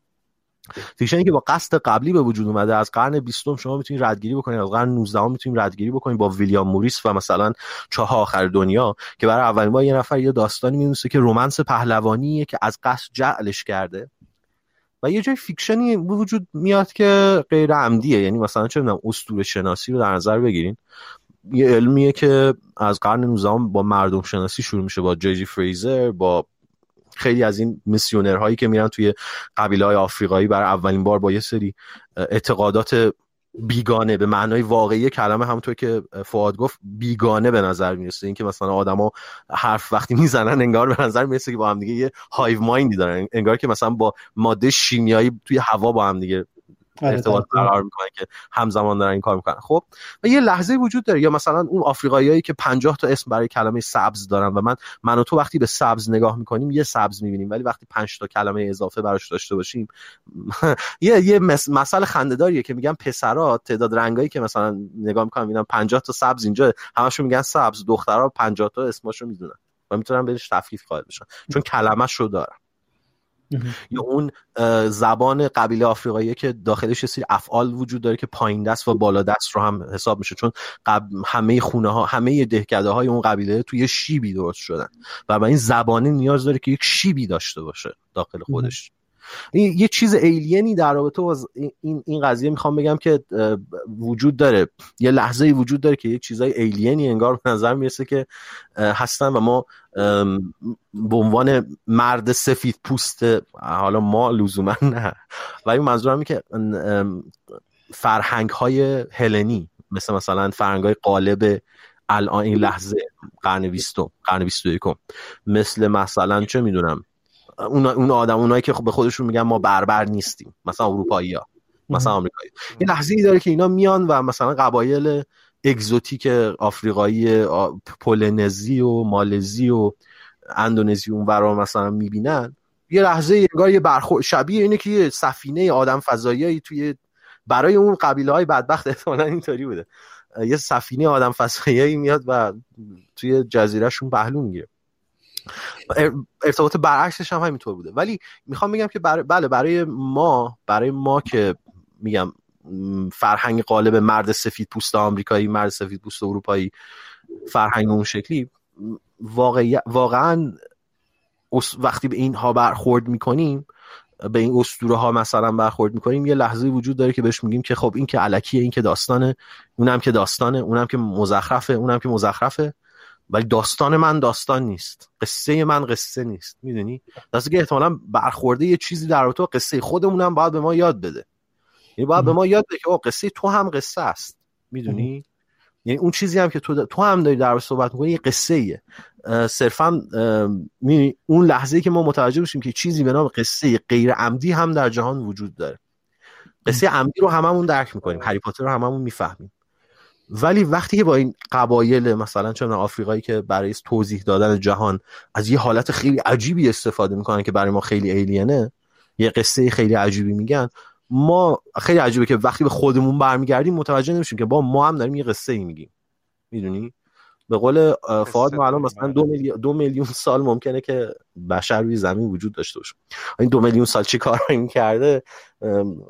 [SPEAKER 2] fiction ی که با قصد قبلی به وجود اومده از قرن 20 شما می‌تونید ردگیری بکنید از قرن 19 می‌تونید ردگیری بکنید با ویلیام موریس و مثلا چاه آخر دنیا که برای اولین بار یه نفر یه داستانی می‌نویسه که رمانس پهلوانیه که از قصد جعلش کرده. و یه جای فیکشنی وجود میاد که غیر عمدیه. یعنی مثلا چه می‌دونم اسطوره شناسی رو در نظر بگیرین. یه علمیه که از قرن 19 با مردم شناسی شروع میشه با جی فریزر با خیلی از این میسیونرهایی که میرن توی قبیله های آفریقایی. برای اولین بار با یه سری اعتقادات بیگانه به معنای واقعی کلمه همونطور که فواد گفت بیگانه به نظر می‌رسه. اینکه مثلا آدما حرف وقتی می‌زنن انگار به نظر می‌رسه که با هم دیگه یه هایو مایندی دارن. انگار که مثلا با ماده شیمیایی توی هوا با هم دیگه ارتباط برقرار می‌کنن که همزمان دارن این کار می‌کنن. خب و یه لحظه وجود داره. یا مثلا اون آفریقاییایی که 50 تا اسم برای کلمه سبز دارن و من من و تو وقتی به سبز نگاه می‌کنیم یه سبز می‌بینیم. ولی وقتی 5 تا کلمه اضافه براش داشته باشیم یه یه مسئله خنده‌داریه که میگن پسرا تعداد رنگایی که مثلا نگاه می‌کنم می‌بینم 50 تا سبز اینجا همشون میگن سبز. دخترها 50 تا اسمشو می‌دونن و می‌تونن بهش تفکیک قائل بشن. چون کلمه شو دارن. یا اون زبان قبیله آفریقایی که داخلش سری افعال وجود داره که پایین دست و بالا دست رو هم حساب میشه. چون همه خونه ها همه دهکده های اون قبیله توی شیبی درست شدن. و این زبانه نیاز داره که یک شیبی داشته باشه داخل خودش. یه چیز ایلینی در رابطه با این این قضیه می‌خوام بگم که وجود داره. یه لحظه وجود داره که یه چیزای ایلینی انگار به نظر می‌رسه که هستن و ما به عنوان مرد سفید پوست حالا ما لزوما نه. ولی منظورم که فرهنگ های هلنی مثل مثلا فرهنگ های قالب الان این لحظه قرن بیستم قرن بیست مثل مثلا چه می‌دونم اون اون آدم اونایی که خب به خودشون میگن ما بربر نیستیم. مثلا اروپایی ها مثلا آمریکایی. یه لحظه ای داره که اینا میان و مثلا قبایل اگزوتیک آفریقایی پولنزی و مالزی و اندونزی اون برا مثلا می‌بینن. یه لحظه انگار یه برخورد شبیه اینه که یه سفینه آدم فضایی توی برای اون قبیله های بدبخت احتمالا اینطوری بوده. یه سفینه آدم فضایی میاد و توی جزیرهشون پهلو می‌گیره ارتباط برعکسش هم همینطور بوده. ولی می‌خوام بگم که بله برای ما برای ما که میگم فرهنگ قالب مرد سفید پوست آمریکایی مرد سفید پوست اروپایی فرهنگ اون شکلی واقعا وقتی به اینها برخورد می‌کنیم به این اسطوره ها مثلا برخورد می‌کنیم یه لحظه وجود داره که بهش میگیم که خب این که علکیه این که داستانه اونم که داستانه اونم که مزخرفه اونم که مزخرفه. ولی داستان من داستان نیست. قصه من قصه نیست. می‌دونی؟ دسته که احتمالا برخورده یه چیزی در تو قصه خودمونم باید به ما یاد بده. یعنی باید به ما یاد بده که قصه تو هم قصه است. می‌دونی؟ یعنی اون چیزی هم که تو, تو هم داری در صحبت می‌کنی یه قصه ایه صرفا اون لحظه که ما متوجه بشیم که چیزی به نام قصه غیر عمدی هم در جهان وجود داره. قصه عمدی رو هممون درک می‌کنیم. هری پاتر رو هممون می‌فهمیم. ولی وقتی که با این قبایل مثلا چون آفریقایی که برای توضیح دادن جهان از یه حالت خیلی عجیبی استفاده می‌کنن که برای ما خیلی ایلینه یه قصه خیلی عجیبی میگن ما خیلی عجیبه که وقتی به خودمون برمیگردیم متوجه نمیشیم که با ما هم داریم یه قصه ای میگیم. می‌دونی؟ به قول فاد ما الان مثلا دو میلیون, دو میلیون سال ممکنه که بشر روی زمین وجود داشته باشه. این دو میلیون سال چی کار این کرده؟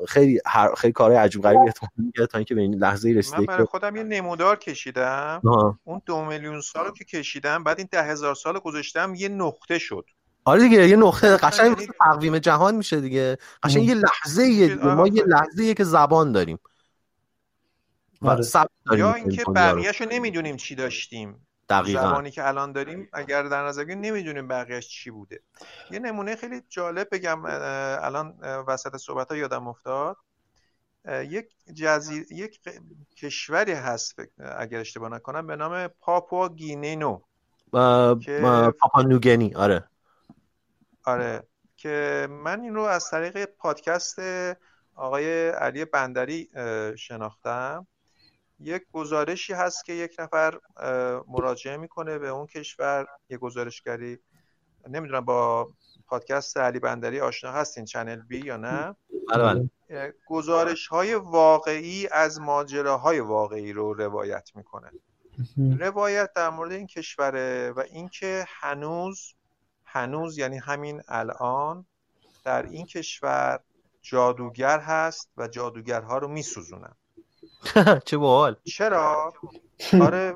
[SPEAKER 2] خیلی هر خیلی کارهای عجیب غریبی احتمال میگه تا اینکه به این لحظه رسیده
[SPEAKER 3] من برای خودم یه نمودار کشیدم. آه. اون دو میلیون سال که کشیدم بعد این ده هزار سال گذاشتم یه نقطه شد.
[SPEAKER 2] آره دیگه یه نقطه قشنگ تقویم جهان میشه دیگه. قشنگ یه لحظه یه ما یه لحظه که زبان داریم.
[SPEAKER 3] آره. یا اینکه بقیه‌شو نمی‌دونیم چی داشتیم. دقیقا. زبانی که الان داریم اگر در نظر بگیریم نمی‌دونیم بقیهش چی بوده. یه نمونه خیلی جالب بگم الان وسط صحبت ها یادم افتاد. یک جزیر یک کشوری هست اگر اشتباه نکنم به نام پاپوا گینینو.
[SPEAKER 2] پاپا نوگنی آره.
[SPEAKER 3] آره. که من این رو از طریق پادکست آقای علی بندری شناختم. یک گزارشی هست که یک نفر مراجعه می‌کنه به اون کشور. یه گزارشگری نمی‌دونم با پادکست علی بندری آشنا هستین چنل بی یا نه؟
[SPEAKER 2] بله,
[SPEAKER 3] بله. گزارش های واقعی از ماجراهای واقعی رو روایت می‌کنه. روایت در مورد این کشوره و اینکه هنوز هنوز یعنی همین الان در این کشور جادوگر هست و جادوگرها رو میسوزونن.
[SPEAKER 2] چه باحال.
[SPEAKER 3] چرا؟ آره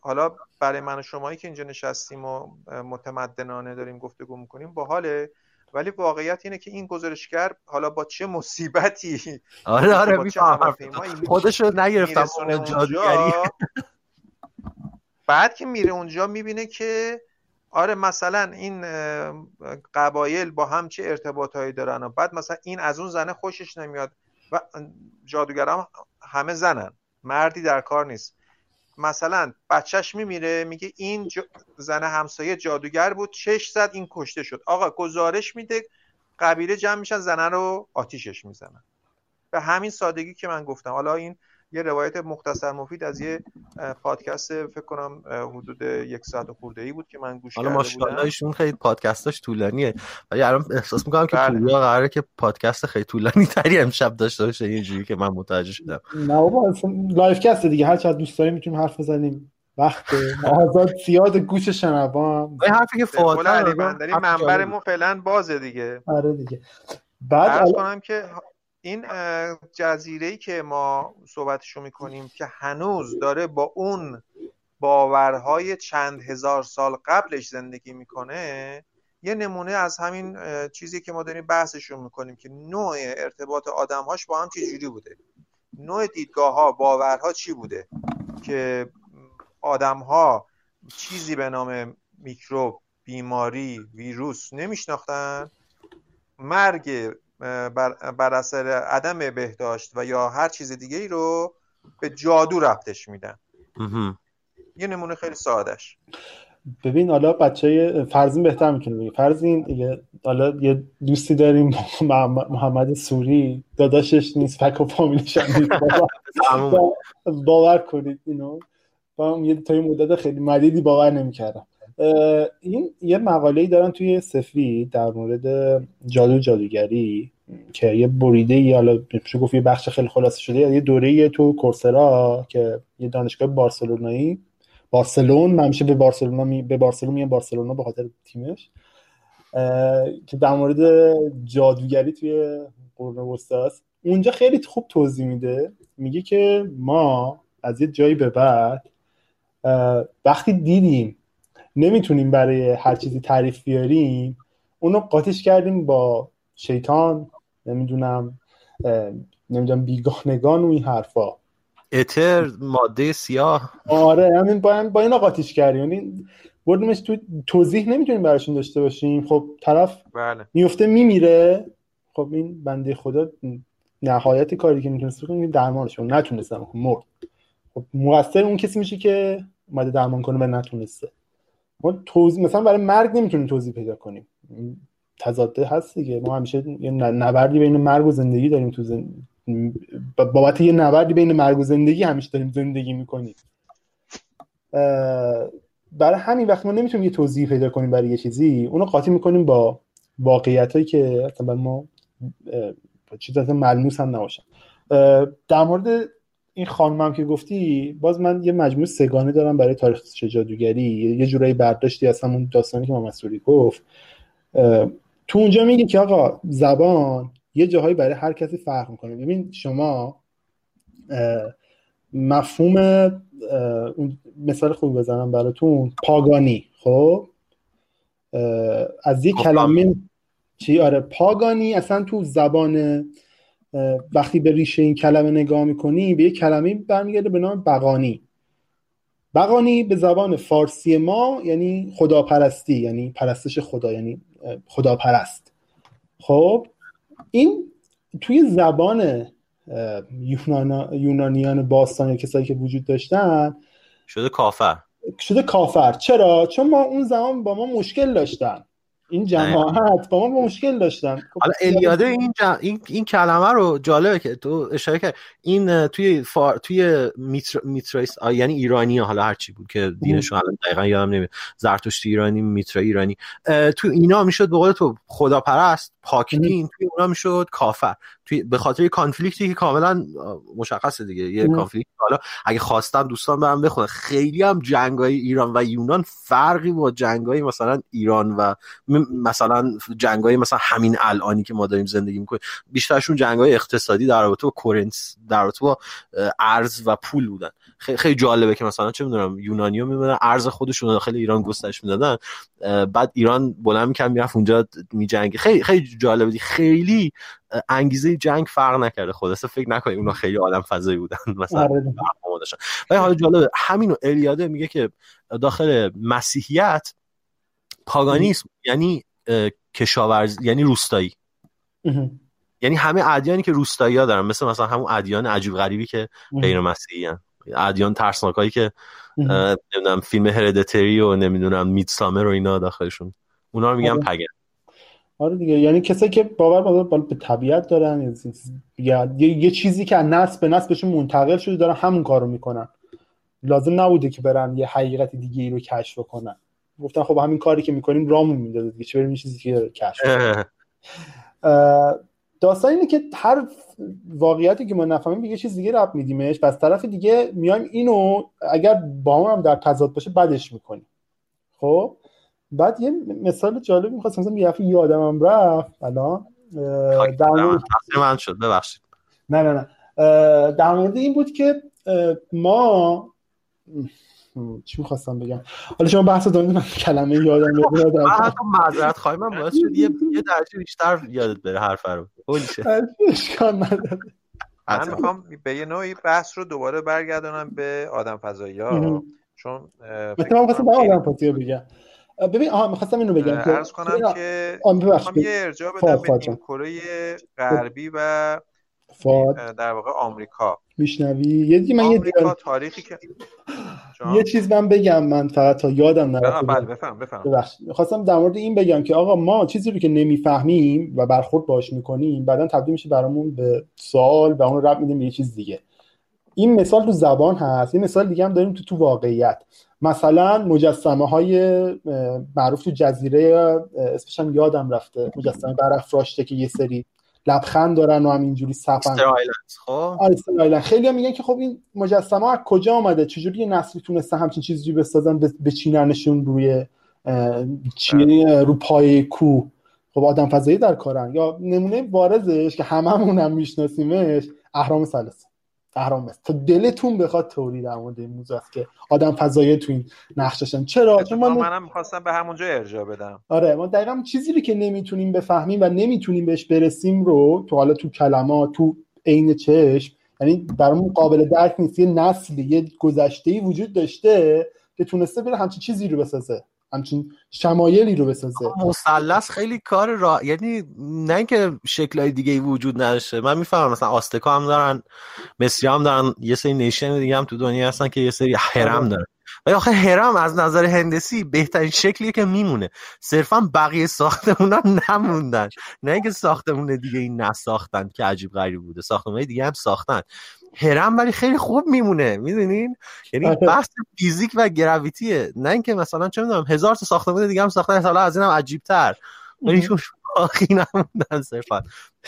[SPEAKER 3] حالا برای من و شمایی که اینجا نشستیم و متمدنانه داریم گفتگو می‌کنیم باحاله. ولی واقعیت اینه که این گزارشگر حالا با چه مصیبتی
[SPEAKER 2] آره آره می‌فهمم خودش رو نگرفتم جادوگری.
[SPEAKER 3] بعد که میره اونجا می‌بینه که آره مثلا این قبایل با هم چه ارتباطهایی دارن و بعد مثلا این از اون زنه خوشش نمیاد و جادوگرام همه زنن. مردی در کار نیست. مثلا بچهش میمیره میگه این زن همسایه جادوگر بود چش زد این کشته شد. آقا گزارش میده قبیله جمع میشن زنه رو آتیشش می‌زنن. به همین سادگی که من گفتم. حالا این یه روایت مختصر مفید از یه پادکست فکر کنم حدود یک ساعت خورده ای بود که من گوش
[SPEAKER 2] کرده بودم. حالا خیلی پادکستاش طولانیه. ولی الان احساس می‌کنم که بله. پوریا قراره که پادکست خیلی طولانی تری امشب داشته باشه اینجوری که من متوجه شدم.
[SPEAKER 1] نه بابا live cast دیگه. هر چقدر دوست داریم می‌تونیم حرف بزنیم. وقت آزاد زیاد گوش شنوام
[SPEAKER 2] این حرفی که فاطمه علی
[SPEAKER 3] بندری منبرمون فعلا بازه دیگه.
[SPEAKER 1] آره دیگه.
[SPEAKER 3] بعد کنم که این جزیره که ما صحبتشو می‌کنیم که هنوز داره با اون باورهای چند هزار سال قبلش زندگی می‌کنه یه نمونه از همین چیزی که ما داریم بحثشون می‌کنیم که نوع ارتباط آدمهاش با هم چجوری بوده. نوع دیدگاه ها باورها چی بوده که آدمها چیزی به نام میکروب بیماری ویروس نمیشناختن؟ مرگ بر, بر اثر عدم بهداشت و یا هر چیز دیگه ای رو به جادو رفتش میدن. یه نمونه خیلی سادش
[SPEAKER 1] ببین حالا بچه فرزین بهتر می‌تونه بگی فرزین حالا یه دوستی داریم محمد سوری. داداشش نیست فک و فامیلش هم باور کنید اینو. با یه تا مدت خیلی مدیدی باور نمی‌کردم. این یه مقاله دارن توی سفید در مورد جادو جادوگری. که یه بریده ای حالا میشه گفت یه بخش خیلی خلاصه شده یه دوره تو کورسرا که یه دانشگاه بارسلونایی. بارسلون من میشه به بارسلونا می... به بارسلون میگم بارسلونا به خاطر تیمش. که در مورد جادوگری توی قرون وسطا اونجا خیلی خوب توضیح میده. میگه که ما از یه جایی به بعد وقتی دیدیم نمی‌تونیم برای هر چیزی تعریف بیاریم اونو قاطش کردیم با شیطان نمی‌دونم نمی‌دونم بیگانگان و این حرفا.
[SPEAKER 2] اتر ماده سیاه.
[SPEAKER 1] آره همین با با اینا قاطیش کردیم یعنی بردیمش تو توضیح نمی‌تونیم براشون داشته باشیم. خب طرف
[SPEAKER 3] بله.
[SPEAKER 1] میفته میمیره. خب این بنده خدا نهایت کاری که می‌تونست بکنه درمانش نتونستم خب مرد. خب مقصر اون کسی میشه که اومده درمان کنه و نتونسته. ما توضیح مثلا برای مرگ نمی‌تونیم توضیح پیدا کنیم. تضاده هست دیگه. ما همیشه یه نبردی بین مرگ و زندگی داریم تو زن... بابت یه نبردی بین مرگ و زندگی همیشه داریم زندگی می‌کنیم. برای همین وقت ما نمی‌تونیم یه توضیح پیدا کنیم برای یه چیزی. اونو قاطی می‌کنیم با واقعیت هایی که اصلا ما چیز اصلا ملموس هم نباشن. در مورد این خانم که گفتی باز من یه مجموع سگانه دارم برای تاریخ جادوگری یه جورایی برداشتی از همون داستانی که ما مسئولی گفت. تو اونجا میگه که آقا زبان یه جاهایی برای هر کسی فرق می‌کنه. ببین شما مفهوم مثال خوب بزنم براتون. پاگانی خب؟ از یک کلمه چی؟ آره پاگانی اصلا تو زبان وقتی به ریشه این کلمه نگاه می‌کنی به یک کلمه برمیگرده به نام بقانی بقانی به زبان فارسی ما یعنی خداپرستی یعنی پرستش خدا یعنی خداپرست. خب این توی زبان یونانیان باستان کسایی که وجود داشتن
[SPEAKER 2] شده کافر.
[SPEAKER 1] شده کافر. چرا؟ چون ما اون زمان با ما مشکل داشتن. این جماعت با ما مشکل داشتن.
[SPEAKER 2] خب حالا الیاده این, این این کلمه رو جالبه که تو اشاره کرد. این توی فار... توی میتر... میتریس یعنی ایرانی حالا هر چی بود که دینشون الان دقیقا یادم نمیاد. زرتشتی ایرانی میترا ایرانی. تو اینا می‌شد به قول تو خداپرست پاک دین توی اونا می‌شد کافر. توی به خاطر کانفلیکتی که کاملا مشخصه دیگه. یه کانفلیکت حالا اگه خواستم دوستان برم بخونن. خیلی هم جنگای ایران و یونان فرقی با جنگای مثلا ایران و مثلا جنگای مثلا همین الانی که ما داریم زندگی می‌کنیم. بیشترشون جنگای اقتصادی در رابطه با کورنس در رابطه با ارز و پول بودن. خیلی جالبه که مثلا چه می‌دونم یونانیا میمونن ارز خودشون داخل ایران گسترش می‌دادن. بعد ایران بلند می‌کرد می‌رفت اونجا میجنگه خیلی خیلی جالبه. خیلی انگیزه جنگ فرق نکرده. خلاصه فکر نکنید اونا خیلی آدم فضایی بودن. مثلا آره. ولی حالا جالبه همینو الیاده میگه که داخل مسیحیت پاگانیسم یعنی کشاورز یعنی روستایی. یعنی همه ادیانی که روستایی ها دارن مثل مثلا همون ادیان عجیب غریبی که غیر مسیحی هن. ادیان ترسناک که نمی‌دونم فیلم هردتری و نمی‌دونم میدسامر و اینا داخلشون. اونا رو میگن آره. پگن.
[SPEAKER 1] آره دیگه. یعنی کسایی که باور به طبیعت دارن یا یه چیزی که نسل به نسل بهشون منتقل شده دارن همون کارو می‌کنن. لازم نبوده که برن یه حقیقت دیگه ای رو کشف کنن. گفتن خب همین کاری که می‌کنیم رامون می‌داده دیگه چه بریم یه چیزی که کشف داستان اینه که هر واقعیتی که ما نفهمیم به یه چیز دیگه رب میدیمش. و از طرف دیگه میایم اینو اگر با هم در تضاد باشه بدش می‌کنیم. خب؟ بعد یه مثال جالب می‌خواستم مثلا یه دفعه یادمم رفت. الان
[SPEAKER 2] در مورد من شد ببخشید.
[SPEAKER 1] نه نه نه. در مورد این بود که ما چی می‌خواستم بگم؟ حالا شما بحث دارید من کلمه یادم میاد
[SPEAKER 2] من حتی معذرت خواهی من باعث شد یه یه درجه بیشتر یادت بره حرف رو.
[SPEAKER 1] اشکال نداره.
[SPEAKER 3] من می‌خوام به یه نوعی بحث رو دوباره برگردونم به آدم فضایی ها. چون
[SPEAKER 1] مثلا من خواستم به آدم فضایی بگم. ببین آها می‌خواستم اینو بگم
[SPEAKER 3] که ارز کنم که می‌خوام یه ارجاع بدم به کره غربی و فاد. در واقع آمریکا.
[SPEAKER 1] میشنوی؟ یه دیگه من
[SPEAKER 3] آمریکا یه تاریخی که
[SPEAKER 1] یه چیز من بگم من فقط تا یادم نرفته
[SPEAKER 3] بله بفهم بفهم.
[SPEAKER 1] خواستم در مورد این بگم که آقا ما چیزی رو که نمی‌فهمیم و برخورد باش می‌کنیم بعدا تبدیل میشه برامون به سوال و اون رو رب میدیم به یه چیز دیگه. این مثال تو زبان هست یه مثال دیگه هم داریم تو تو واقعیت. مثلا مجسمه های معروف تو جزیره اسمش هم یادم رفته مجسمه برافراشته که یه سری لبخند دارن و همینجوری صفن
[SPEAKER 2] خب؟
[SPEAKER 1] خیلی هم میگن که خب این مجسمه از کجا آمده چجوری یه نسلی تونسته همچین چیزی بسازن بچیننشون روی چی رو پای کو خب آدم فضایی در کارن. یا نمونه بارزش که هممون هم میشناسیمش اهرام سلسه اهرام است تا دلتون بخواد توری در مورد این موضوع است که آدم فضایی تو این نقششن چرا؟
[SPEAKER 3] چون من منم می‌خواستم به همونجا ارجاع بدم.
[SPEAKER 1] آره ما دقیقا چیزی رو که نمی‌تونیم بفهمیم و نمی‌تونیم بهش برسیم رو تو حالا تو کلمات تو عین چشم یعنی برامون قابل درک نیست. یه نسلی یه گذشته وجود داشته که تونسته بره همچین چیزی رو بسازه. همچین شمایلی رو بسازه.
[SPEAKER 2] مثلث خیلی کار را یعنی نه اینکه شکلهای دیگه ای وجود نداشته. من می‌فهمم مثلا آستکا هم دارن مصری هم دارن یه سری نیشن دیگه هم تو دنیا هستن که یه سری هرم. دارن. ولی آخه هرم از نظر هندسی بهترین شکلیه که میمونه. صرفا بقیه ساختمون ها نموندن. نه اینکه ساختمون دیگه این نساختن که عجیب غریب بوده. ساختمون دیگه هم ساختن. هرم ولی خیلی خوب میمونه می‌دونین؟ یعنی آره. بحث فیزیک و گراویتیه. نه اینکه مثلا چه می‌دونم هزار تا ساختمان دیگه هم ساختن حالا از اینم عجیب تر ولی شاخی نموندن صرفا.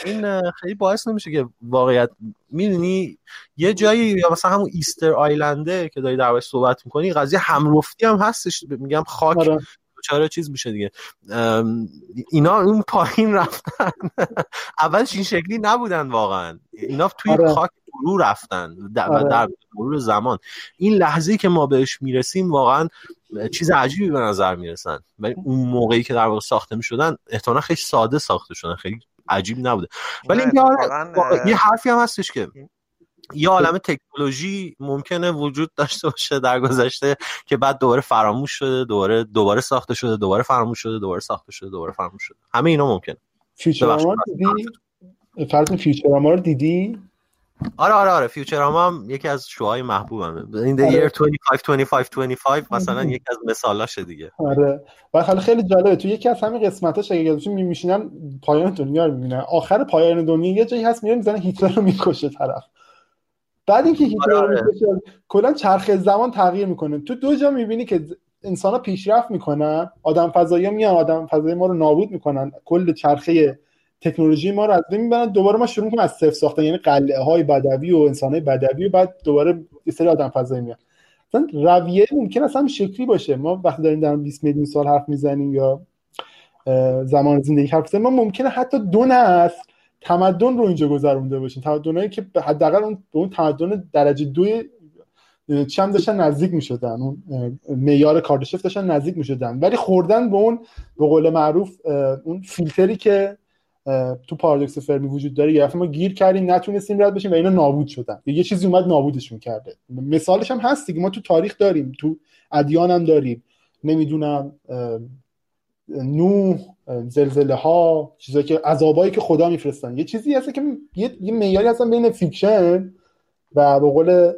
[SPEAKER 2] این خیلی باعث نمیشه که واقعیت می‌دونی؟ یه جایی یا مثلا همون ایستر آیلنده که داری در صحبت می‌کنی قضیه همرفتی هم هستش. میگم خاک آره. چرا چیز میشه دیگه. اینا اون پایین رفتن. اولش این شکلی نبودن واقعا. اینا توی آره. خاک فرو رفتن در, آره. در مرور زمان. این لحظه که ما بهش می‌رسیم واقعا چیز عجیبی به نظر می‌رسن. ولی اون موقعی که در واقع ساخته می‌شدن احتمالا خیلی ساده ساخته شدن خیلی عجیب نبوده. ولی یه حرفی هم هستش که یه عالم تکنولوژی ممکنه وجود داشته باشه در گذشته که بعد دوباره فراموش شده دوباره دوباره ساخته شده دوباره فراموش شده دوباره ساخته شده دوباره فراموش شده. همه اینا ممکنه.
[SPEAKER 1] فیوچراما دیدی؟ فرض فیوچراما رو دیدی؟
[SPEAKER 2] آره آره آره فیوچراما هم یکی از شوهای محبوبمه. این the year 25 25 25 مثلا یکی از مثالاشه دیگه.
[SPEAKER 1] آره. و خیلی خیلی جالبه. تو یکی از همین قسمتاش اگه یادتون میشینن پایان دنیا رو می‌بینن. آخر پایان دنیا یه جایی هست میره می‌زنه هیتلر رو می‌کشه طرف. بعد اینکه هیتلر رو می‌کشه کلا چرخ زمان تغییر می‌کنه. تو دو جا می‌بینی که انسان ها پیشرفت می‌کنن آدم فضایی میان آدم فضایی ما رو نابود می‌کنن. کل چرخه تکنولوژی ما رو از بین می‌برن دوباره ما شروع می‌کنیم از صفر ساختن. یعنی قلعه های بدوی و انسان های بدوی و بعد دوباره یه سری آدم فضایی میان مثلا رویه ممکن اصلا شکلی باشه. ما وقتی داریم در 20 میلیون سال حرف می‌زنیم یا زمان زندگی حرف می‌زنیم ما ممکنه حتی دو نسل تمدن رو اینجا گذرونده باشیم. تمدنایی که حداقل اون به اون تمدن درجه دوی چم داشتن؟ نزدیک می‌شدن. اون معیار کاردشف داشتن نزدیک می‌شدن. ولی خوردن به اون به قول معروف اون فیلتری که تو پارادوکس فرمی وجود داره یه ما گیر کردیم نتونستیم رد بشیم و اینا نابود شدن. یه چیزی اومد نابودشون کرده. مثالش هم هست دیگه ما تو تاریخ داریم تو ادیان هم داریم. نمی‌دونم نوح زلزله ها چیزایی که عذابایی که خدا میفرستن. یه چیزی هست که یه, معیاری هستن بین fiction و به قول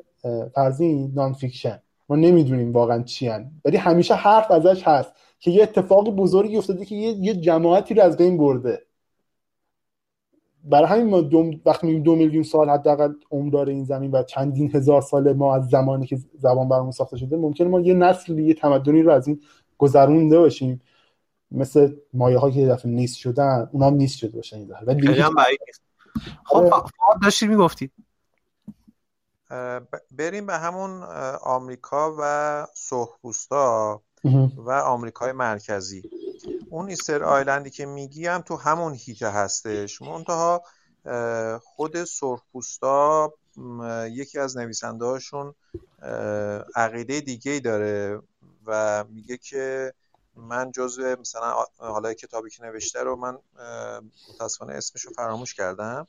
[SPEAKER 1] فرزین non-fiction ما نمی‌دونیم واقعا چی هن. ولی همیشه حرف ازش هست که یه اتفاق بزرگی افتاده که یه, یه جماعتی رو از بین برده. برای همین ما دو وقتی میگیم دو میلیون سال حداقل عمر داره این زمین و چندین هزار سال ما از زمانی که زبان برامون ساخته شده ممکنه ما یه نسل یه تمدنی رو از این گذرونده باشیم. مثل مایه ها که دفعه نیست شدن اونا هم نیست شده باشن این
[SPEAKER 2] خب داشتی می‌گفتی.
[SPEAKER 3] بریم به همون آمریکا و سرخپوستا و آمریکای مرکزی. اون ایستر آیلندی که میگی تو همون هیته هستش. منتها خود سرخپوستا یکی از نویسنده هاشون عقیده دیگه ای داره و میگه که من جزو مثلا حالا کتابی که نوشته رو من متاسفانه اسمش رو فراموش کردم.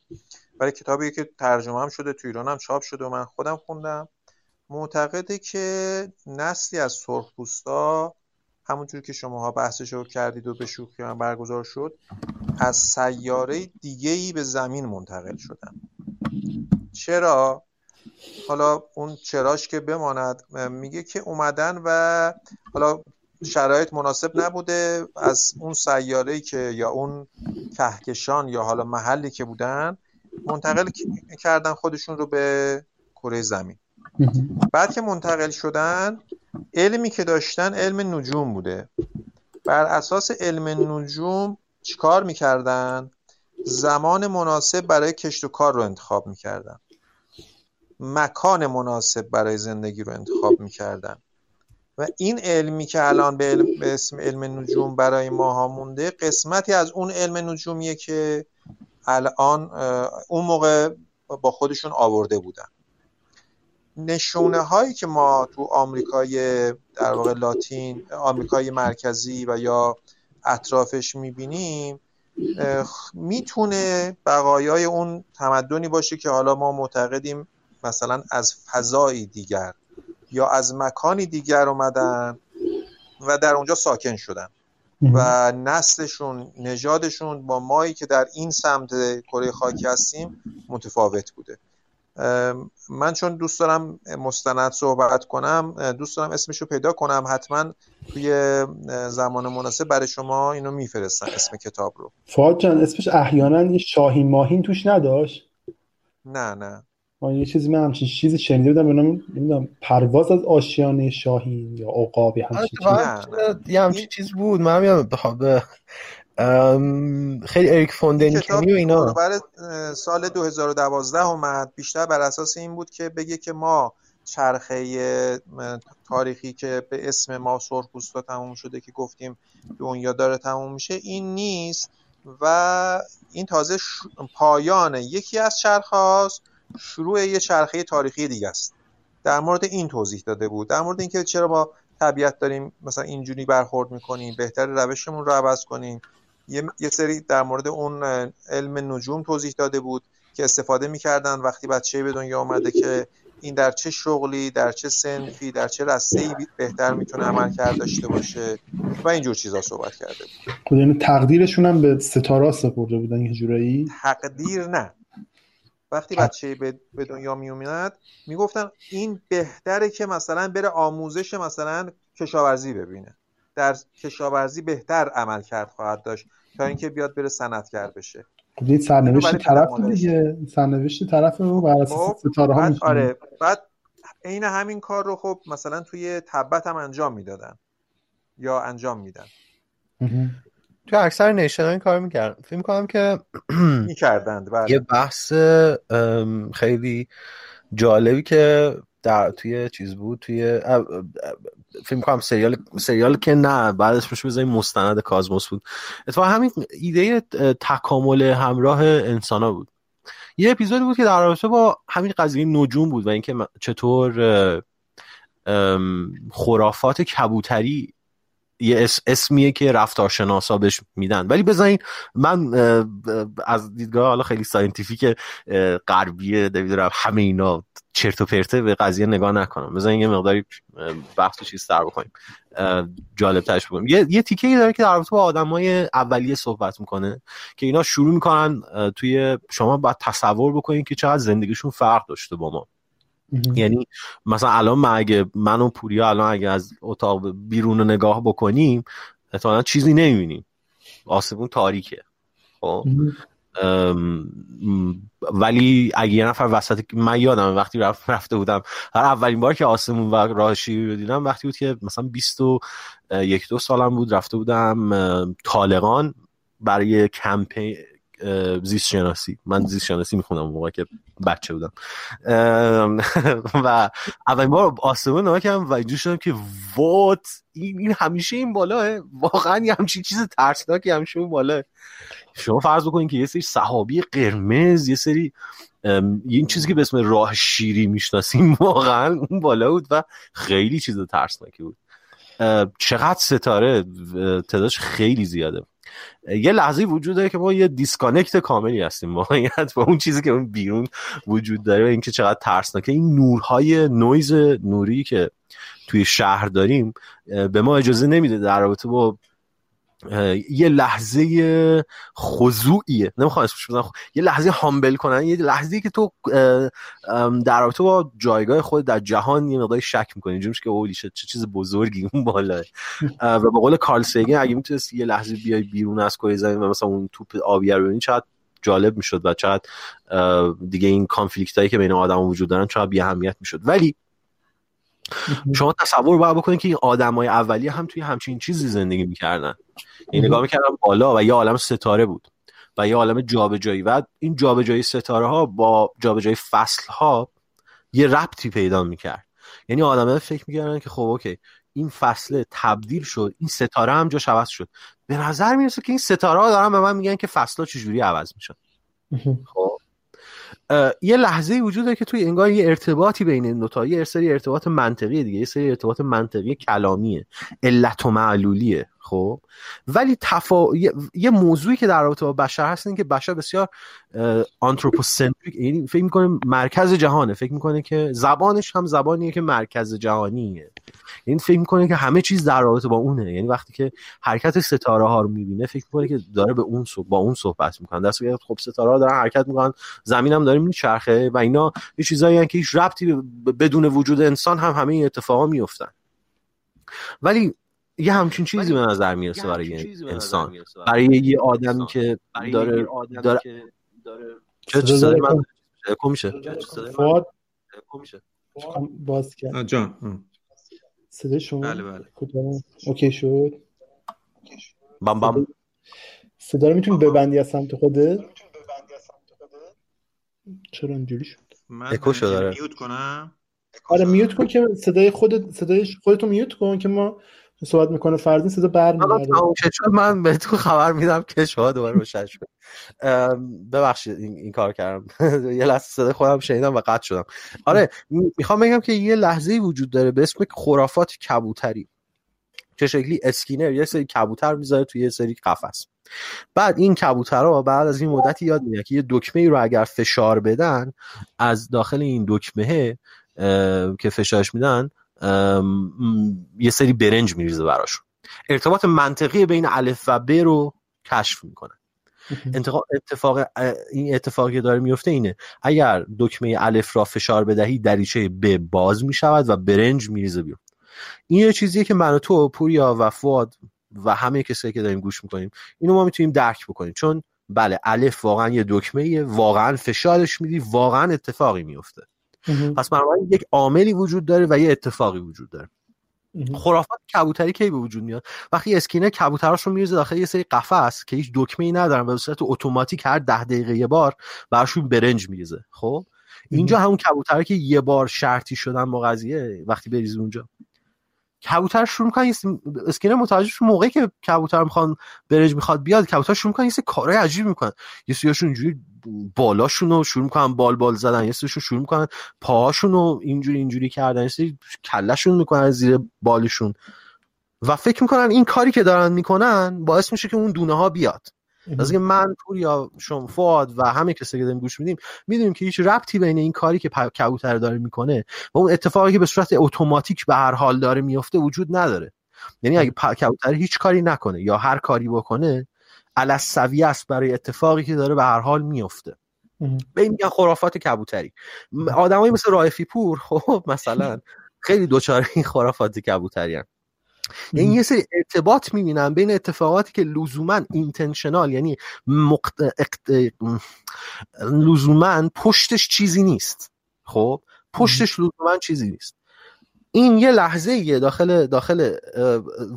[SPEAKER 3] ولی کتابی که ترجمه هم شده تو ایران هم چاپ شده و من خودم خوندم. معتقده که نسلی از سرخپوستا همونجور که شماها بحثش رو کردید و به شوخی هم برگزار شد از سیاره دیگه ای به زمین منتقل شدن چرا؟ حالا اون چراش که بماند میگه که اومدن و حالا شرایط مناسب نبوده. از اون سیاره که یا اون کهکشان یا حالا محلی که بودن منتقل کردن خودشون رو به کره زمین. بعد که منتقل شدن علمی که داشتن علم نجوم بوده. بر اساس علم نجوم چیکار می‌کردن؟ زمان مناسب برای کشت و کار رو انتخاب می‌کردن. مکان مناسب برای زندگی رو انتخاب می‌کردن. و این علمی که الان به, علم، به اسم علم نجوم برای ماها مونده قسمتی از اون علم نجومیه که الان اون موقع با خودشون آورده بودن. نشونه هایی که ما تو آمریکای در واقع لاتین آمریکای مرکزی و یا اطرافش می‌بینیم می‌تونه بقایای اون تمدنی باشه که حالا ما معتقدیم مثلا از فضایی دیگر یا از مکانی دیگر اومدن و در اونجا ساکن شدن. و نسلشون نژادشون با مایی که در این سمت کره خاکی هستیم متفاوت بوده. من چون دوست دارم مستند صحبت کنم دوست دارم اسمشو پیدا کنم. حتما توی زمان مناسب برای شما اینو میفرستم اسم کتاب رو.
[SPEAKER 1] فاد جان اسمش احیانا یه شاهین ماهین توش نداشت؟
[SPEAKER 3] نه نه.
[SPEAKER 1] من یه چیزی من همچین چیزی شنیده بودم بنام نمی‌دونم پرواز از آشیانه شاهین یا عقابی همچین
[SPEAKER 2] چیزی. یه همچین چیز بود. من هم به خیلی اریک فوندنکنی و اینا.
[SPEAKER 3] سال 2012 اومد. بیشتر بر اساس این بود که بگه که ما چرخه تاریخی که به اسم ما سرخپوستا تموم شده که گفتیم دنیا داره تموم میشه این نیست. و این تازه پایان یکی از چرخه هاست شروع یه چرخه تاریخی دیگه است. در مورد این توضیح داده بود. در مورد اینکه چرا ما طبیعت داریم مثلا اینجوری برخورد می‌کنیم بهتر روشمون رو عوض کنیم. یه, یه سری در مورد اون علم نجوم توضیح داده بود که استفاده می‌کردن وقتی بچه به دنیا آمده که این در چه شغلی در چه سنفی در چه رسته بهتر می‌تونه عمل کرد داشته باشه و اینجور چیزا صحبت کرده بود.
[SPEAKER 1] خب یعنی تقدیرشون هم به ستاره سپرده بودن یه جورایی؟
[SPEAKER 3] تقدیر نه. وقتی بچه به دنیا می اومد می‌گفتن این بهتره که مثلا بره آموزش مثلا کشاورزی ببینه. در کشاورزی بهتر عمل کرد خواهد داشت. تا اینکه بیاد بره صنعتگر بشه.
[SPEAKER 1] خب این سرنوشت طرف دیگه. سرنوشت طرف رو بر اساس
[SPEAKER 3] خب،
[SPEAKER 1] ستاره ها
[SPEAKER 3] آره بعد عین همین کار رو خب مثلا توی تبت هم انجام می‌دادن یا انجام میدن.
[SPEAKER 2] تو اکثر نیشن این کار می‌کرد فکر می‌کنم که
[SPEAKER 3] می‌کردند بله.
[SPEAKER 2] یه بحث خیلی جالبی که در توی چیز بود توی فیلم کنم سریال سریال که نه بعد اسمش بزنیم مستند Cosmos بود. اتفاقا همین ایده تکامل همراه انسان ها بود. یه اپیزودی بود که در رابطه با همین قضیه نجوم بود و اینکه چطور خرافات کبوتری یه اسمیه که رفتارشناسا بهش میدن. ولی فرزین من از دیدگاه حالا خیلی scientific غربی نمی‌دونم همه اینا چرت و پرته به قضیه نگاه نکنم. بزنین یه مقداری بحث چیز در بکنیم. جالب ترش بکنیم یه, یه تیکه ای داره که در رابطه با آدمای اولیه صحبت می‌کنه که اینا شروع می‌کنن توی شما باید تصور بکنین که چقدر زندگیشون فرق داشته با ما. یعنی مثلا الان من اگه من و پوریا الان اگه از اتاق بیرون رو نگاه بکنیم احتمالا چیزی نمی‌بینیم. آسمون تاریکه. خب؟ ولی اگه یه نفر وسط من یادم وقتی رفت رفته بودم هر اولین بار که آسمون و راه شیری رو دیدم وقتی بود که مثلا 20 و یک دو سالم بود رفته بودم طالقان برای کمپین زیست شناسی من زیست شناسی می‌خونم موقع که بچه بودم. و اولین بار آسمون نگاه کردم و اینجور شدم که وات؟ این, همیشه این بالاه واقعا یه همچین چیز ترسناکی همیشه اون بالاه شما فرض بکنین که یه سری سحابی قرمز یه سری این چیزی که به اسم راه شیری می‌شناسیم واقعا اون بالا بود و خیلی چیز ترسناکی بود. چقدر ستاره تعدادش خیلی زیاده. یه لحظه وجود داره که ما یه disconnect کاملی هستیم واقعیت با اون چیزی که اون بیرون وجود داره و اینکه چقدر ترسناکه. این نورهای نویز نوری که توی شهر داریم به ما اجازه نمیده در رابطه با یه لحظه خضوعیه. نمی‌خوام اسمش بزنم. یه لحظه هامبل کنن. یه لحظه که تو در رابطه با جایگاه خود در جهان یه مقدار شک می‌کنی. اینجوریه که اولی چه چیز بزرگی اون بالا و به قول کارل سیگن اگه می‌تونستی یه لحظه بیای بیرون از کره زمین و مثلا اون توپ آبی رو ببینی چقدر جالب می‌شد و چقدر دیگه این کانفلیکت هایی که بین آدم وجود دارن چقدر بی اهمیت می‌شد. ولی شما تصور باید بکنید که این آدمای اولیه هم توی همچین چیزی زندگی می‌کردن. این نگاه می‌کردم بالا و یه عالم ستاره بود و یه عالم جابجایی. و این جابجایی ستاره ها با جابجایی فصل ها یه ربطی پیدا می‌کرد. یعنی آدمه فکر می‌کردن که خب اوکی این فصل تبدیل شد این ستاره هم جاش عوض شد. به نظر می‌رسه که این ستاره ها دارن به من میگن که فصل ها چجوری عوض میشن. خب. یه لحظه وجود داره که توی انگار یه ارتباطی بین این دوتا یه سری ارتباط منطقی دیگه یه سری ارتباط منطقی کلامیه علت و معلولیه. خب. ولی تفا... یه... موضوعی که در رابطه با بشر هست این که بشر بسیار آنتروپوسنتریک یعنی فکر می‌کنه مرکز جهانه. فکر می‌کنه که زبانش هم زبانیه که مرکز جهانیه. یعنی فکر می‌کنه که همه چیز در رابطه با اونه. یعنی وقتی که حرکت ستاره ها رو می‌بینه فکر می‌کنه که داره به اون با اون صحبت می‌کنه. در صورتی خب ستاره ها دارن حرکت می‌کنن زمین هم داره میچرخه و اینا یه چیزایی که هیچ ربطی بدون وجود انسان هم همه این اتفاقا میفتن ولی یه همچین چیزی به نظر می‌رسه برای انسان. برای یه آدمی که داره داره چه چیزی میشه؟
[SPEAKER 1] فواد باز کرد.
[SPEAKER 3] جان
[SPEAKER 1] صدای شما؟
[SPEAKER 3] بله بله.
[SPEAKER 1] اوکی شد.
[SPEAKER 2] بام بام
[SPEAKER 1] صدا رو می‌تونی ببندی از سمت خودت؟ چرا اینجوری شد؟
[SPEAKER 2] اکو شد داره
[SPEAKER 3] میوت کنم.
[SPEAKER 1] آره میوت کن که صدای خودت صدای خودتو میوت کن که ما صحبت می‌کنه فرزین صدا برمیگرده
[SPEAKER 2] من به تو خبر میدم که شما دوباره روشن شد. ببخشید این, این کار کردم. یه لحظه صدا خودم شنیدم و قطع شدم. آره می‌خوام بگم که یه لحظه وجود داره به اسم خرافات کبوتری. چه شکلی؟ اسکینر یه سری کبوتر می‌ذاره توی یه سری قفس. بعد این کبوترها بعد از این مدتی یاد می‌گیرن که یه دکمه ای رو اگر فشار بدن از داخل این دکمه که فشارش میدن یه سری برنج میریزه براشون. ارتباط منطقی بین الف و ب رو کشف می‌کنن اتفاق این اتفاقی که داره میفته اینه. اگر دکمه الف را فشار بدهی دریچه ب باز می‌شود و برنج میریزه بیرون. این یه چیزیه که من و تو پوریا و فواد و همه کسایی که داریم گوش می‌کنیم اینو ما می‌تونیم درک بکنیم. چون بله الف واقعا یه دکمه واقعا فشارش میدی واقعا اتفاقی میفته پس بنابراین یک عاملی وجود داره و یه اتفاقی وجود داره. خرافات کبوتری کی به وجود میاد؟ وقتی اسکینر کبوتراش رو میریزه داخل یه سری قفس که هیچ دکمه ای ندارن و به صورت اتوماتیک هر ده دقیقه یه بار براشون برنج میریزه. خب؟ اینجا همون کبوتره که یه بار شرطی شدن با قضیه وقتی بریزی اونجا. کبوتر شروع می‌کنن اسکینر متوجه موقعی که کبوتر می‌خوان برنج می‌خواد بیاد کبوتر شروع می‌کنن یه کارهای عجیب می‌کنن یه سریاشون اینجوری بالاشون رو شروع می‌کنن بال بال زدن یه سریشون شروع می‌کنن پاهاشون رو اینجوری اینجوری کردن یه سری کلشون می‌کنن زیر بالشون و فکر می‌کنن این کاری که دارن می‌کنن باعث میشه که اون دونه ها بیاد از اینکه من پور یا شما فاد و همه کسی که داریم گوش میدیم می‌دونیم که هیچ ربطی بین این کاری که کبوتر داره می‌کنه و اون اتفاقی که به صورت اتوماتیک به هر حال داره میفته وجود نداره. یعنی اگه کبوتر هیچ کاری نکنه یا هر کاری بکنه علسوی است برای اتفاقی که داره به هر حال میفته. به این میگن خرافات کبوتری. آدمایی مثل رائفی پور خب مثلا خیلی دوچاره این خرافات کبوتری هم. یعنی یه سری ارتباط می‌بینن بین اتفاقاتی که لزوما اینتنشنال یعنی مقت... لزوما پشتش چیزی نیست. خب پشتش لزوما چیزی نیست. این یه لحظه یه داخل داخل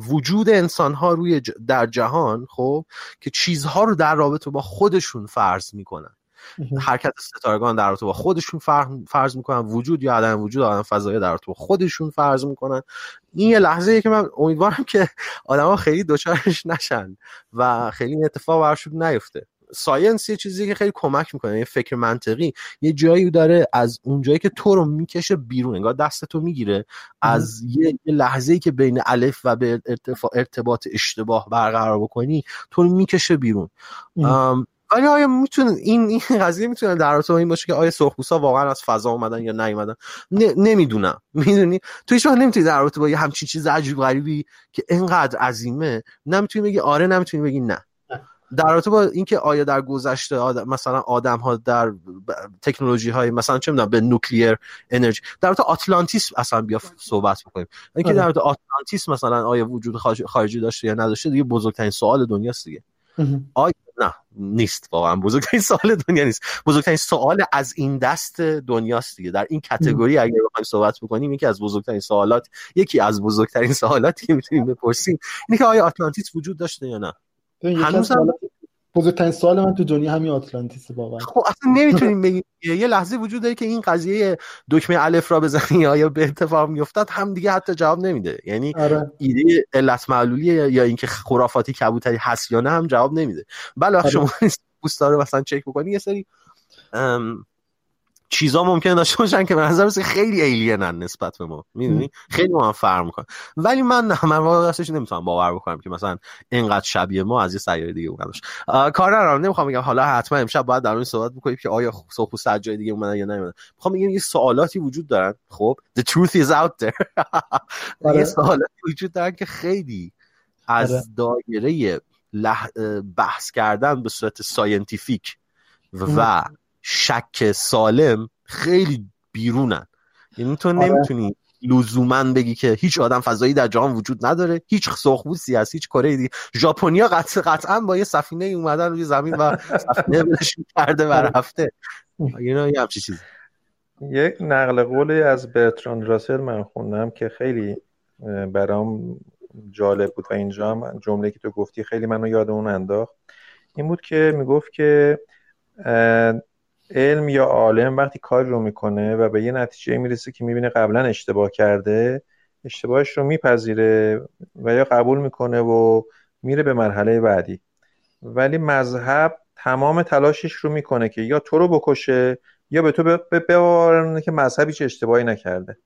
[SPEAKER 2] وجود انسان ها روی در جهان خب که چیزها رو در رابطه با خودشون فرض می‌کنن. حرکت ستارگان در رابطه با خودشون فرض می‌کنن. وجود یا عدم وجود آدم فضایی در رابطه با خودشون فرض می‌کنن. این یه لحظه که من امیدوارم که آدما خیلی دوچارش نشن و خیلی این اتفاق براشون نیفته. ساینس یه چیزی که خیلی کمک می‌کنه یه فکر منطقی. یه جایی داره از اون جایی که تو رو می‌کشه بیرون انگار دست تو می‌گیره. از یه لحظه ای که بین الف و به ارتباط اشتباه برقرار بکنی تو رو می‌کشه بیرون. ولی آیا می‌تونه این این قضیه می‌تونه در رابطه این باشه که آیا سرخپوستا واقعا از فضا اومدن یا نیومدن؟ نمی‌دونم. می‌دونی؟ تو هیچ نمی‌تونی در رابطه با یه همچین چیز عجیب غریبی که اینقدر عظیمه نمی‌تونی بگی آره نمی‌تونی بگی نه. در رابطه با اینکه آیا در گذشته آدم مثلا آدم ها در تکنولوژی های مثلا چه می‌دونم به نوکلیر انرژی در رابطه آتلانتیس اصلا بیا صحبت بکنیم. اینکه آره. در رابطه آتلانتیس مثلا آیا وجود خارجی داشته یا نداشته دیگه بزرگترین سوال دنیاست دیگه. آیا نه نیست. واقعا بزرگترین سوال دنیا نیست. بزرگترین سوال از این دست دنیاست دیگه. در این کتگوری اگر بخوایم صحبت بکنیم یکی از بزرگترین سوالات یکی از بزرگترین سوالاتی که می‌تونیم بپرسیم اینه که آیا آتلانتیس وجود داشته یا نه؟
[SPEAKER 1] هنوز بزرگترین سوال من تو دنیا همین آتلانتیس واقعا
[SPEAKER 2] خب اصلا نمی‌تونیم بگیم یه لحظه وجود داره که این قضیه دکمه الف را بزنی یا به اتفاق میافتاد هم دیگه حتی جواب نمیده یعنی آره. ایده علت معلولی یا اینکه خرافاتی کبوتری هست یا نه هم جواب نمیده بله آره. شما دوست داره مثلا چک بکنی یه سری چیزا ممکنه داشته باشن که به نظر خیلی alien ن نسبت به ما. می‌دونی؟ خیلی ما هم فرق می‌کنن ولی من نه من راستش نمی‌تونم باور بکنم که مثلا اینقدر شبیه ما از یه سیاره دیگه اومدن کار ندارم نمی‌خوام بگم. حالا حتما امشب باید در اون صحبت بکنیم که آیا سرخپوست از جای دیگه اومدن یا نیومدن. می‌خوام بگم یه سوالاتی وجود دارن. خب؟ The truth is out there. آره. یه سوالاتی وجود دارن که خیلی از آره. دایره بحث کردن به صورت scientific و شک سالم خیلی بیرونن. یعنی تو آره. نمی‌تونی لزوما بگی که هیچ آدم فضایی در جهان وجود نداره هیچ سرخپوستی هست هیچ کره دیگه. ژاپنیا قطع قطعا با یه سفینه اومدن روی زمین و سفینه بلشون کرده و رفته. یه همچی چیز
[SPEAKER 3] یک نقل قولی از برتران راسل من خوندم که خیلی برام جالب بود و اینجا هم جمله که تو گفتی خیلی منو یاد اون انداخت. این بود که می‌گفت که علم یا عالم وقتی کاری رو می‌کنه و به یه نتیجه می‌رسه که می‌بینه قبلا اشتباه کرده اشتباهش رو میپذیره و یا قبول می‌کنه و میره به مرحله بعدی. ولی مذهب تمام تلاشش رو می‌کنه که یا تو رو بکشه یا به تو ببارونه که مذهبی چه اشتباهی نکرده.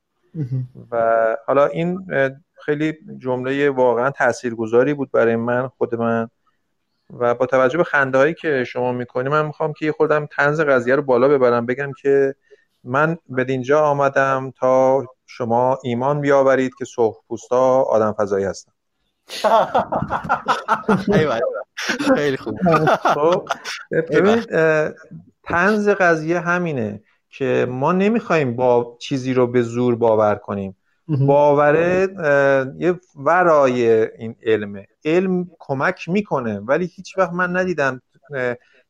[SPEAKER 3] و حالا این خیلی جمله واقعا تاثیرگذاری بود برای من خود من. و با توجه به خنده هایی که شما می‌کنی من می‌خوام که یه خودم تنز قضیه رو بالا ببرم بگم که من به اینجا آمدم تا شما ایمان بیاورید که سرخ پوستا آدم فضایی هستن.
[SPEAKER 2] خیلی خوب.
[SPEAKER 3] خب ببین تنز قضیه همینه که ما نمی‌خوایم با چیزی رو به زور باور کنیم. باوره یه ورای این علمه. علم کمک می‌کنه ولی هیچ وقت من ندیدم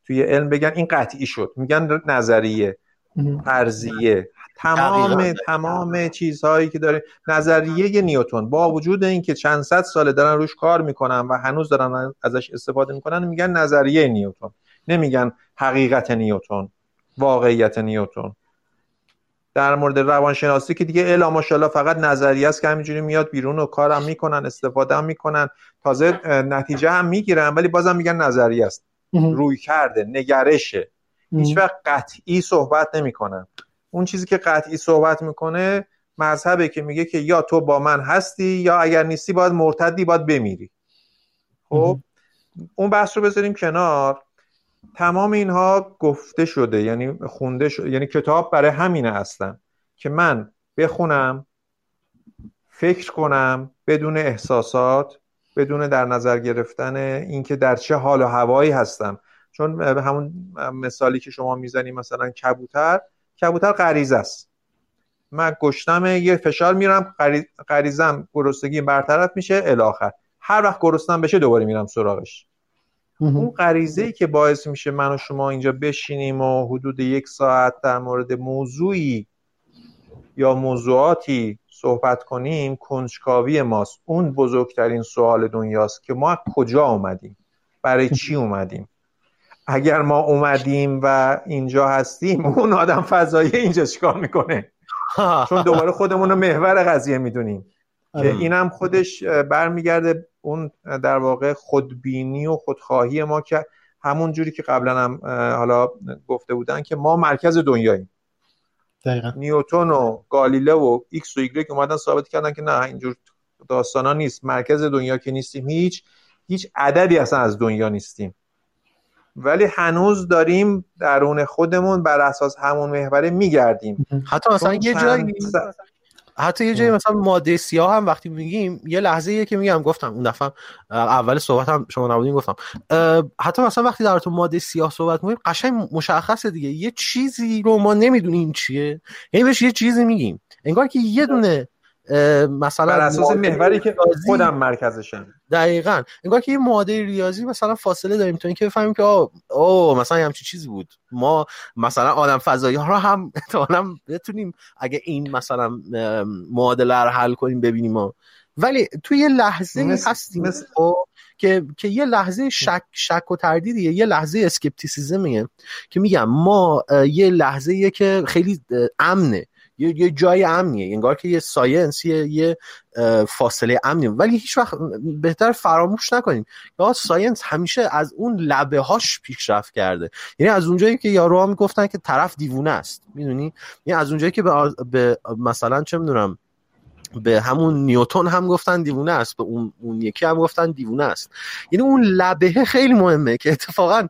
[SPEAKER 3] توی علم بگن این قطعی شد. میگن نظریه فرضیه. تمام تمام چیزهایی که داره. نظریه نیوتون با وجود اینکه چند صد ساله دارن روش کار می‌کنن و هنوز دارن ازش استفاده می‌کنن میگن نظریه نیوتون نمیگن حقیقت نیوتون واقعیت نیوتون در مورد روانشناسی که دیگه الا ماشاءالله فقط نظریه است که همینجوری میاد بیرون و کارم می‌کنن استفاده هم می‌کنن. تازه نتیجه هم می‌گیرن ولی بازم میگن نظریه است. روی کرده نگرشه. هیچ وقت قطعی صحبت نمی‌کنن. اون چیزی که قطعی صحبت می‌کنه مذهبه که میگه که یا تو با من هستی یا اگر نیستی باید مرتدی باید بمیری. خب؟ اون بحث رو بذاریم کنار. تمام اینها گفته شده یعنی خونده شده یعنی کتاب برای همینه اصلا که من بخونم فکر کنم بدون احساسات بدون در نظر گرفتن اینکه در چه حال و هوایی هستم. چون همون مثالی که شما می‌زنی مثلا کبوتر کبوتر غریزه است. من گشتم یه فشار میرم غریزم گرسنگی برطرف میشه الاخر هر وقت گرسنم بشه دوباره میرم سراغش. اون غریزه ای که باعث میشه من و شما اینجا بشینیم و حدود یک ساعت در مورد موضوعی یا موضوعاتی صحبت کنیم کنجکاوی ماست. اون بزرگترین سوال دنیاست که ما کجا اومدیم؟ برای چی اومدیم؟ اگر ما اومدیم و اینجا هستیم اون آدم فضایی اینجا چیکار می‌کنه؟ چون دوباره خودمون رو محور قضیه می‌دونیم. که اینم خودش برمیگرده اون در واقع خودبینی و خودخواهی ما که همون جوری که قبلا هم حالا گفته بودن که ما مرکز دنیاییم.
[SPEAKER 1] دقیقا.
[SPEAKER 3] نیوتون و گالیله و ایکس و ایگرگ اومدن ثابت کردن که نه اینجور داستانا نیست. مرکز دنیا که نیستیم هیچ هیچ عددی اصلا از دنیا نیستیم. ولی هنوز داریم درون خودمون بر اساس همون محوره میگردیم.
[SPEAKER 2] حتی مثلا یه جایی حتی یه جایی مثلا ماده سیاه هم وقتی میگیم یه لحظه یه که میگم گفتم اون دفعه اول صحبت هم شما نبودین گفتم. حتی مثلا وقتی در تو ماده سیاه صحبت میگیم قشنگ مشخصه دیگه. یه چیزی رو ما نمی‌دونیم چیه. یعنی بهش یه چیزی میگیم. انگار که یه دونه مثلا
[SPEAKER 3] بر اساس محوری که خودم مرکزشم.
[SPEAKER 2] دقیقا. انگار که یه معادله ریاضی مثلا فاصله داریم تا اینکه بفهمیم که اوه مثلا همچین چیزی بود. ما مثلا آدم فضایی ها رو هم احتمالاً بتونیم اگه این مثلا معادله رو حل کنیم ببینیم ما ولی توی یه لحظه مثل، هستیم مثل... که که یه لحظه شک شک و تردیدیه یه لحظه skepticism یه که میگم ما یه لحظه که خیلی امنه. یه, یه جای امنیه. انگار که یه science یه, یه فاصله امنیه ولی هیچ وقت بهتر فراموش نکنیم. یا science همیشه از اون لبه هاش پیشرفت کرده. یعنی از اونجایی که یارو ها می‌گفتن که طرف دیوونه است. می‌دونی؟ یعنی از اونجایی که به, به مثلا چه می‌دونم به همون نیوتون هم گفتن دیوونه است به اون, اون یکی هم گفتن دیوونه است. یعنی اون لبه خیلی مهمه که اتفاقا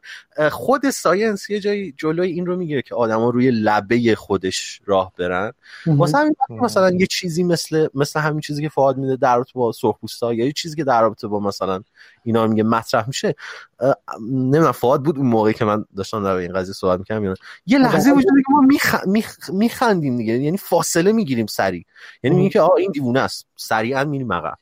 [SPEAKER 2] خود science یه جایی جلوی این رو می‌گیره که آدما روی لبه خودش راه برن. واسه همین مثلا یه چیزی مثل مثل همین چیزی که فواد میده در رابطه با سرخپوستا یا یه چیزی که در رابطه با مثلا اینا میگه مطرح میشه نمی‌دونم فعاد بود اون موقعی که من داشتم در این قضیه صحبت می‌کردم یعنی یه لحظه وجود که ما میخ... میخ... میخندیم دیگه. یعنی فاصله می‌گیریم سری یعنی میگه که این دیوونه است. سریعا میریم عقب.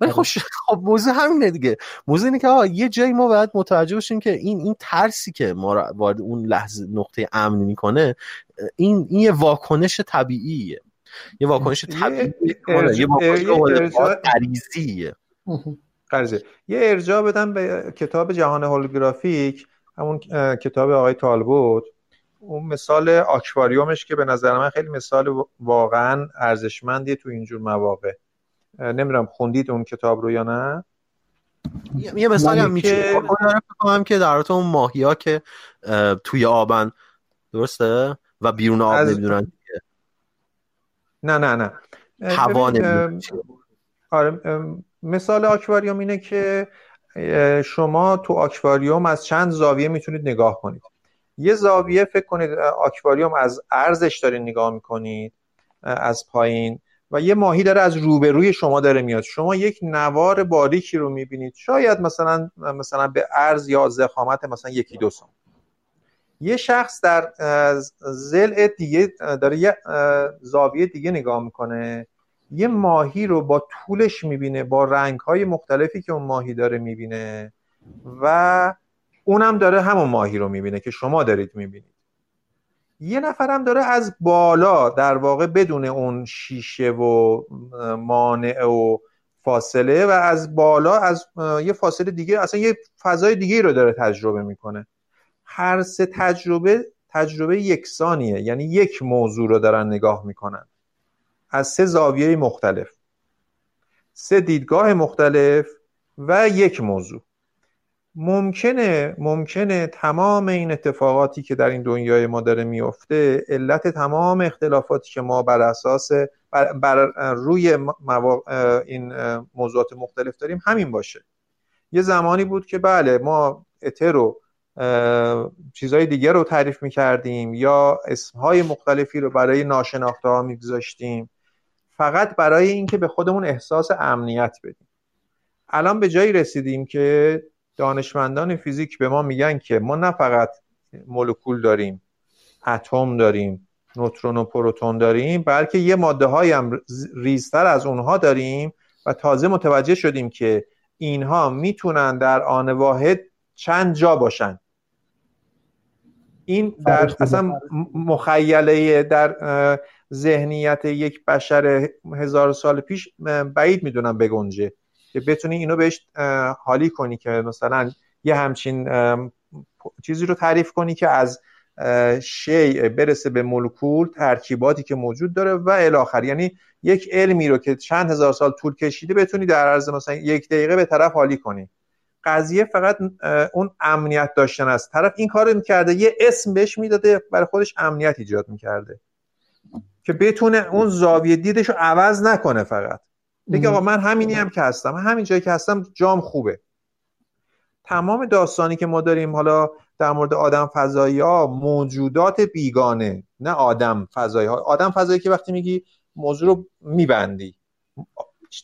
[SPEAKER 2] ولی خب. خب موضوع همینه دیگه. موضوع اینه که آه یه جایی ما باید متوجه باشیم که این این ترسی که ما وارد اون لحظه نقطه امن می‌کنه این این یه واکنش طبیعیه. یه واکنش طبیعی یه واکنش
[SPEAKER 3] غریزه یه ارجاع بدم به کتاب جهان هولوگرافیک همون کتاب آقای تالبوت. اون مثال آکواریومش که به نظر من خیلی مثال واقعا ارزشمندیه تو اینجور مواقع. نمی‌دونم خوندید اون کتاب رو یا نه؟
[SPEAKER 2] یه مثالی هم میشه کنم که در اون ماهی ها که توی آبن. درسته؟ و بیرون آب از... نمی‌دونن
[SPEAKER 3] نه نه نه.
[SPEAKER 2] هوا
[SPEAKER 3] آره مثال آکواریوم اینه که شما تو آکواریوم از چند زاویه می‌تونید نگاه کنید. یه زاویه فکر کنید آکواریوم از ارزش دارید نگاه می‌کنید از پایین و یه ماهی داره از روبروی شما داره میاد. شما یک نوار باریکی رو می‌بینید. شاید مثلا مثلا به ارز یا زخامت مثلا یکی دو سم. یه شخص در زل دیگه داره یه زاویه دیگه نگاه می‌کنه. یه ماهی رو با طولش می‌بینه با رنگ های مختلفی که اون ماهی داره می‌بینه و اونم داره همون ماهی رو می‌بینه که شما دارید می‌بینید. یه نفرم داره از بالا در واقع بدون اون شیشه و مانع و فاصله و از بالا از یه فاصله دیگه اصلا یه فضای دیگه رو داره تجربه می‌کنه. هر سه تجربه تجربه یکسانیه یعنی یک موضوع رو دارن نگاه می‌کنن. از سه زاویه مختلف سه دیدگاه مختلف و یک موضوع. ممکنه ممکنه تمام این اتفاقاتی که در این دنیای ما داره میفته علت تمام اختلافاتی که ما بر اساس بر, بر روی این موضوعات مختلف داریم همین باشه. یه زمانی بود که بله ما اتر رو چیزهای دیگر رو تعریف می‌کردیم یا اسمهای مختلفی رو برای ناشناخته ها میگذاشتیم. فقط برای اینکه به خودمون احساس امنیت بدیم. الان به جایی رسیدیم که دانشمندان فیزیک به ما میگن که ما نه فقط مولکول داریم اتم داریم نوترون و پروتون داریم بلکه یه ماده های هم ریزتر از اونها داریم و تازه متوجه شدیم که اینها می‌تونن در آن واحد چند جا باشن. این در اصلا مخیله در ذهنیت یک بشر هزار سال پیش بعید می‌دونم بگنجه که بتونی اینو بهش حالی کنی که مثلا یه همچین چیزی رو تعریف کنی که از شیء برسه به مولکول ترکیباتی که موجود داره و الاخر یعنی یک علمی رو که چند هزار سال طول کشیده بتونی در عرض مثلا یک دقیقه به طرف حالی کنی. قضیه فقط اون امنیت داشتن است. طرف این کار می‌کرده یه اسم بهش می‌داده برای خودش امنیت ایجاد می‌کرده. که بتونه اون زاویه دیدش رو عوض نکنه فقط. بگه آقا من همینی هم که هستم. همین جایی که هستم جام خوبه. تمام داستانی که ما داریم حالا در مورد آدم فضایی ها موجودات بیگانه نه آدم فضایی ها. آدم فضایی که وقتی میگی موضوع رو میبندی.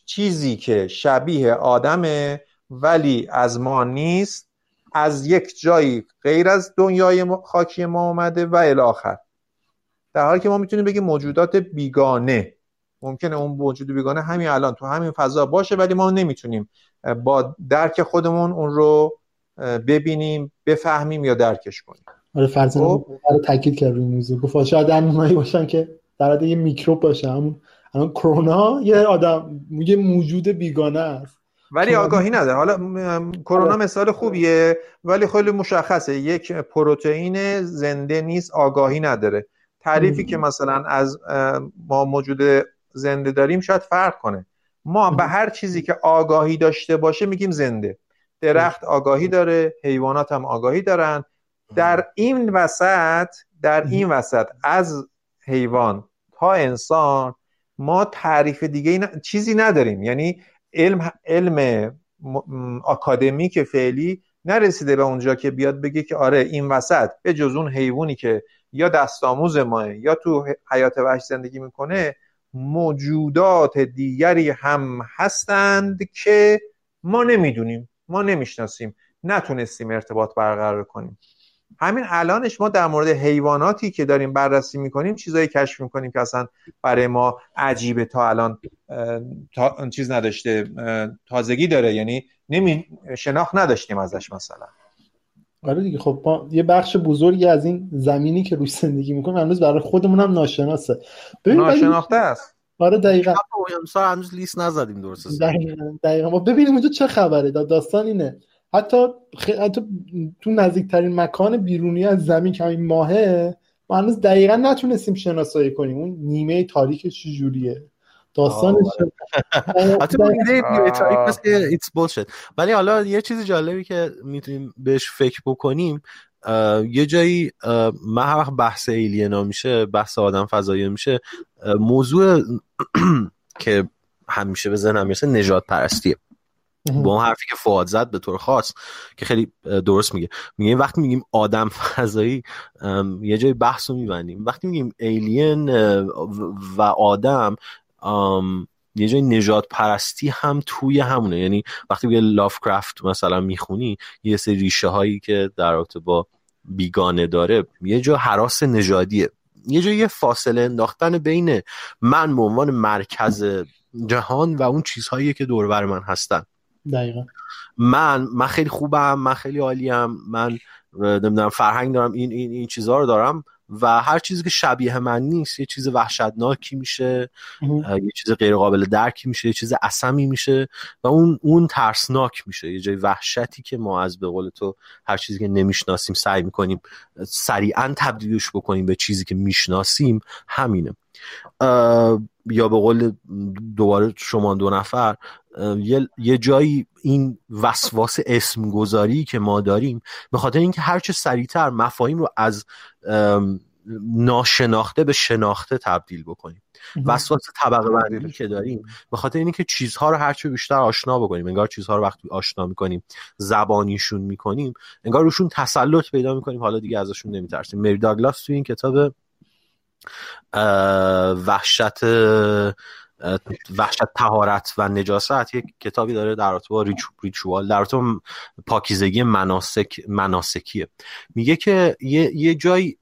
[SPEAKER 3] چیزی که شبیه آدمه ولی از ما نیست از یک جایی غیر از دنیای خاکی ما اومده و الاخر در حالی که ما می‌تونیم بگیم موجودات بیگانه. ممکنه اون موجود بیگانه همین الان تو همین فضا باشه ولی ما نمی‌تونیم با درک خودمون اون رو ببینیم بفهمیم یا درکش کنیم.
[SPEAKER 1] آره فرضاً خب؟ رو تاکید کرد روی موضوع. گفت شاید انیمایی باشن که در حد یه میکروب باشه. همون الان کرونا یه آدم یه موجود بیگانه است.
[SPEAKER 3] ولی آگاهی نداره. حالا کرونا آره. مثال خوبیه ولی خیلی مشخصه. یک پروتئین زنده نیست آگاهی نداره. تعریفی که مثلا از ما موجود زنده داریم شاید فرق کنه. ما به هر چیزی که آگاهی داشته باشه میگیم زنده. درخت آگاهی داره حیوانات هم آگاهی دارن. در این وسط در این وسط از حیوان تا انسان ما تعریف دیگه چیزی نداریم. یعنی علم علم آکادمیک فعلی نرسیده به اونجا که بیاد بگه که آره این وسط به جز اون حیوانی که یا دستآموز ماه یا تو حیات وحش زندگی می‌کنه موجودات دیگری هم هستند که ما نمی‌دونیم ما نمی‌شناسیم نتونستیم ارتباط برقرار کنیم. همین الانش ما در مورد حیواناتی که داریم بررسی می‌کنیم چیزایی کشف می‌کنیم که اصلا برای ما عجیبه تا الان تا چیز نداشته تازگی داره. یعنی نمی شناخت نداشتیم ازش مثلا.
[SPEAKER 1] آره دیگه خب ما یه بخش بزرگی از این زمینی که روش زندگی می‌کنیم هنوز برای خودمون هم ناشناسه.
[SPEAKER 3] ناشناخته است.
[SPEAKER 1] آره دقیقا.
[SPEAKER 2] هنوز لیست نزدیم درست
[SPEAKER 1] دقیقا, دقیقا. ما ببینیم اونجا چه خبره. داستان اینه. حتی, خ... حتی تو نزدیکترین مکان بیرونی از زمین که این ماهه ما هنوز دقیقا نتونستیم شناسایی کنیم. اون نیمه تاریک چجوریه؟ داستانش
[SPEAKER 2] حتی ایتس بولشت ولی حالا یه چیز جالبی که می‌تونیم بهش فکر بکنیم یه جایی من هر وقت بحث ایلینا میشه بحث آدم فضایی میشه موضوع که همیشه به ذهنم می‌رسه نجات پرستیه. با اون حرفی که فواد زد به طور خاص که خیلی درست میگه. میگه وقتی میگیم آدم فضایی یه جای بحث رو میبندیم. وقتی میگیم ایلین و آدم یه جای نجات پرستی هم توی همونه. یعنی وقتی به لافکرافت مثلا می‌خونی یه سری ریشه هایی که در رابطه با بیگانه داره یه جا حراس نژادیه. یه جا یه فاصله انداختن بین من به عنوان مرکز جهان و اون چیزهایی که دور بر من هستن.
[SPEAKER 1] دقیقا.
[SPEAKER 2] من من خیلی خوبم من خیلی عالیم من نمی‌دونم فرهنگ دارم این این این چیزها رو دارم. و هر چیزی که شبیه من نیست یه چیز وحشتناکی میشه یه چیز غیر قابل درکی میشه یه چیز اسمی میشه و اون اون ترسناک میشه. یه جای وحشتی که ما از به قول تو هر چیزی که نمی‌شناسیم سعی می‌کنیم سریعا تبدیلش بکنیم به چیزی که می‌شناسیم همینه. یا به قول دوباره شما دو نفر یه, یه جایی این وسواس اسم گذاری که ما داریم به خاطر اینکه هرچه سریعتر مفاهیم رو از ناشناخته به شناخته تبدیل بکنیم. وسواس طبقه بندی که داریم به خاطر اینکه چیزها رو هرچه بیشتر آشنا بکنیم انگار چیزها رو وقتی آشنا می‌کنیم زبانیشون می‌کنیم انگار روشون تسلط پیدا می‌کنیم. حالا دیگه ازشون نمیترسیم. مری داگلاس توی این کتاب وحشت وحشت تهارت و نجاست یک کتابی داره در رابطه با ریچوال در رابطه پاکیزگی مناسک مناسکیه. میگه که یه, جای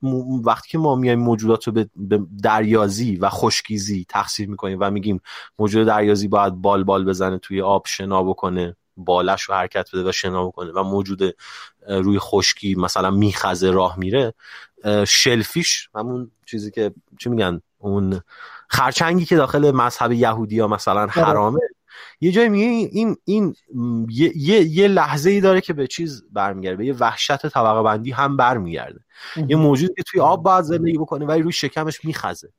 [SPEAKER 2] وقتی که ما میایم موجودات رو به دریازی و خشکیزی تقسیم می‌کنیم و میگیم موجود دریازی باید بال بال بزنه توی آب شنا بکنه بالش رو حرکت بده و شنا بکنه و موجود روی خشکی مثلا میخزه راه میره شلفیش همون چیزی که چی میگن؟ اون خرچنگی که داخل مذهب یهودی ها مثلا آره. حرامه. یه جایی میگه این این یه, یه،, یه لحظه ای داره که به چیز برمیگرده به یه وحشت طبقه بندی هم برمیگرده. یه موجود که توی آب باید زندگی بکنه ولی روی شکمش میخزه.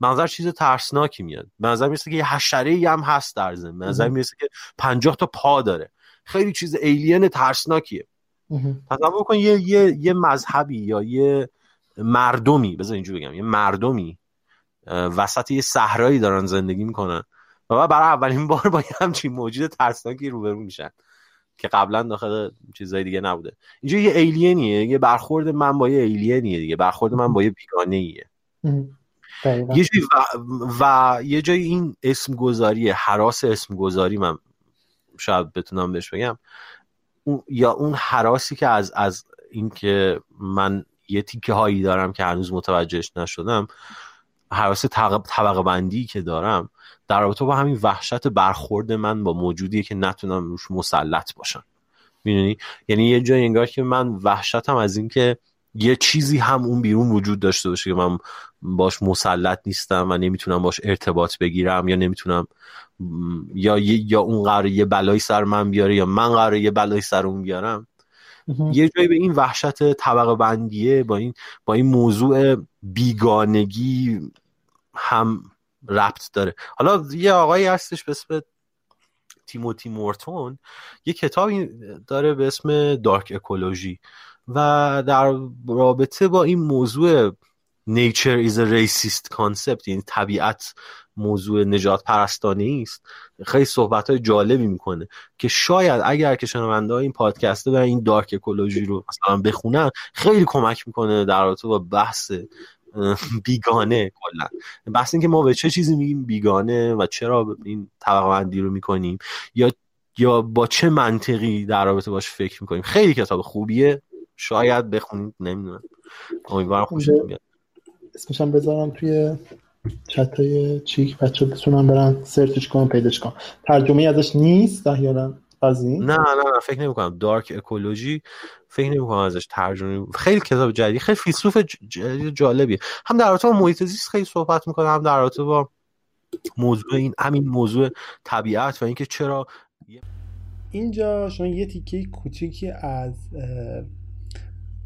[SPEAKER 2] منظر چیز ترسناکی میاد. به نظر می‌رسه که یه حشره هم هست در زمین به نظر می‌رسه که 50 تا پا داره. خیلی چیز ایلین ترسناکیه. تصور بکن یه یه یه مذهبی یا یه مردمی بذار اینجوری بگم یه مردمی وسط یه صحرایی دارن زندگی می‌کنن. و برای اولین بار با یه همچین موجود ترسناکی روبرو میشن که قبلا داخل چیزای دیگه نبوده. اینجا یه ایلینیه یه برخورد من با یه ایلینیه دیگه برخورد من با یه بیگانه ایه یه و, و, یه جای این اسم گذاری حراس اسم گذاری من شاید بتونم بهش بگم یا اون حراسی که از از اینکه من یه تیکه هایی دارم که هنوز متوجهش نشدم حراس طبقه بندی که دارم در رابطه با همین وحشت برخورد من با موجودی که نتونم روش مسلط باشم. می‌دونی؟ یعنی یه جای انگار که من وحشتم از اینکه یه چیزی هم اون بیرون وجود داشته باشه که من باش مسلط نیستم و نمی‌تونم باش ارتباط بگیرم یا نمی‌تونم یا یا اون قرار یه بلایی سر من بیاره یا من قرار یه بلایی سر اون بیارم. یه جایی به این وحشت طبقه بندیه با این با این موضوع بیگانگی هم ربط داره. حالا یه آقایی هستش به اسم تیموتی مورتون. یه کتابی داره به اسم دارک اکولوژی و در رابطه با این موضوع nature is a racist concept یعنی طبیعت موضوع نجات پرستانه است خیلی صحبت های جالبی می‌کنه که شاید اگر که شنونده این پادکسته و این دارک اکولوژی رو مثلا بخونن خیلی کمک می‌کنه در رابطه با بحث بیگانه کلا. بحث اینکه ما به چه چیزی میگیم بیگانه و چرا این طبقه بندی رو می‌کنیم یا یا با چه منطقی در رابطه باش فکر می‌کنیم. خیلی کتاب خوبیه. شاید بخونید نمی‌دونم. امیدوارم خوشتون بیاد
[SPEAKER 1] اسمشم بذارم توی چت های چیک بچه بتونن برن سرچش کنن پیداش کنن. ترجمه ازش نیست احیانا
[SPEAKER 2] نه نه نه فکر نمی کنم. دارک اکولوژی فکر نمی کنم ازش ترجمه خیلی کتاب جدید خیلی فیلسوف جالبیه. هم در رابطه با محیط زیست خیلی صحبت می‌کنه هم در رابطه با موضوع این همین موضوع طبیعت و اینکه چرا
[SPEAKER 1] اینجا شما یه تیکه کوچیکی از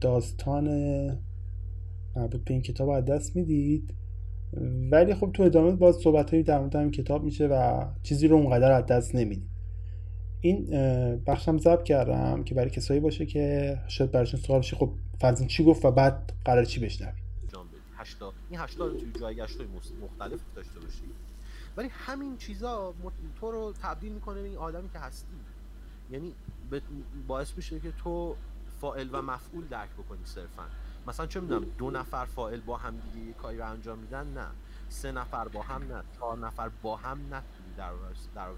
[SPEAKER 1] داستان مربوط به این کتاب از دست می‌دید. ولی خب تو ادامه باز صحبت هایی در مورد کتاب میشه و چیزی رو اونقدر از دست نمیدیم این بخشم ضبط کردم که برای کسایی باشه که شاید براشون سوال بشه خب فرزین چی گفت و بعد قرار چی بشنویم؟
[SPEAKER 2] هشتا. این هشتا رو توی های مختلف داشته باشی ولی همین چیزا تو رو تبدیل می‌کنه به این آدمی که هستی. یعنی باعث میشه که تو فائل و مفعول درک بکنی صرفا. مثلا چه می‌دونم دو نفر فائل با هم دیگه کاری رو انجام میدن نه. سه نفر با هم نه. چهار نفر با هم نه. در در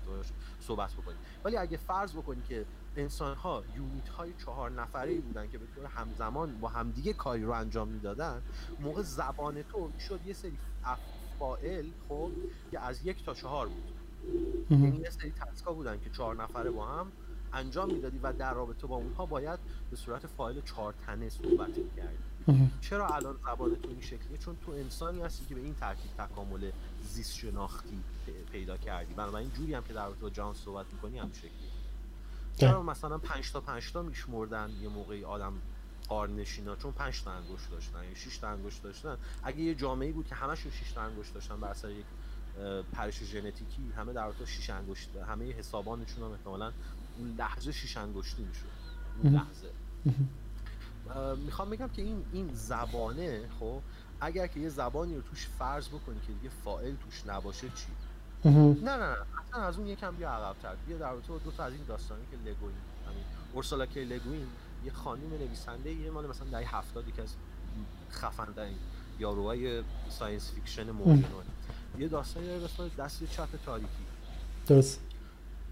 [SPEAKER 2] صحبت بکنی ولی اگه فرض بکنی که انسان ها یونیت های چهار نفره بودن که به طور همزمان با همدیگه کاری رو انجام می‌دادن موقع زبان تو شد یه سری فائل خب که از یک تا چهار بود. یعنی یه سری تسکا بودن که چهار نفره با هم انجام می‌دادی و در رابطه با اونها باید به صورت فایل چهار تنه صحبت کردی چرا الان زبان تو این شکلیه؟ چون تو انسانی هستی که به این ترتیب تکامل زیست شناختی پیدا کردی. بنابراین جوری هم که در رابطه با جان صحبت می‌کنی هم شکلیه. چرا مثلا 5 تا 5 تا میشمردن یه موقعی آدم قارنشینا؟ چون 5 تا انگشت داشتن یا 6 تا انگشت داشتن. اگه یه جامعه بود که همشون 6 تا انگشت داشتن بر اثر یک پرش ژنتیکی همه در واقع 6 انگشت همه حسابانشون هم احتمالاً اون لحظه 6 انگشتی می‌شد. اون لحظه. می‌خوام بگم که این این زبانه خب اگر که یه زبانی رو توش فرض بکنی که دیگه فاعل توش نباشه چی؟ نه نه نه اصلا از اون یکم بیا عقب‌تر. بیا در رابطه دو تا از این داستانی که لگوین همین اورسولا کی لگوین یه خانم نویسنده یه مال مثلا دهه 70 که از خفن ترین یاروهای science fiction مدرن. یه داستانی داره به دست چپ تاریکی.
[SPEAKER 1] درست.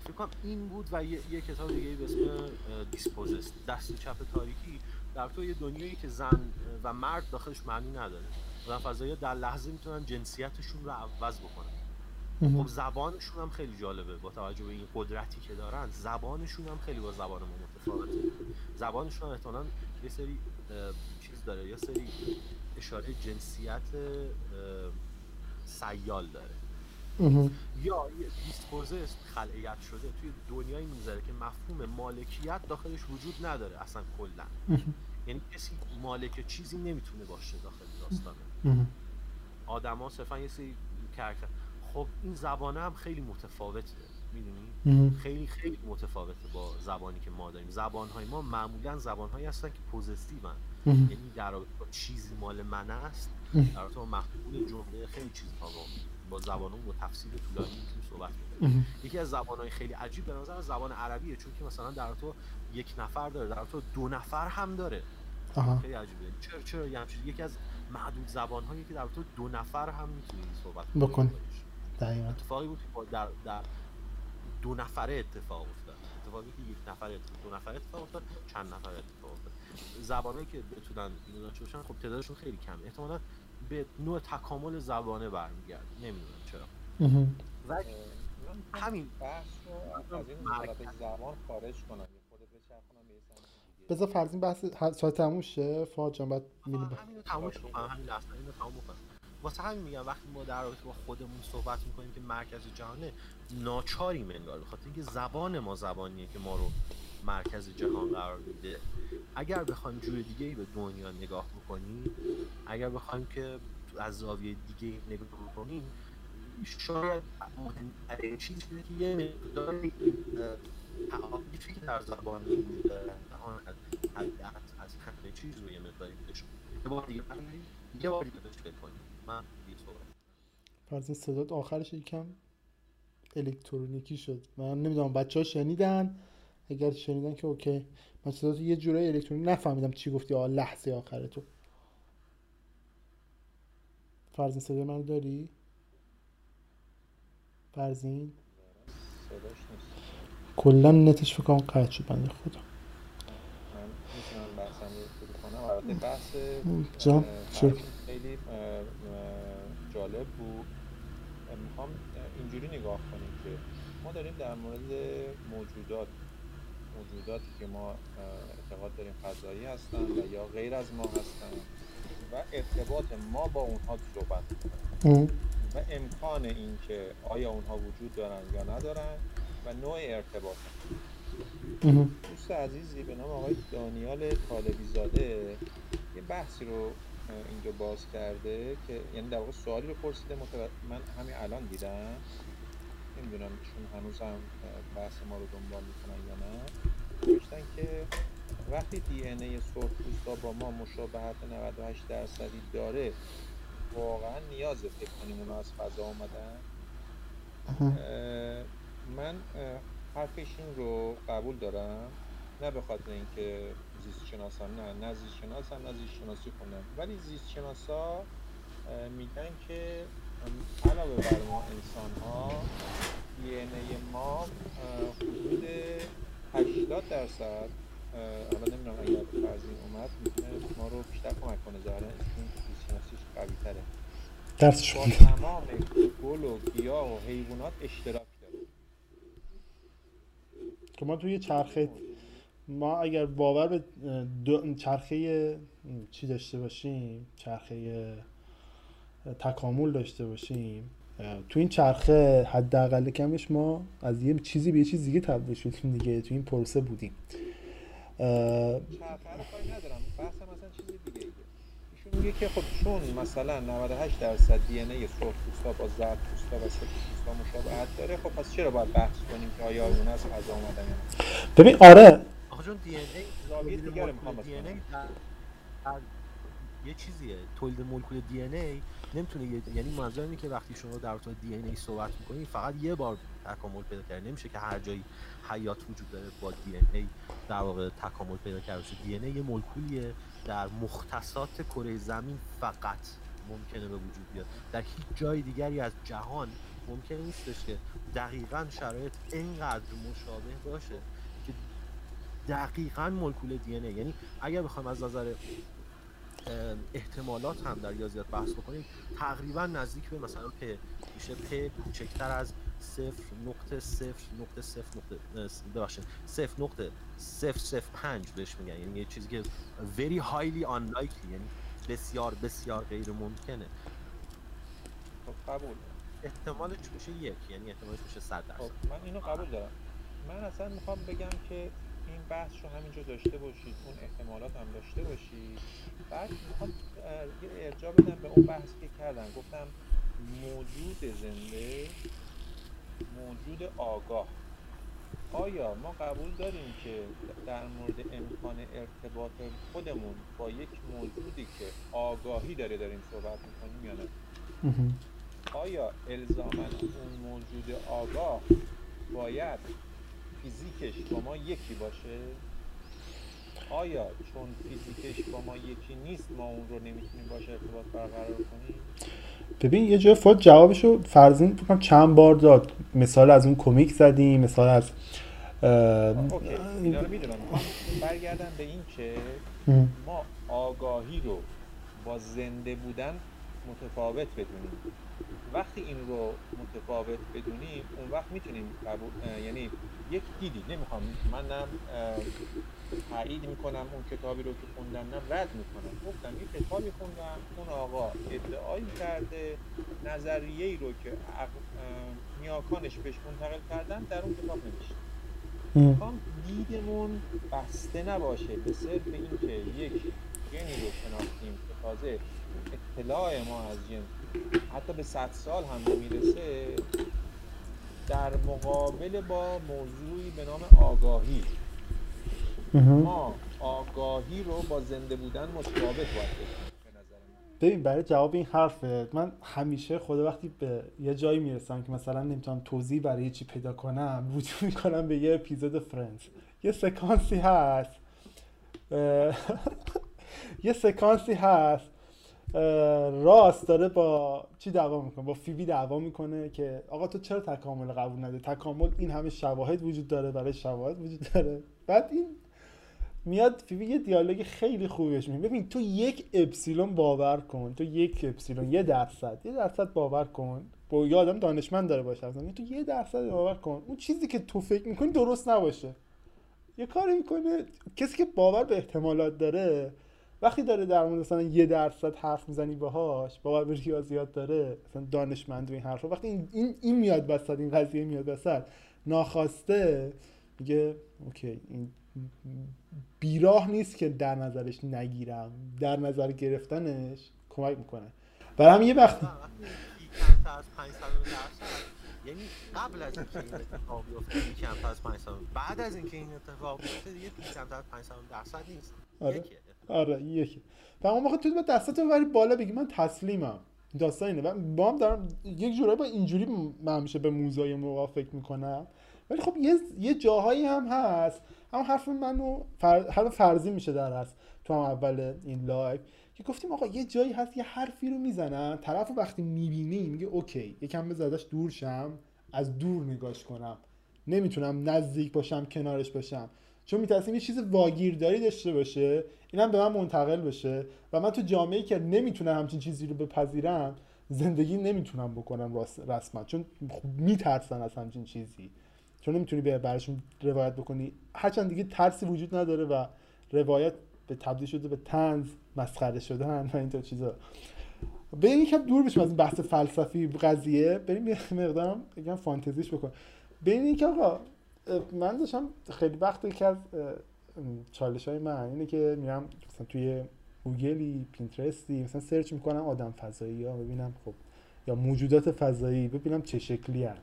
[SPEAKER 2] فکر کنم این بود و یه, یه کتاب دیگه به اسم Dispossessed دست چپ تاریکی. در تو یه دنیایی که زن و مرد داخلش معنی نداره و فضایی در لحظه می‌تونن جنسیتشون رو عوض بکنن. خب زبانشون هم خیلی جالبه با توجه به این قدرتی که دارن زبانشون هم خیلی با زبان ما متفاوته. زبانشون هم احتمالاً یه سری چیز داره یه سری اشاره جنسیت سیال داره. یا یه دیسپوزس خلعیت شده توی دنیایی می‌ذاره که مفهوم مالکیت داخلش وجود نداره اصلا کلا. یعنی کسی مالک چیزی نمی‌تونه باشه داخل داستانه. آدما صرفا یه سری کرکر خب این زبانه هم خیلی متفاوته می‌دونی؟ خیلی خیلی متفاوته با زبانی که ما داریم. زبان های ما معمولا زبان هایی هستن که پوزستیون یعنی در رابطه با چیزی مال من است. در رابطه با مفهوم جمله خیلی چیزها با با زبان با تفسیر طولانی می‌تونیم صحبت کنیم. یکی از زبان های خیلی عجیب به نظر زبان عربیه چون که مثلا در تو یک نفر داره در تو دو نفر هم داره. آها. خیلی عجیبه. چرا چرا یه یکی از معدود زبان هایی که در تو دو نفر هم می‌تونی صحبت
[SPEAKER 1] بکن.
[SPEAKER 2] دقیقا اتفاقی بود که در, در دو نفره اتفاق افتاد. اتفاقی که یک نفر دو نفر اتفاق افتاد چند نفر اتفاق افتاد. زبانهایی که بتونن اینو داشته باشن خب تعدادشون خیلی کمه. احتمالاً به نوع تکامل زبانه برمیگرد نمی‌دونم چرا. و همین
[SPEAKER 3] بحث رو از این حالت زبان خارج کنم.
[SPEAKER 1] بذار فرض بحث ساعت تموم شه. فاجعه جان بعد
[SPEAKER 2] میریم همین تموم کنم همین لحظه اینو تموم کنم واسه همین میگم وقتی ما در رابطه با خودمون صحبت می‌کنیم که مرکز جهانه ناچاریم انگار بخاطر اینکه زبان ما زبانیه که ما رو مرکز جهان قرار میده. اگر بخوایم جور دیگه ای به دنیا نگاه بکنیم اگر بخوایم که از زاویه دیگه نگاه بکنیم شاید مهمترین چیزی که یه مقدار تعاریفی که در زبان جهان از از همه چیز رو یه مقداری بشه یه بار دیگه یه بار دیگه بهش کنیم. من دیگه
[SPEAKER 1] فرض صدات آخرش یکم الکترونیکی شد. من نمی‌دونم بچه ها شنیدن؟ اگر شنیدن که اوکی. من صدات یه جورای الکترونیک نفهمیدم چی گفتی. آ لحظه آخر تو. فرزین صدای من داری؟ فرزین؟ کلا نتش فکر کنم قطع شد. بنده خدا.
[SPEAKER 3] بحث خیلی جالب بود. می‌خوام اینجوری نگاه کنیم که ما داریم در مورد موجودات موجوداتی که ما اعتقاد داریم فضایی هستن و یا غیر از ما هستن و ارتباط ما با اونها صحبت و امکان اینکه آیا اونها وجود دارن یا ندارن و نوع ارتباط. دوست عزیزی به نام آقای دانیال طالبی زاده یه بحثی رو اینجا باز کرده که یعنی در واقع سوالی رو پرسیده من همین الان دیدم. نمی‌دونم چون هنوز هم بحث ما رو دنبال می‌کنن یا نه. نوشتن که وقتی دی ان ای سرخپوستا با ما مشابهت 98 درصدی داره واقعا نیاز فکر کنیم اونا از فضا آمدن من حرفشون رو قبول دارم. نه به خاطر اینکه زیست شناسم نه نه زیست شناس هم نه زیست شناسی خوندم ولی زیست شناسا میگن که علاوه بر ما انسان ها دی ما حدود 80 درصد حالا نمی‌دونم اگر فرضی اومد می‌تونه ما رو بیشتر کمک کنه. ظاهرا چون زیست شناسیش قوی تره
[SPEAKER 1] درسش
[SPEAKER 3] با تمام گل و گیاه و حیوانات اشتراک داره.
[SPEAKER 1] که ما توی چرخه ما اگر باور به چرخه چی داشته باشیم چرخه تکامل داشته باشیم. تو این چرخه حداقل کمش ما از یه چیزی به یه چیز دیگه تبدیل شدیم دیگه. تو این پروسه بودیم.
[SPEAKER 3] ایشون میگه که خب چون مثلا 98 درصد دی ان ای سرخپوستا با زردپوستا و سفیدپوستا مشابهت داره خب پس چرا باید بحث کنیم که آیا اون از غذا اومدن
[SPEAKER 1] ببین آره.
[SPEAKER 2] آخه چون دی ان ای
[SPEAKER 3] زاویه دیگه رو می‌خوام
[SPEAKER 2] دی ان ای یه چیزیه. تولید مولکول دی ان ای نمی‌تونه یعنی منظور اینه که وقتی شما در مورد دی ان ای صحبت می‌کنید فقط یه بار تکامل پیدا کرده نمیشه که هر جایی حیات وجود داره با دی ان ای در واقع تکامل پیدا کرده باشه. دی ان ای یه مولکولیه. در مختصات کره زمین فقط ممکنه به وجود بیاد. در هیچ جای دیگری از جهان ممکن نیستش که دقیقا شرایط اینقدر مشابه باشه که دقیقا مولکول دی یعنی اگر بخوایم از نظر احتمالات هم در ریاضیات بحث بکنیم تقریبا نزدیک به مثلا پ میشه پ کوچکتر از صفر نقطه صفر نقطه صفر نقطه ببخشید صفر نقطه صفر صفر پنج بهش میگن. یعنی یه چیزی که very highly unlikely یعنی بسیار بسیار غیر ممکنه.
[SPEAKER 3] خب قبول.
[SPEAKER 2] احتمالش میشه یک یعنی احتمالش میشه 100 درصد.
[SPEAKER 3] خب من اینو قبول دارم. من اصلا می‌خوام بگم که این بحث رو همینجا داشته باشید اون احتمالات هم داشته باشید. بعد می‌خوام یه ارجاع بدم به اون بحث که کردم. گفتم موجود زنده موجود آگاه. آیا ما قبول داریم که در مورد امکان ارتباط خودمون با یک موجودی که آگاهی داره داریم صحبت می‌کنیم یا نه؟ آیا الزاما اون موجود آگاه باید فیزیکش با ما یکی باشه؟ آیا چون فیزیکش با ما یکی نیست ما اون رو نمی‌تونیم باشه ارتباط برقرار کنیم؟
[SPEAKER 1] ببین یه جای فوت جوابشو فرضین بکنم چند بار داد. مثال از اون کمیک زدیم مثال از
[SPEAKER 3] اوکی. اینا رو می‌دونم. برگردم به این که ما آگاهی رو با زنده بودن متفاوت بدونیم. وقتی این رو متفاوت بدونیم اون وقت می‌تونیم یعنی یک دیدی نمی‌خوام منم تایید می‌کنم اون کتابی رو که خوندم نه رد می‌کنم. گفتم یه کتابی خوندم اون آقا ادعایی کرده نظریه ای رو که نیاکانش بهش منتقل کردن در اون کتاب نمیشه می‌خوام دیدمون بسته نباشه به صرف اینکه یک گنی رو شناختیم که تازه اطلاع ما از جن حتی به صد سال هم نمی‌رسه در مقابل با موضوعی به نام آگاهی. ما آگاهی رو با زنده بودن متفاوت باید
[SPEAKER 1] ببین برای جواب این حرفت من همیشه خود وقتی به یه جایی می‌رسم که مثلا نمی‌تونم توضیح برای یه چی پیدا کنم رجوع می‌کنم به یه اپیزود فرندز. یه سکانسی هست. یه سکانسی هست راست داره با چی دعوا می‌کنه؟ با فیبی دعوا می‌کنه که آقا تو چرا تکامل قبول نده تکامل این همه شواهد وجود داره برای شواهد وجود داره. بعد این میاد فیبی یه دیالوگ خیلی خوبش میگه ببین تو یک اپسیلون باور کن. تو یک اپسیلون یه درصد. یه درصد باور کن. با یه آدم دانشمند داره باشه. تو یه درصد باور کن. اون چیزی که تو فکر می‌کنی درست نباشه. یه کاری می‌کنه. کسی که باور به احتمالات داره وقتی داره در مورد مثلا یه درصد حرف می‌زنی باهاش به ریاضیات داره مثلا دانشمند و این حرفا وقتی این, این, این میاد وسط این قضیه میاد وسط ناخواسته میگه اوکی این بیراه نیست که در نظرش نگیرم در نظر گرفتنش کمک می‌کنه. برای هم یه وقت
[SPEAKER 2] کمتر از 5 درصد یعنی قبل از اینکه این اتفاق بیفته کمتر از 5 بعد از اینکه این اتفاق بیفته دیگه کمتر از 5 درصد نیست.
[SPEAKER 1] آره. آره یکی. و اون موقع تو به دستت ببری بالا بگی من تسلیمم. داستان اینه. و با هم دارم یک جورایی با اینجوری من همیشه به موزای موقع فکر می‌کنم. ولی خب یه, یه جاهایی هم هست. اما حرف منو فر... حرف فرضی میشه در هست تو هم اول این لایو. که گفتیم آقا یه جایی هست یه حرفی رو می‌زنن. طرف وقتی می‌بینی میگه اوکی. یکم بذار ازش دور شم. از دور نگاش کنم. نمی‌تونم نزدیک باشم کنارش باشم. چون میترسیم یه چیز واگیرداری داشته باشه اینم به من منتقل بشه و من تو جامعه که نمی‌تونم همچین چیزی رو بپذیرم زندگی نمی‌تونم بکنم رسما. چون میترسن از همچین چیزی. چون نمی‌تونی به براشون روایت بکنی. هرچند دیگه ترسی وجود نداره و روایت به تبدیل شده به تنز مسخره شدن و اینطور چیزا. بریم یکم دور بشیم از این بحث فلسفی قضیه بریم یه مقدارم یکم فانتزیش بکن. بریم که آقا من داشتم خیلی وقت یکی از چالش های من اینه که میرم مثلا توی گوگلی پینترستی مثلا سرچ می‌کنم آدم فضایی ها ببینم خب یا موجودات فضایی ببینم چه شکلی هست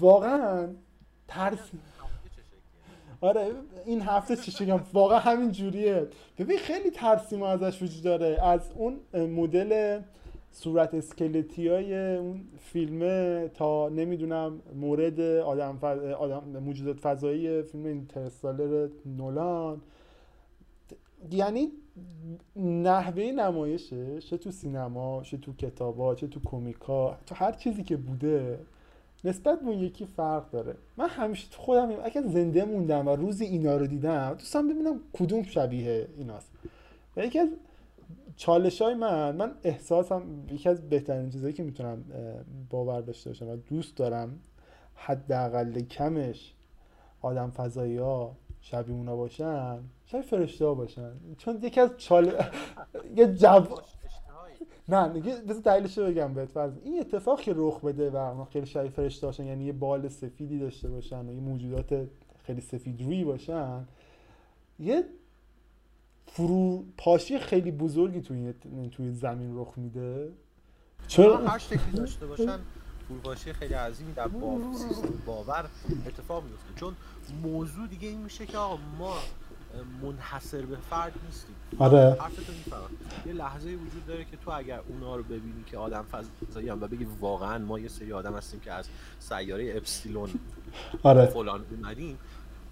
[SPEAKER 1] واقعا ترس آره این هفته چی شکم واقعا همین جوریه. ببین خیلی ترسیم ازش وجود داره. از اون مدل صورت اسکلتی های اون فیلمه تا نمی‌دونم مورد آدم, آدم موجودات فضایی فیلم اینترستالر نولان. یعنی نحوه نمایشه چه تو سینما چه تو کتابا چه تو کومیکا تو هر چیزی که بوده نسبت به اون یکی فرق داره. من همیشه تو خودم اگه زنده موندم و روزی اینا رو دیدم دوستم ببینم کدوم شبیه ایناست. و یکی از چالش های من من احساسم یکی از بهترین چیزهایی که می‌تونم باور داشته باشم و دوست دارم حداقل کمش آدم فضایی ها شبیه اونا باشن شبیه فرشته ها باشن. چون یکی از چال یه جو نه بذار دلیلش رو بگم بهت فرض. این اتفاق که رخ بده و خیلی شبیه فرشته باشن یعنی یه بال سفیدی داشته باشن و یه موجودات خیلی سفید روی باشن یه فروپاشی خیلی بزرگی توی توی زمین رخ میده.
[SPEAKER 2] چرا؟ هر شکلی داشته باشن فروپاشی خیلی عظیمی در باور اتفاق میفته. چون موضوع دیگه این میشه که آقا ما منحصر به فرد نیستیم.
[SPEAKER 1] آره.
[SPEAKER 2] حرفتو می‌فهمم. یه لحظه وجود داره که تو اگر اونا رو ببینی که آدم فضایی هم و بگی واقعا ما یه سری آدم هستیم که از سیاره اپسیلون
[SPEAKER 1] آره.
[SPEAKER 2] فلان اومدیم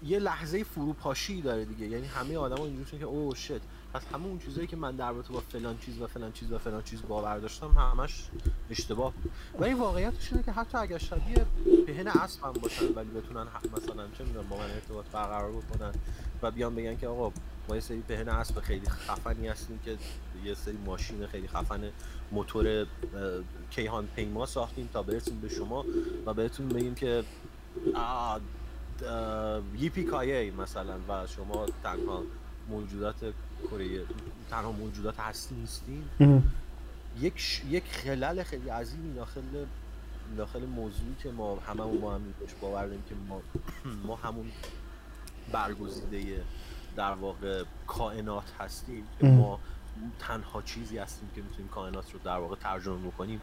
[SPEAKER 2] یه لحظه فروپاشی داره دیگه. یعنی همه آدما اینجوری که او شت پس همه اون چیزایی که من در رابطه با فلان چیز و فلان چیز و فلان چیز باور داشتم همش اشتباه بود. ولی واقعیتش اینه که حتی اگر شبیه پهن اسب هم باشن ولی بتونن مثلا چه می‌دونم با من ارتباط برقرار بکنن و بیان بگن که آقا ما یه سری پهن اسب خیلی خفنی هستیم که یه سری ماشین خیلی خفن موتور کیهان پیما ساختیم تا برسیم به شما و بهتون بگیم که یپی کایه مثلا و شما تنها موجودات کره تنها موجودات هستی نیستین؟ یک یک خلل خیلی عظیمی داخل داخل موضوعی که ما هممون با هم باور داریم که ما ما همون برگزیده در واقع کائنات هستیم که ما تنها چیزی هستیم که می‌تونیم کائنات رو در واقع ترجمه بکنیم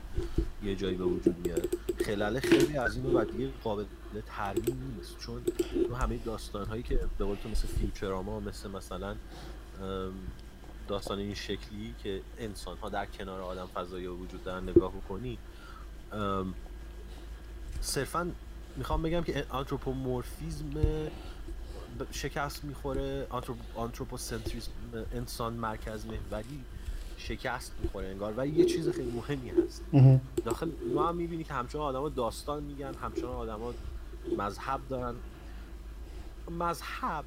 [SPEAKER 2] یه جایی به وجود میاره. خلال خیلی از این و دیگه قابل ترمیم نیست چون تو همه داستان هایی که به قول تو مثل فیوچراما مثل مثلا داستان این شکلی که انسان ها در کنار آدم فضایی وجود دارن نگاه بکنی صرفا می‌خوام بگم که آنتروپومورفیزم شکست می‌خوره آنتروپوسنتریسم انسان مرکز محوری شکست می‌خوره انگار و یه چیز خیلی مهمی هست. داخل ما هم می‌بینی که همچنان آدما داستان میگن همچنان آدما مذهب دارن. مذهب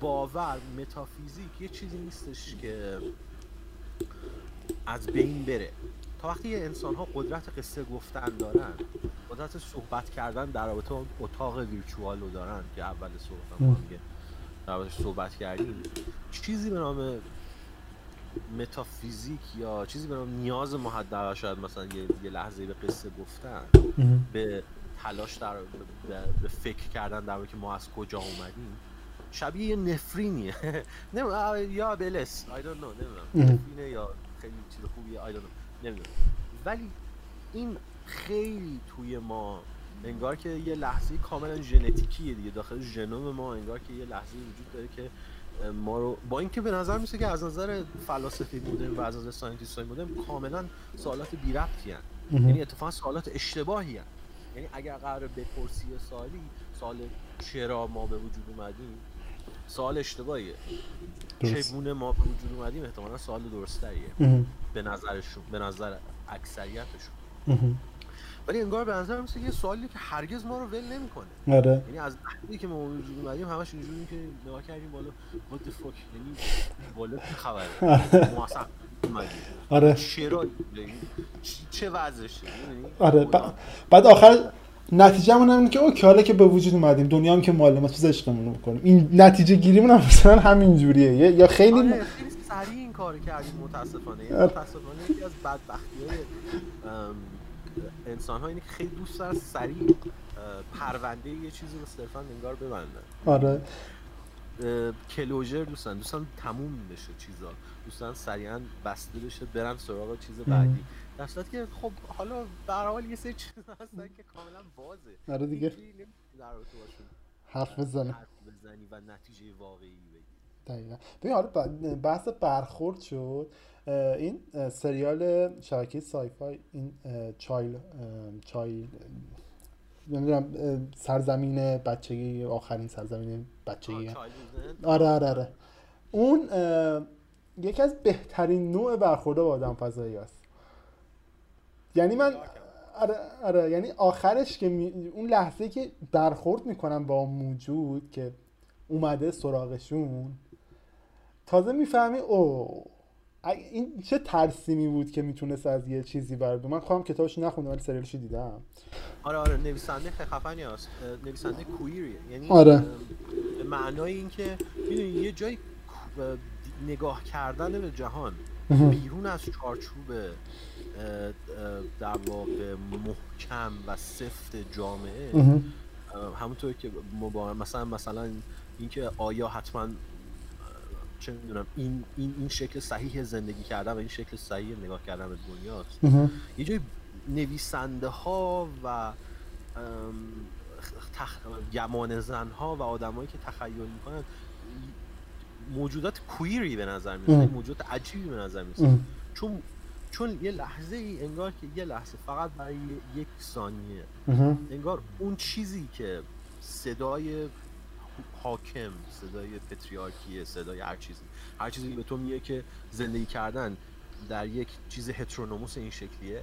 [SPEAKER 2] باور متافیزیک یه چیزی نیستش که از بین بره. تا وقتی انسان ها قدرت قصه گفتن دارن قدرت صحبت کردن در رابطه با اتاق ویرچوال رو دارن که اول صحبت در صحبت کردیم. چیزی به نام متافیزیک یا چیزی به نام نیاز ما شاید مثلا یه, یه لحظه به قصه گفتن به تلاش در به فکر کردن در که ما از کجا اومدیم شبیه یه نفرینیه. نمی‌دونم یا بلس I don't know نمی‌دونم. نفرینه یا خیلی چیز خوبیه I don't know. نمی‌دونم. ولی این خیلی توی ما انگار که یه لحظه کاملا ژنتیکیه دیگه. داخل ژنوم ما انگار که یه لحظه وجود داره که ما رو با اینکه به نظر میرسه که از نظر فلاسفه مدرن و از نظر scientist مدرن کاملا سوالات بی ربطی یعنی اتفاقا سوالات اشتباهی هن. یعنی اگر قرار بپرسی سالی سال چرا ما به وجود اومدیم؟ سوال اشتباهیه. چگونه ما به وجود اومدیم؟ احتمالا سوال درستریه به نظرشون به نظر اکثریتشون. ولی انگار به نظر میسه یه سوالی که هرگز ما رو ول نمی‌کنه.
[SPEAKER 1] آره.
[SPEAKER 2] یعنی از وقتی که ما وجود اومدیم همش اینجوری که نگاه کردیم بالا what the fuck یعنی بالا چه خبره؟ ما اصلا
[SPEAKER 1] آره.
[SPEAKER 2] چرا چه وضعشه؟
[SPEAKER 1] آره. بعد آخر نتیجه همون اینه که اوکی حالا که به وجود اومدیم دنیا هم که مال ما تو عشقمون رو می‌کنیم این نتیجه گیریمون هم مثلا همین جوریه یا خیلی
[SPEAKER 2] آره سریع این کار کردیم متاسفانه. متاسفانه یکی از بدبختی های انسان ها اینه که خیلی دوست دارن سریع پرونده یه چیزی رو صرفا انگار ببندن.
[SPEAKER 1] آره.
[SPEAKER 2] کلوجر دوستان دوستان تموم بشه چیزا. دوستان سریعا بسته بشه برن سراغ چیز بعدی. در صورتی که خب حالا به حال یه سری چیزا هستن که کاملا بازه.
[SPEAKER 1] آره دیگه.
[SPEAKER 2] در
[SPEAKER 1] حرف بزنی.
[SPEAKER 2] حرف بزنی و نتیجه واقعی بگیری
[SPEAKER 1] دقیقا. ببین حالا بحث برخورد شد. این سریال شبکه سایفای این چایل چایل نمی‌دونم سرزمین بچگی آخرین سرزمین بچگی. آره آره آره. اون یکی از بهترین نوع برخورده با آدم فضایی است. یعنی من آره, آره یعنی آخرش که می... اون لحظه که برخورد می‌کنم با موجود که اومده سراغشون تازه می‌فهمی او این چه ترسیمی بود که می‌تونست از یه چیزی برد. من خواهم کتابش نخوندم ولی سریالش دیدم.
[SPEAKER 2] آره آره نویسنده خیلی خفنی هست. نویسنده کویریه یعنی
[SPEAKER 1] آره.
[SPEAKER 2] معنای اینکه می‌دونی یه جای نگاه کردن به جهان. بیرون از چارچوب در واقع محکم و سفت جامعه همونطور که مثلا مثلا اینکه آیا حتما چه می‌دونم این این این شکل صحیح زندگی کردن و این شکل صحیح نگاه کردن به دنیاست. یه جای نویسنده ها و تخ... گمان زن ها و آدمایی که تخیل می‌کنن موجودات کویری به نظر میاد موجودات عجیبی به نظر میاد. چون چون یه لحظه ای انگار که یه لحظه فقط برای یک ثانیه. انگار اون چیزی که صدای حاکم صدای پتریارکی صدای هر چیزی هر چیزی به تو میگه که زندگی کردن در یک چیز هترونوموس این شکلیه.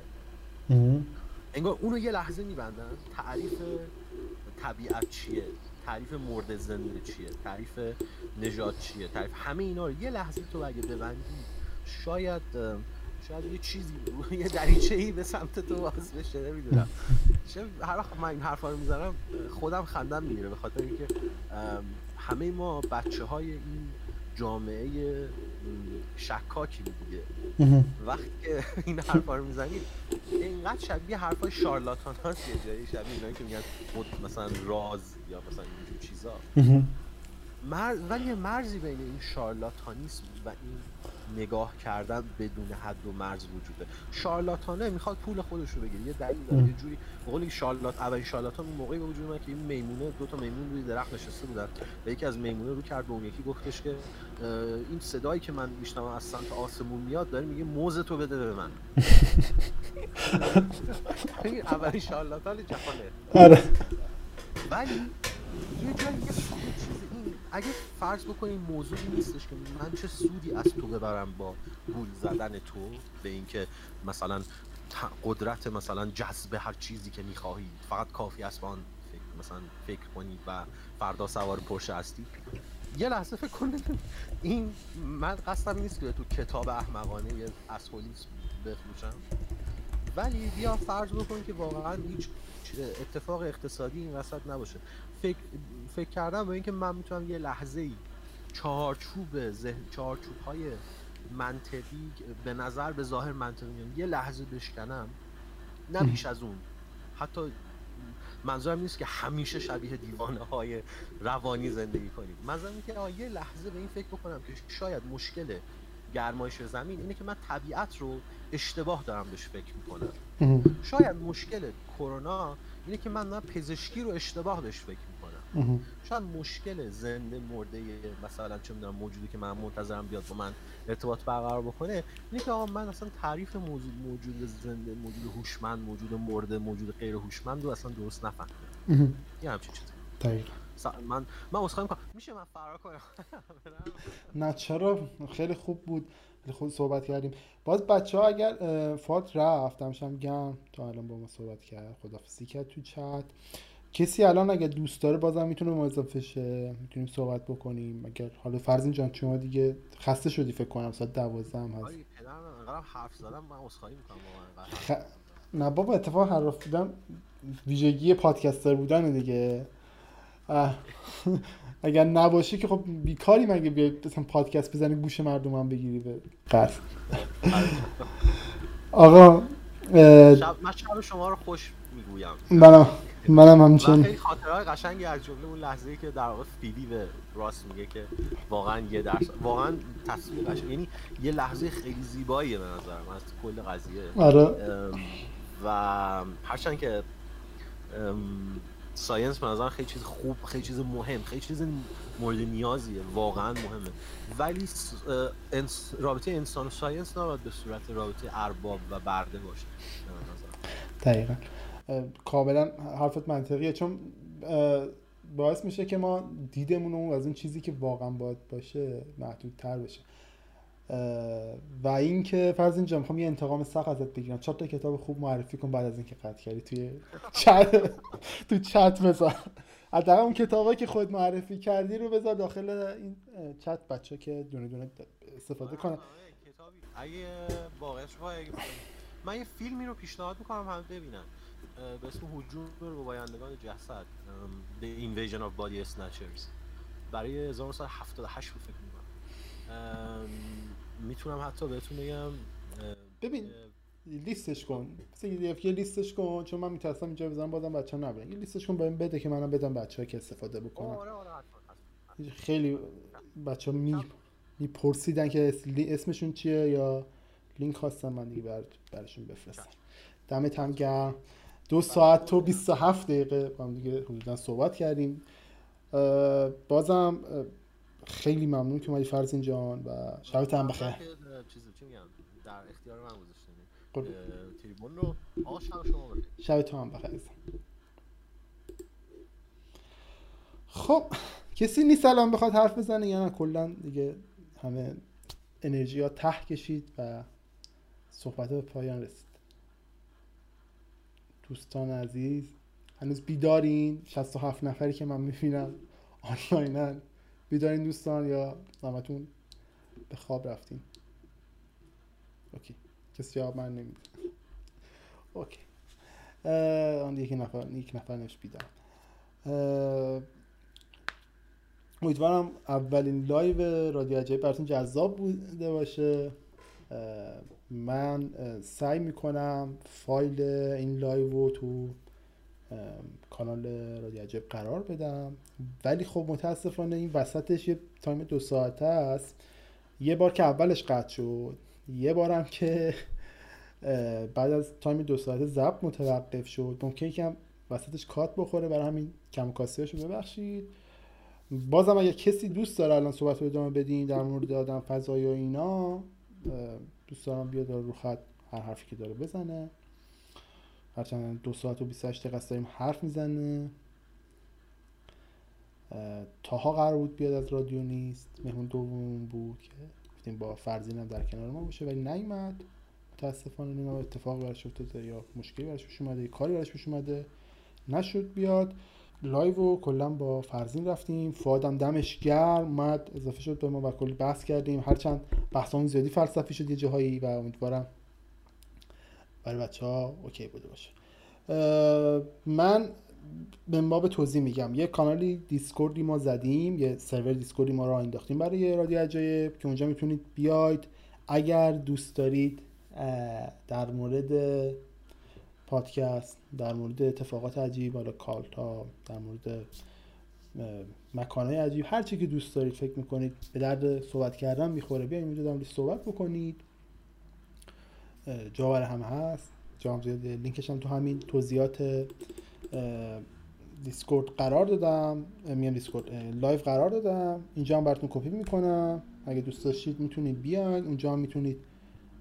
[SPEAKER 2] انگار اونو یه لحظه میبندن. تعریف طبیعت چیه؟ تعریف مرد زنده چیه؟ تعریف نجات چیه؟ تعریف همه اینا رو. یه لحظه تو اگه ببندی شاید شاید یه چیزی یه دریچه ای به سمت تو باز بشه نمی‌دونم. هر وقت من این حرفا رو می‌زنم خودم خندم می‌گیره به خاطر اینکه همه ما بچه های این جامعه شکاکی دیگه. وقتی که این حرفا رو می‌زنید اینقدر شبیه حرفای شارلاتان هست یه جایی شبیه اینایی که میگن مثلا راز یا مثلا اینجور چیزا. مر... ولی مرزی بین این شارلاتانیسم و این نگاه کردن بدون حد و مرز وجوده. شارلاتانه می‌خواد پول خودش رو بگیره. یه دلیل داره یه جوری قولی شارلات اولین شارلاتان اون موقعی به وجود اومد که این میمونه دو تا میمون روی درخت نشسته بودن. و یکی از میمونه رو کرد به اون یکی گفتش که این صدایی که من میشنوم از سمت آسمون میاد داره میگه موزه تو بده به من. این اولین شارلاتان جهانه.
[SPEAKER 1] آره.
[SPEAKER 2] ولی یه جایی اگه فرض بکنیم موضوعی نیستش که من چه سودی از تو ببرم با گول زدن تو به اینکه مثلا قدرت مثلا جذب هر چیزی که می‌خواهی فقط کافی است آن فکر مثلا فکر کنی و فردا سوار پرشه هستی؟ یه لحظه فکر کنید این من قصدم نیست که تو کتاب احمقانه یه اسهولیس بفروشم. ولی بیا فرض بکن که واقعا هیچ اتفاق اقتصادی این وسط نباشه. فکر, فکر کردم به اینکه من می‌تونم یه لحظه ای چهارچوب ذهن چهارچوب های منطقی به نظر به ظاهر منطقی یه لحظه بشکنم نه بیش از اون. حتی منظورم نیست که همیشه شبیه دیوانه های روانی زندگی کنیم. منظورم اینه که یه لحظه به این فکر بکنم که شاید مشکل گرمایش زمین اینه که من طبیعت رو اشتباه دارم بهش فکر می‌کنم. شاید مشکل کرونا اینه که من پزشکی رو اشتباه بهش فکر می‌کنم. شاید مشکل زنده مرده مثلا چه می‌دونم موجودی که من منتظرم بیاد با من ارتباط برقرار بکنه. اینه که آقا من اصلا تعریف موجود موجود زنده موجود هوشمند موجود مرده موجود غیر هوشمند رو اصلا درست نفهمیدم. یه همچین چیزی. من من می‌کنم. میشه من فرار کنم؟
[SPEAKER 1] نه چرا؟ خیلی خوب بود. خیلی خوب صحبت کردیم. باز بچه ها اگر فات رفت همشم گم تا الان با ما صحبت کرد. خدافزی کرد تو چت. کسی الان اگه دوست داره بازم می‌تونه ما اضافه شه. می‌تونیم صحبت بکنیم. اگر حالا فرض جان شما دیگه خسته شدی فکر کنم ساعت 12 هم هست.
[SPEAKER 2] حرف زدم من عذرخواهی می‌کنم
[SPEAKER 1] خ... نه بابا اتفاق حرف بودم ویژگی پادکستر بودن دیگه. اگر نباشی که خب بیکاری مگه بیای مثلا پادکست بزنی گوش مردم هم بگیری به قصد آقا
[SPEAKER 2] شب من شب شما رو خوش می‌گویم.
[SPEAKER 1] منم منم همچنین.
[SPEAKER 2] خیلی خاطرهای قشنگی از جمله اون لحظه ای که در واقع فیلی به راست میگه که واقعا یه درس واقعا تصویر قشنگ. یعنی یه لحظه خیلی زیباییه به نظرم از کل قضیه.
[SPEAKER 1] آره.
[SPEAKER 2] و هرچند که science به نظر خیلی چیز خوب خیلی چیز مهم خیلی چیز مورد نیازیه واقعا مهمه. ولی رابطه انسان و science نباید به صورت رابطه ارباب و برده باشه
[SPEAKER 1] دقیقا. کاملا حرفت منطقیه. چون باعث میشه که ما دیدمون از اون چیزی که واقعا باید باشه محدودتر بشه. و اینکه فرض اینجا می‌خوام یه انتقام سخت ازت بگیرم. چهار تا کتاب خوب معرفی کن بعد از اینکه قطع کردی توی چت تو چت بذار. حداقل اون کتابایی که خود معرفی کردی رو بذار داخل این چت بچه که دونه دونه استفاده کنن.
[SPEAKER 2] اگه واقعا من یه فیلمی رو پیشنهاد می‌کنم همه ببینن. به اسم هجوم ربایندگان جسد. The Invasion of Body Snatchers. برای 1978 رو فکر می‌کنم. می‌تونم حتی بهتون بگم
[SPEAKER 1] ببین لیستش کن. یه لیستش کن چون من میترسم اینجا بزنم بازم بچه ها لیستش کن بهم بده که منم بدم بچه ها که استفاده بکنم
[SPEAKER 2] آره آره
[SPEAKER 1] خیلی بچه ها می میپرسیدن که اسمشون چیه یا لینک خواستم من دیگه بر برشون بفرستم. دمت هم گرم. دو ساعت تو 27 دقیقه با هم دیگه حدودا صحبت کردیم. بازم خیلی ممنون که اومدی فرزین جان و شبت هم بخیر.
[SPEAKER 2] چیزی چی میگم در اختیار من گذاشتین تریبون رو آقا شب شما بخیر.
[SPEAKER 1] شب تو هم بخیر خب کسی نیست الان بخواد حرف بزنه یا نه؟ کلا دیگه همه انرژی ها ته کشید و صحبت به پایان رسید. دوستان عزیز هنوز بیدارین؟ 67 نفری که من می‌بینم آنلاینن. بیدارین دوستان یا همتون به خواب رفتین؟ اوکی. کسی جواب من نمیده. اوکی. آن یک نفر یک نفر نش بیدار. امیدوارم اولین لایو رادیو عجیب براتون جذاب بوده باشه. من سعی می‌کنم فایل این لایو رو تو کانال رادیو عجیب قرار بدم. ولی خب متاسفانه این وسطش یه تایم دو ساعته است. یه بار که اولش قطع شد یه بارم که بعد از تایم دو ساعته ضبط متوقف شد. ممکنه که وسطش کات بخوره برای همین کم کاسیاشو ببخشید. بازم اگه کسی دوست داره الان صحبت رو ادامه بدین در مورد آدم فضایی و اینا دوست دارم بیاد رو خط هر حرفی که داره بزنه. هرچند دو ساعت و 28 دقیقه داریم حرف می‌زنه. تاها قرار بود بیاد از رادیو نیست. مهمون دوم بود که گفتیم با فرزین هم در کنار ما باشه ولی نیومد. متاسفانه نیما اتفاق براش افتاده یا مشکلی براش پیش اومده یا کاری براش پیش اومده نشد بیاد. لایو و کلا با فرزین رفتیم. فرزین دمش گرم اومد اضافه شد به ما و کلی بحث کردیم. هرچند بحثمون زیادی فلسفی شد یه جاهایی و امیدوارم برای بچه ها اوکی بوده باشه. من به باب توضیح میگم. یه کانالی دیسکوردی ما زدیم یه سرور دیسکوردی ما رو انداختیم برای رادیو عجایب که اونجا می‌تونید بیاید. اگر دوست دارید در مورد پادکست در مورد اتفاقات عجیب حالا کالتا در مورد مکانهای عجیب هر چی که دوست دارید فکر می‌کنید به درد صحبت کردن می‌خوره. بیاین اینجا در صحبت بکنید. برای همه هست. جام زیاد لینکش هم تو همین توضیحات دیسکورد قرار دادم. میام دیسکورد لایو قرار دادم. اینجا هم براتون کپی می‌کنم. اگه دوست داشتید می‌تونید بیاین. اونجا هم می‌تونید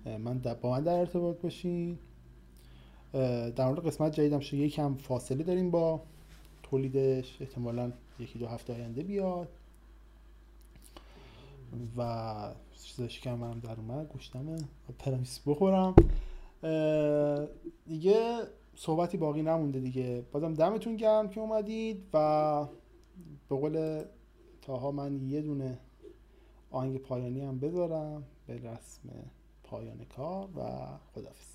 [SPEAKER 1] من با من در ارتباط باشین. در مورد قسمت جدیدم شده یکم فاصله داریم با تولیدش. احتمالا یکی دو هفته آینده بیاد. و چیزش کم هم در اومد گوشتمه پرمیس بخورم. دیگه صحبتی باقی نمونده دیگه. بازم دمتون گرم که اومدید و به قول تاها من یه دونه آهنگ پایانی هم بذارم به رسم پایان کار و خدافز